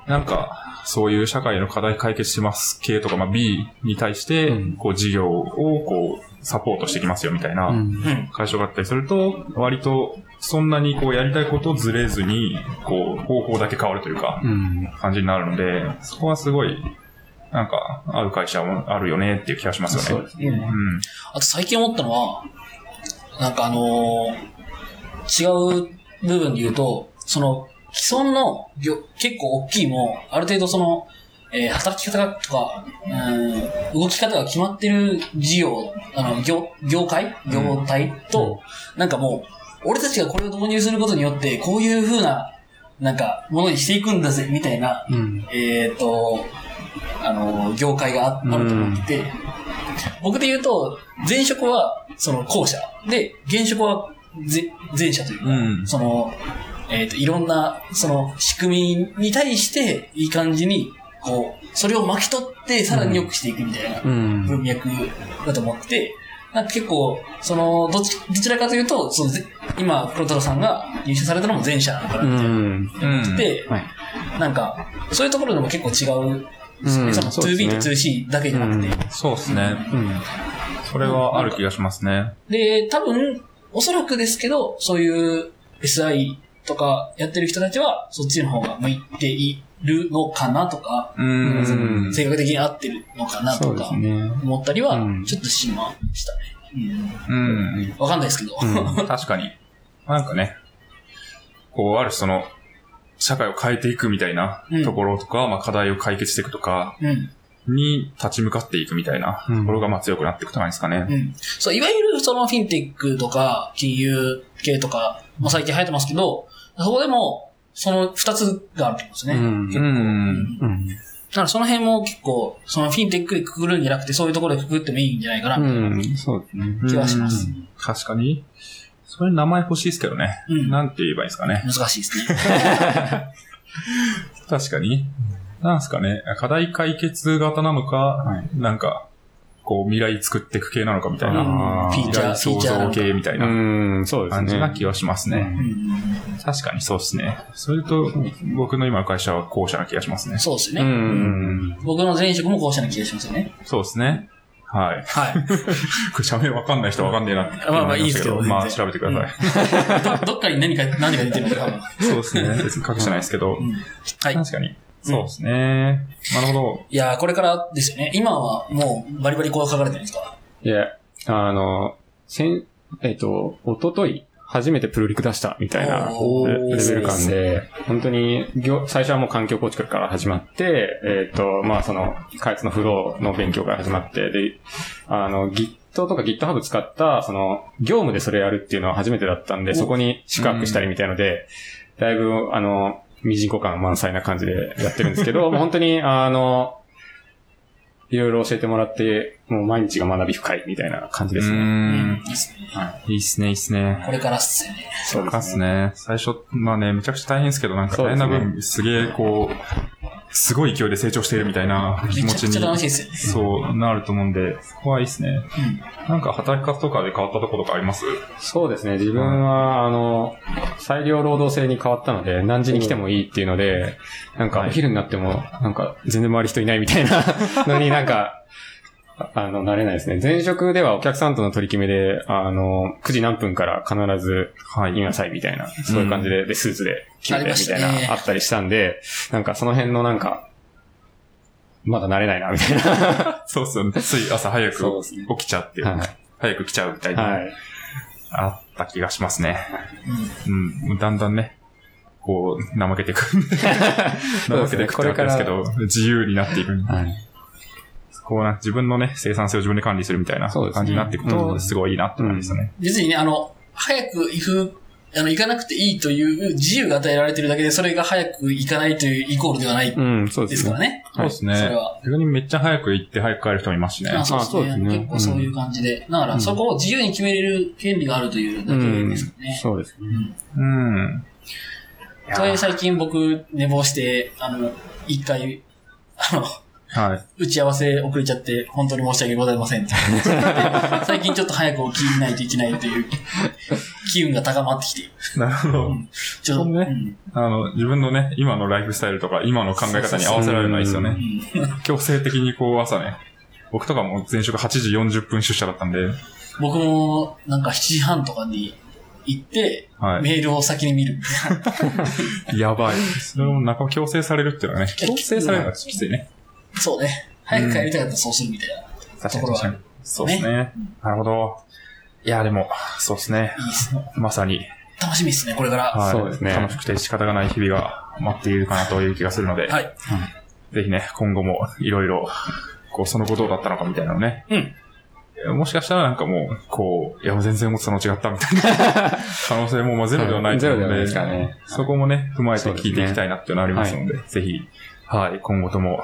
なんか、そういう社会の課題解決します系とか、まあ B に対してうん、こう事業をこう、サポートしてきますよみたいな。会社があったりすると、割と、そんなにこうやりたいことをずれずに、こう、方法だけ変わるというか、うん。感じになるので、そこはすごい、なんか、合う会社もあるよねっていう気がしますよね。そうですね。うん。あと最近思ったのは、なんかあのー違う部分で言うと、その、既存の業結構大きいも、ある程度その、えー働き方がとか、うん、動き方が決まってる事業、あの、業、業界？業態と、なんかもう、俺たちがこれを導入することによって、こういう風な、なんか、ものにしていくんだぜ、みたいな、うん。えっ、と、あの、業界がああると思ってて、僕で言うと、前職は、その後者。で、現職はぜ前者というか、うんその、えっ、と、いろんな、その、仕組みに対して、いい感じに、こう、それを巻き取って、さらに良くしていくみたいなうん。文脈だと思ってて、なんか結構、その、どっち、どちらかというと、そのぜ今、黒太郎さんが入社されたのも前者なのかなうみたいな。ん。うん。で、はいなんか、そういうところでも結構違う、です 2B ねと 2C だけじゃなくて。そうですね。うん。それはある気がしますね。で、多分、おそらくですけど、そういう SI とかやってる人たちは、そっちの方が向いているのかなとか、ううんん。性格的に合ってるのかなとか。思ったりはうん、ちょっとしましたね。うん。わかんないですけど。うん確かに。なんかね、こう、ある種その、社会を変えていくみたいなうんところとか、まあ課題を解決していくとかうん。に立ち向かっていくみたいなところがまあ強くなっていくとかですかね。うん。そう、いわゆるそのフィンテックとか、金融系とか、まあ最近流行ってますけど、そこでも、その二つがあると思うんですね。うん。うん。うん。だからその辺も結構、そのフィンテックでくくるんじゃなくて、そういうところでくくってもいいんじゃないかな、うん。そうですね。気はします。うん確かに。それ名前欲しいですけどね。うんなんて言えばいいですかね。難しいですね。確かに。なんすかね。課題解決型なのか、はいなんか、こう未来作っていく系なのかみたいな。フィーチャー、未来創造。系みたいなうん、そうですね。感じな気はしますね。うん確かにそうですね。それと、僕の今の会社は後者な気がしますね。そうですね。僕の前職もこうしたな気がしますよね。そうですね。はい。はい。これ社名わかんない人わかんねえなってまあまあいいですけど思まあ調べてください。ど どっかに何か、何が出てるのか。そうですね。別に隠してないですけど。うんはい。確かに。そうですね。なるほど。いやー、これからですよね。今はもうバリバリこう書かれてるんですかいや、あの、先、えっ、と、おととい、初めてプルリク出したみたいなおーレレベル感で、本当に業、最初はもう環境構築から始まって、えっ、と、まあその、開発のフローの勉強から始まって、で、あの、Git とか GitHub 使った、その、業務でそれやるっていうのは初めてだったんで、おそこに宿泊したりみたいので、だいぶ、あの、ミジンコ感満載な感じでやってるんですけど、もう本当に、あの、いろいろ教えてもらって、もう毎日が学び深いみたいな感じですうね。ん。いいっすね。いいっすね、いいっすね。これからっすよね。そうかっすね。最初、まあね、めちゃくちゃ大変ですけど、なんか大変な分、すげえ、こう、すごい勢いで成長しているみたいな気持ちめちゃくちゃ楽しいに、ですよね。そうなると思うんで、そこはいいっすね。なんか働き方とかで変わったところとかあります？そうですね。自分は、あの、裁量労働制に変わったので、何時に来てもいいっていうので、なんかお昼になっても、なんか全然周り人いないみたいなのになんか、あの、慣れないですね。前職ではお客さんとの取り決めで、あの、9時何分から必ずはいいなさいみたいな、そういう感じで、で、スーツで決めてありましたみたいねな、あったりしたんで、なんかその辺のなんか、まだ慣れないな、みたいな。そうっすよね。つい朝早く起きちゃって、はい早く来ちゃうみたいな、はい。あった気がしますね。うんうん。だんだんね、こう、怠けていく。怠けていくってわけですけど、自由になっていく。はい。こうな、自分のね、生産性を自分で管理するみたいな感じになっていくうと、んすごいいいなって感じですよね。別にね、あの、早く行く、あの、行かなくていいという自由が与えられてるだけで、それが早く行かないというイコールではないうん、そうでですすね。からね。そうですね。それは逆にめっちゃ早く行って早く帰る人もいますしね。あそうですね。結構そういう感じで。だから、そこを自由に決めれる権利があるというだけうんですよね。そうですね。うん。いやそれ最近僕寝坊して、あの、一回、あの、はい。打ち合わせ遅れちゃって、本当に申し訳ございません。最近ちょっと早く起きないといけないという機運が高まってきて、なるほど。ちょっと、ねうんあの、自分のね、今のライフスタイルとか、今の考え方に合わせられるのはいいですようね。ん強制的にこう朝ね、僕とかも前職8時40分出社だったんで、僕もなんか7時半とかに行って、はい。メールを先に見る。やばい。それをなんか強制されるっていうのはね、強制されるのはきついね。そうね。早く帰りたかったらそうするみたいな。ところは確かに。そうですね。なるほど。いや、でも、そうですね。いいですね。まさに、楽しみですね、これから。はい。そうですね楽しくて仕方がない日々が待っているかなという気がするので、はい。ぜひね、今後もいろいろ、こう、その後どうだったのかみたいなのをね。うんもしかしたらなんかもう、こう、いや、全然思ってたの違ったみたいな 可能性もまあゼロではないと思うので、ゼロではないですからねそこもね、踏まえて聞いていきたいなっていうのはありますので、ぜひ、はい、今後とも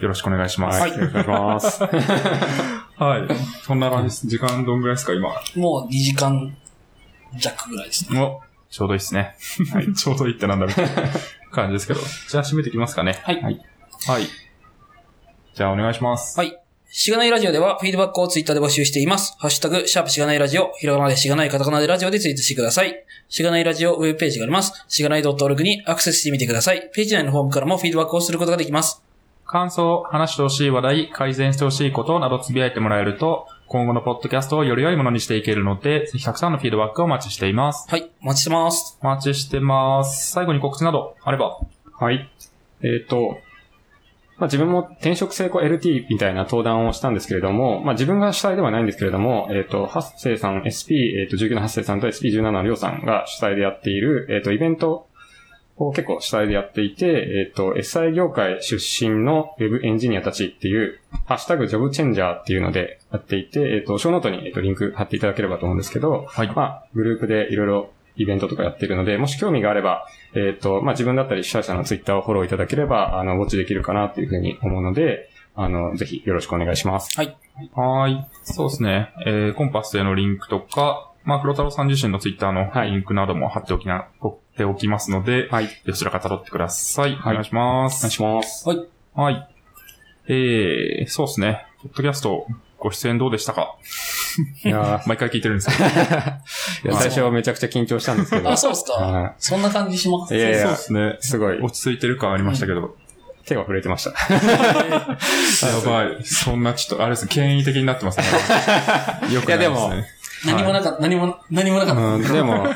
よろしくお願いします。はい。よろしくお願いします。はい。そんな感じです。時間どんぐらいですか、今。もう2時間弱ぐらいですね。お、ちょうどいいですね。はい。ちょうどいいってなんだみたいな感じですけど。じゃあ締めていきますかね。はいはい。はい。じゃあお願いします。はい。しがないラジオでは、フィードバックをツイッターで募集しています。ハッシュタグ、シャープしがないラジオ、ひらがなでしがないカタカナでラジオでツイートしてください。しがないラジオウェブページがあります。しがない .org にアクセスしてみてください。ページ内のフォームからもフィードバックをすることができます。感想、話してほしい話題、改善してほしいことなどつぶやいてもらえると、今後のポッドキャストをより良いものにしていけるので、ぜひたくさんのフィードバックをお待ちしています。はい。お待ちしてます。お待ちしてます。最後に告知などあれば。はい。えっ、と、まあ、自分も転職成功 LT みたいな登壇をしたんですけれども、まあ、自分が主体ではないんですけれども、えっ、と、八世さん、SP、えっ、と、19の八世さんと SP17 のりょうさんが主体でやっている、えっ、と、イベントを結構主体でやっていて、えっ、と、SI 業界出身のウェブエンジニアたちっていう、ハッシュタグジョブチェンジャーっていうのでやっていて、えっ、と、ショーノートに、えっとリンク貼っていただければと思うんですけど、はい。まあ、グループでいろいろイベントとかやっているので、もし興味があれば、えっ、と、まあ、自分だったり主催者のツイッターをフォローいただければ、あの、ウォッチできるかなというふうに思うので、あの、ぜひよろしくお願いします。はーい。そうですね。えー、コンパスへのリンクとか、まあ、黒太郎さん自身のツイッターのはいリンクなども貼っておきな、貼っておきますので、はい。どちらか辿ってください。はいお願いしまお願いす。します。はい。えー、そうですね。ポッドキャスト、ご出演どうでしたか？いや 毎回聞いてるんですけど。ー いや最初はめちゃくちゃ緊張したんですけど。あ、そうですかはそんな感じします？いやいやそうですね。すごい、落ち着いてる感ありましたけど。手が震えてました。やばい。そんなちょっと、あれですね、権威的になってますね。よくないですね。何もなかった、何も、何もなかった。うん、でも、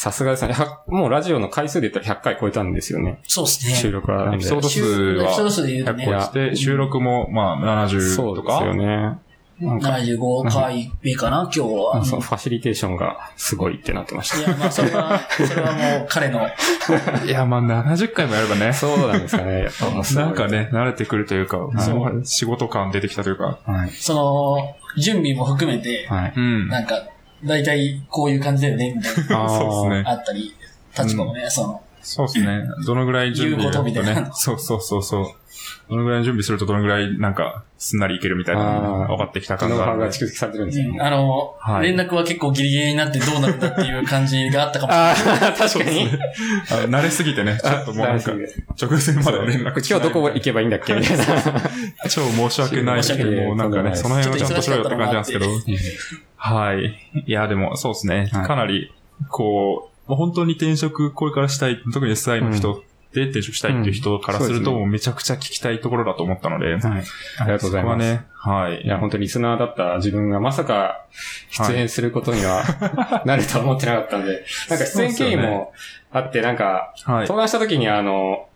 さすがですね。100もうラジオの回数で言ったら100回超えたんですよね。そうですね。収録は。エピソード数エピソードは数で言うとね100個して、収録もまあ70とか？そうですよ。ね。なんか、75回目かな、今日は。そのファシリテーションがすごいってなってました。いや、まあ、それは、それはもう 彼の、いや、まあ70回もやればね。そうなんですかね。やっぱもうなんかね、慣れてくるというか、そう仕事感出てきたというか。はい。その、準備も含めて、はい。うん。なんか、大体こういう感じだよね、みたいな、そうですね。あったり、立場もね、その、そうですね。どのぐらい準備言うことね。そうそうそうそう。どのぐらいの準備するとどのぐらいなんか、すんなりいけるみたいなのが分かってきた感がが蓄積されてるんですよね。あの、はい連絡は結構ギリギリになってどうなるんだっていう感じがあったかもしれない。ああ、確かに。あ慣れすぎてね、ちょっともうなんか、直前まで連絡今日どこ行けばいいんだっけみたいな。超申し訳ないし、申し訳ないもうなんかね、その辺をちゃんとしろよって感じなんですけど。はい。いや、でも、そうですね。はいかなり、こう、もう本当に転職、これからしたい、特に SI の人で転職したいっていう人からすると、めちゃくちゃ聞きたいところだと思ったので。はい。ありがとうございます。はね、はい。いや、本当にリスナーだった自分がまさか出演することには なるとは思ってなかったんで、なんか出演経緯もあって、なんか、はい。登壇した時にあの、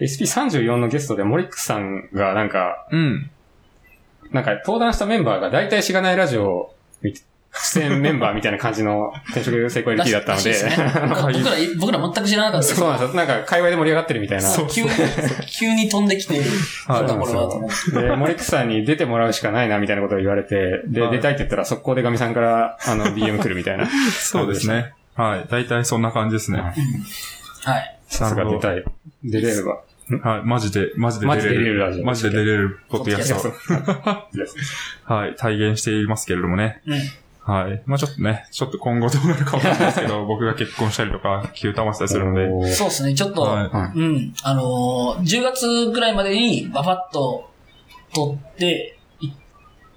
SP34 のゲストでモリックスさんがなんか、うん。なんか登壇したメンバーが大体しがないラジオ出演メンバーみたいな感じの転職成功 LT だったので、ですね 僕ら、僕ら全く知らなかったですけどそうなんですよ。なんか会話で盛り上がってるみたいな。そう急に、急に飛んできて、はいなんだこれはと思って。で、森口さんに出てもらうしかないな、みたいなことを言われて、で、はい出たいって言ったら、速攻でガミさんから、あの、DM 来るみたいな。そうですね。はい。大体そんな感じですね。はいはい。さすが出たい。出れれば。はい。マジで、マジでマジで出れる。出れるラジオマジで出れるポッドキャスポト。はい。体現していますけれどもね。うん。はい。まあちょっとね、ちょっと今後どうなるかわかんないですけど、僕が結婚したりとか、急たましたりするので。そうですね、ちょっと、はいはいうん。あのー、10月ぐらいまでにババッと撮って、い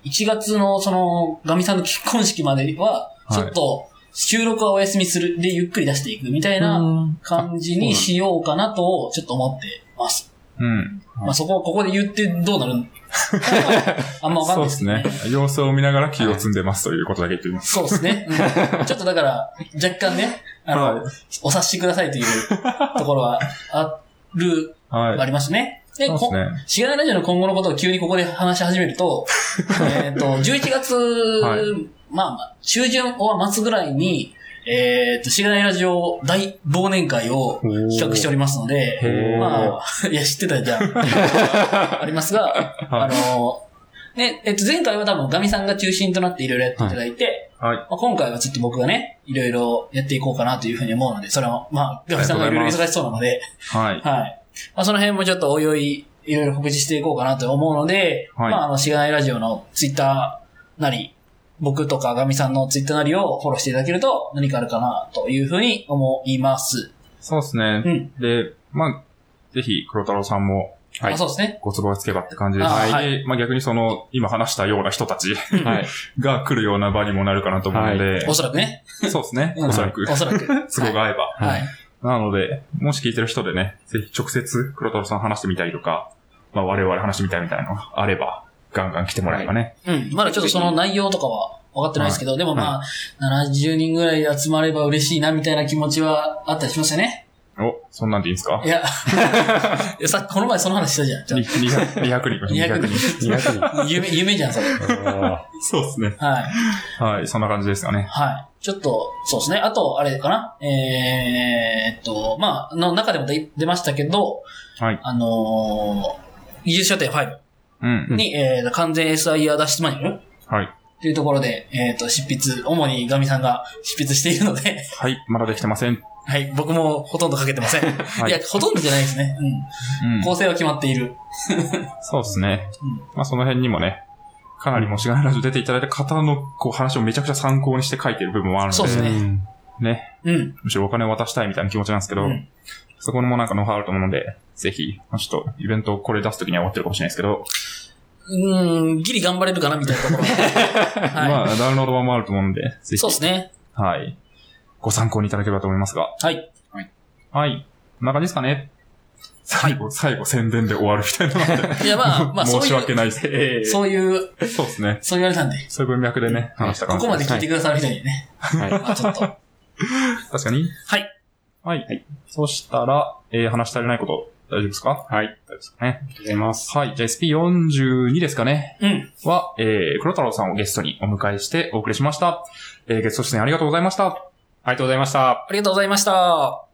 1月のその、ガミさんの結婚式までは、はいちょっと、収録はお休みする、で、ゆっくり出していくみたいな感じにしようかなと、ちょっと思ってます。うん。まあそこ、ここで言ってどうなる？あんまわかんそうでないですすけどねね。。様子を見ながら気を積んでますということだけ言っています。そうですね、うん ちょっとだから、若干ね、あの、はいお察しくださいというところはある、はい。ありますね。で、そうですこね。しがないラジオの今後のことを急にここで話し始めると、えっと、11月、はいまあまあ、中旬は末ぐらいに、えっと、しがないラジオ大忘年会を企画しておりますので、まあ、いや、知ってたじゃん。ありますが、あの、ね、えっと、前回は多分ガミさんが中心となっていろいろやっていただいて、はい。まあ、今回はちょっと僕がね、いろいろやっていこうかなというふうに思うので、それは、まあ、ガミさんがいろいろ忙しそうなので、はい。はい。まあ、その辺もちょっとおいおいいろいろ告知していこうかなと思うので、はいまあ、あの、しがないラジオのツイッターなり、僕とかガミさんのツイッターなりをフォローしていただけると何かあるかなというふうに思います。そうですね。うん。で、まあ、ぜひ、黒太郎さんもはいあそうですね。ご都合がつけばって感じですはいでまあ逆にその、今話したような人たちはい。が来るような場にもなるかなと思うので、おそらくね。そうですね。うんおそらく。おそらく。都合が合えば。はい。なので、もし聞いてる人でね、ぜひ直接黒太郎さん話してみたいとか、まあ我々話してみたいみたいなのがあれば、ガンガン来てもらえばね。うん。まだちょっとその内容とかは分かってないですけど、でもまあ、70人ぐらい集まれば嬉しいなみたいな気持ちはあったりしましたね。お、そんなんでいいんですか？いや、いやさこの前その話したじゃん。じゃあに 200, 200人。200 200人。夢、夢じゃん、それ。あそうですね。はい。はい、そんな感じですよね。はい。ちょっと、そうですね。あと、あれかな？えーっと、まあ、の中でも出出ましたけど、はい。あのー、技術書店5うん。に、えー、完全 SIR 脱出マニュアルはい。っていうところで、えーっと、執筆、主にガミさんが 執筆しているので、はい、まだできてません。はい、僕もほとんどかけてません。はいいや、ほとんどじゃないですね。うん。うん。構成は決まっている。そうですね。うんまあその辺にもね、かなりもしがないラジオ出ていただいた方のこう話をめちゃくちゃ参考にして書いてる部分もあるので、そうですねんね。うん。むしろお金を渡したいみたいな気持ちなんですけど、うんそこにもなんかノウハウあると思うので、ぜひ、まあちょっとイベントをこれ出すときには終わってるかもしれないですけど、うーん、ギリ頑張れるかなみたいなところ。はまあダウンロード版もあると思うので、ぜい。ひ、そうですね。はい。ご参考にいただければと思いますが、はい。はい。こんな感じですかね。最後、最後宣伝で終わるみたいなので いや、まあ、まあ、そう申しいう、訳ないです。えそういう、そうですね。そう言われたんで、そういう文脈でね、話したかもここまで聞いていくださる人にね、はい。まあちょっと。確かに。はい。はい。はい。そしたら、えー、話し足りないこと、大丈夫ですか？はい。あり大丈夫ですかね。がとうございます。はい。じゃあ SP42 ですかね。うん。は、えー、黒太郎さんをゲストにお迎えしてお送りしました。えー、ゲスト出演ありがとうございました。ありがとうございました。ありがとうございました。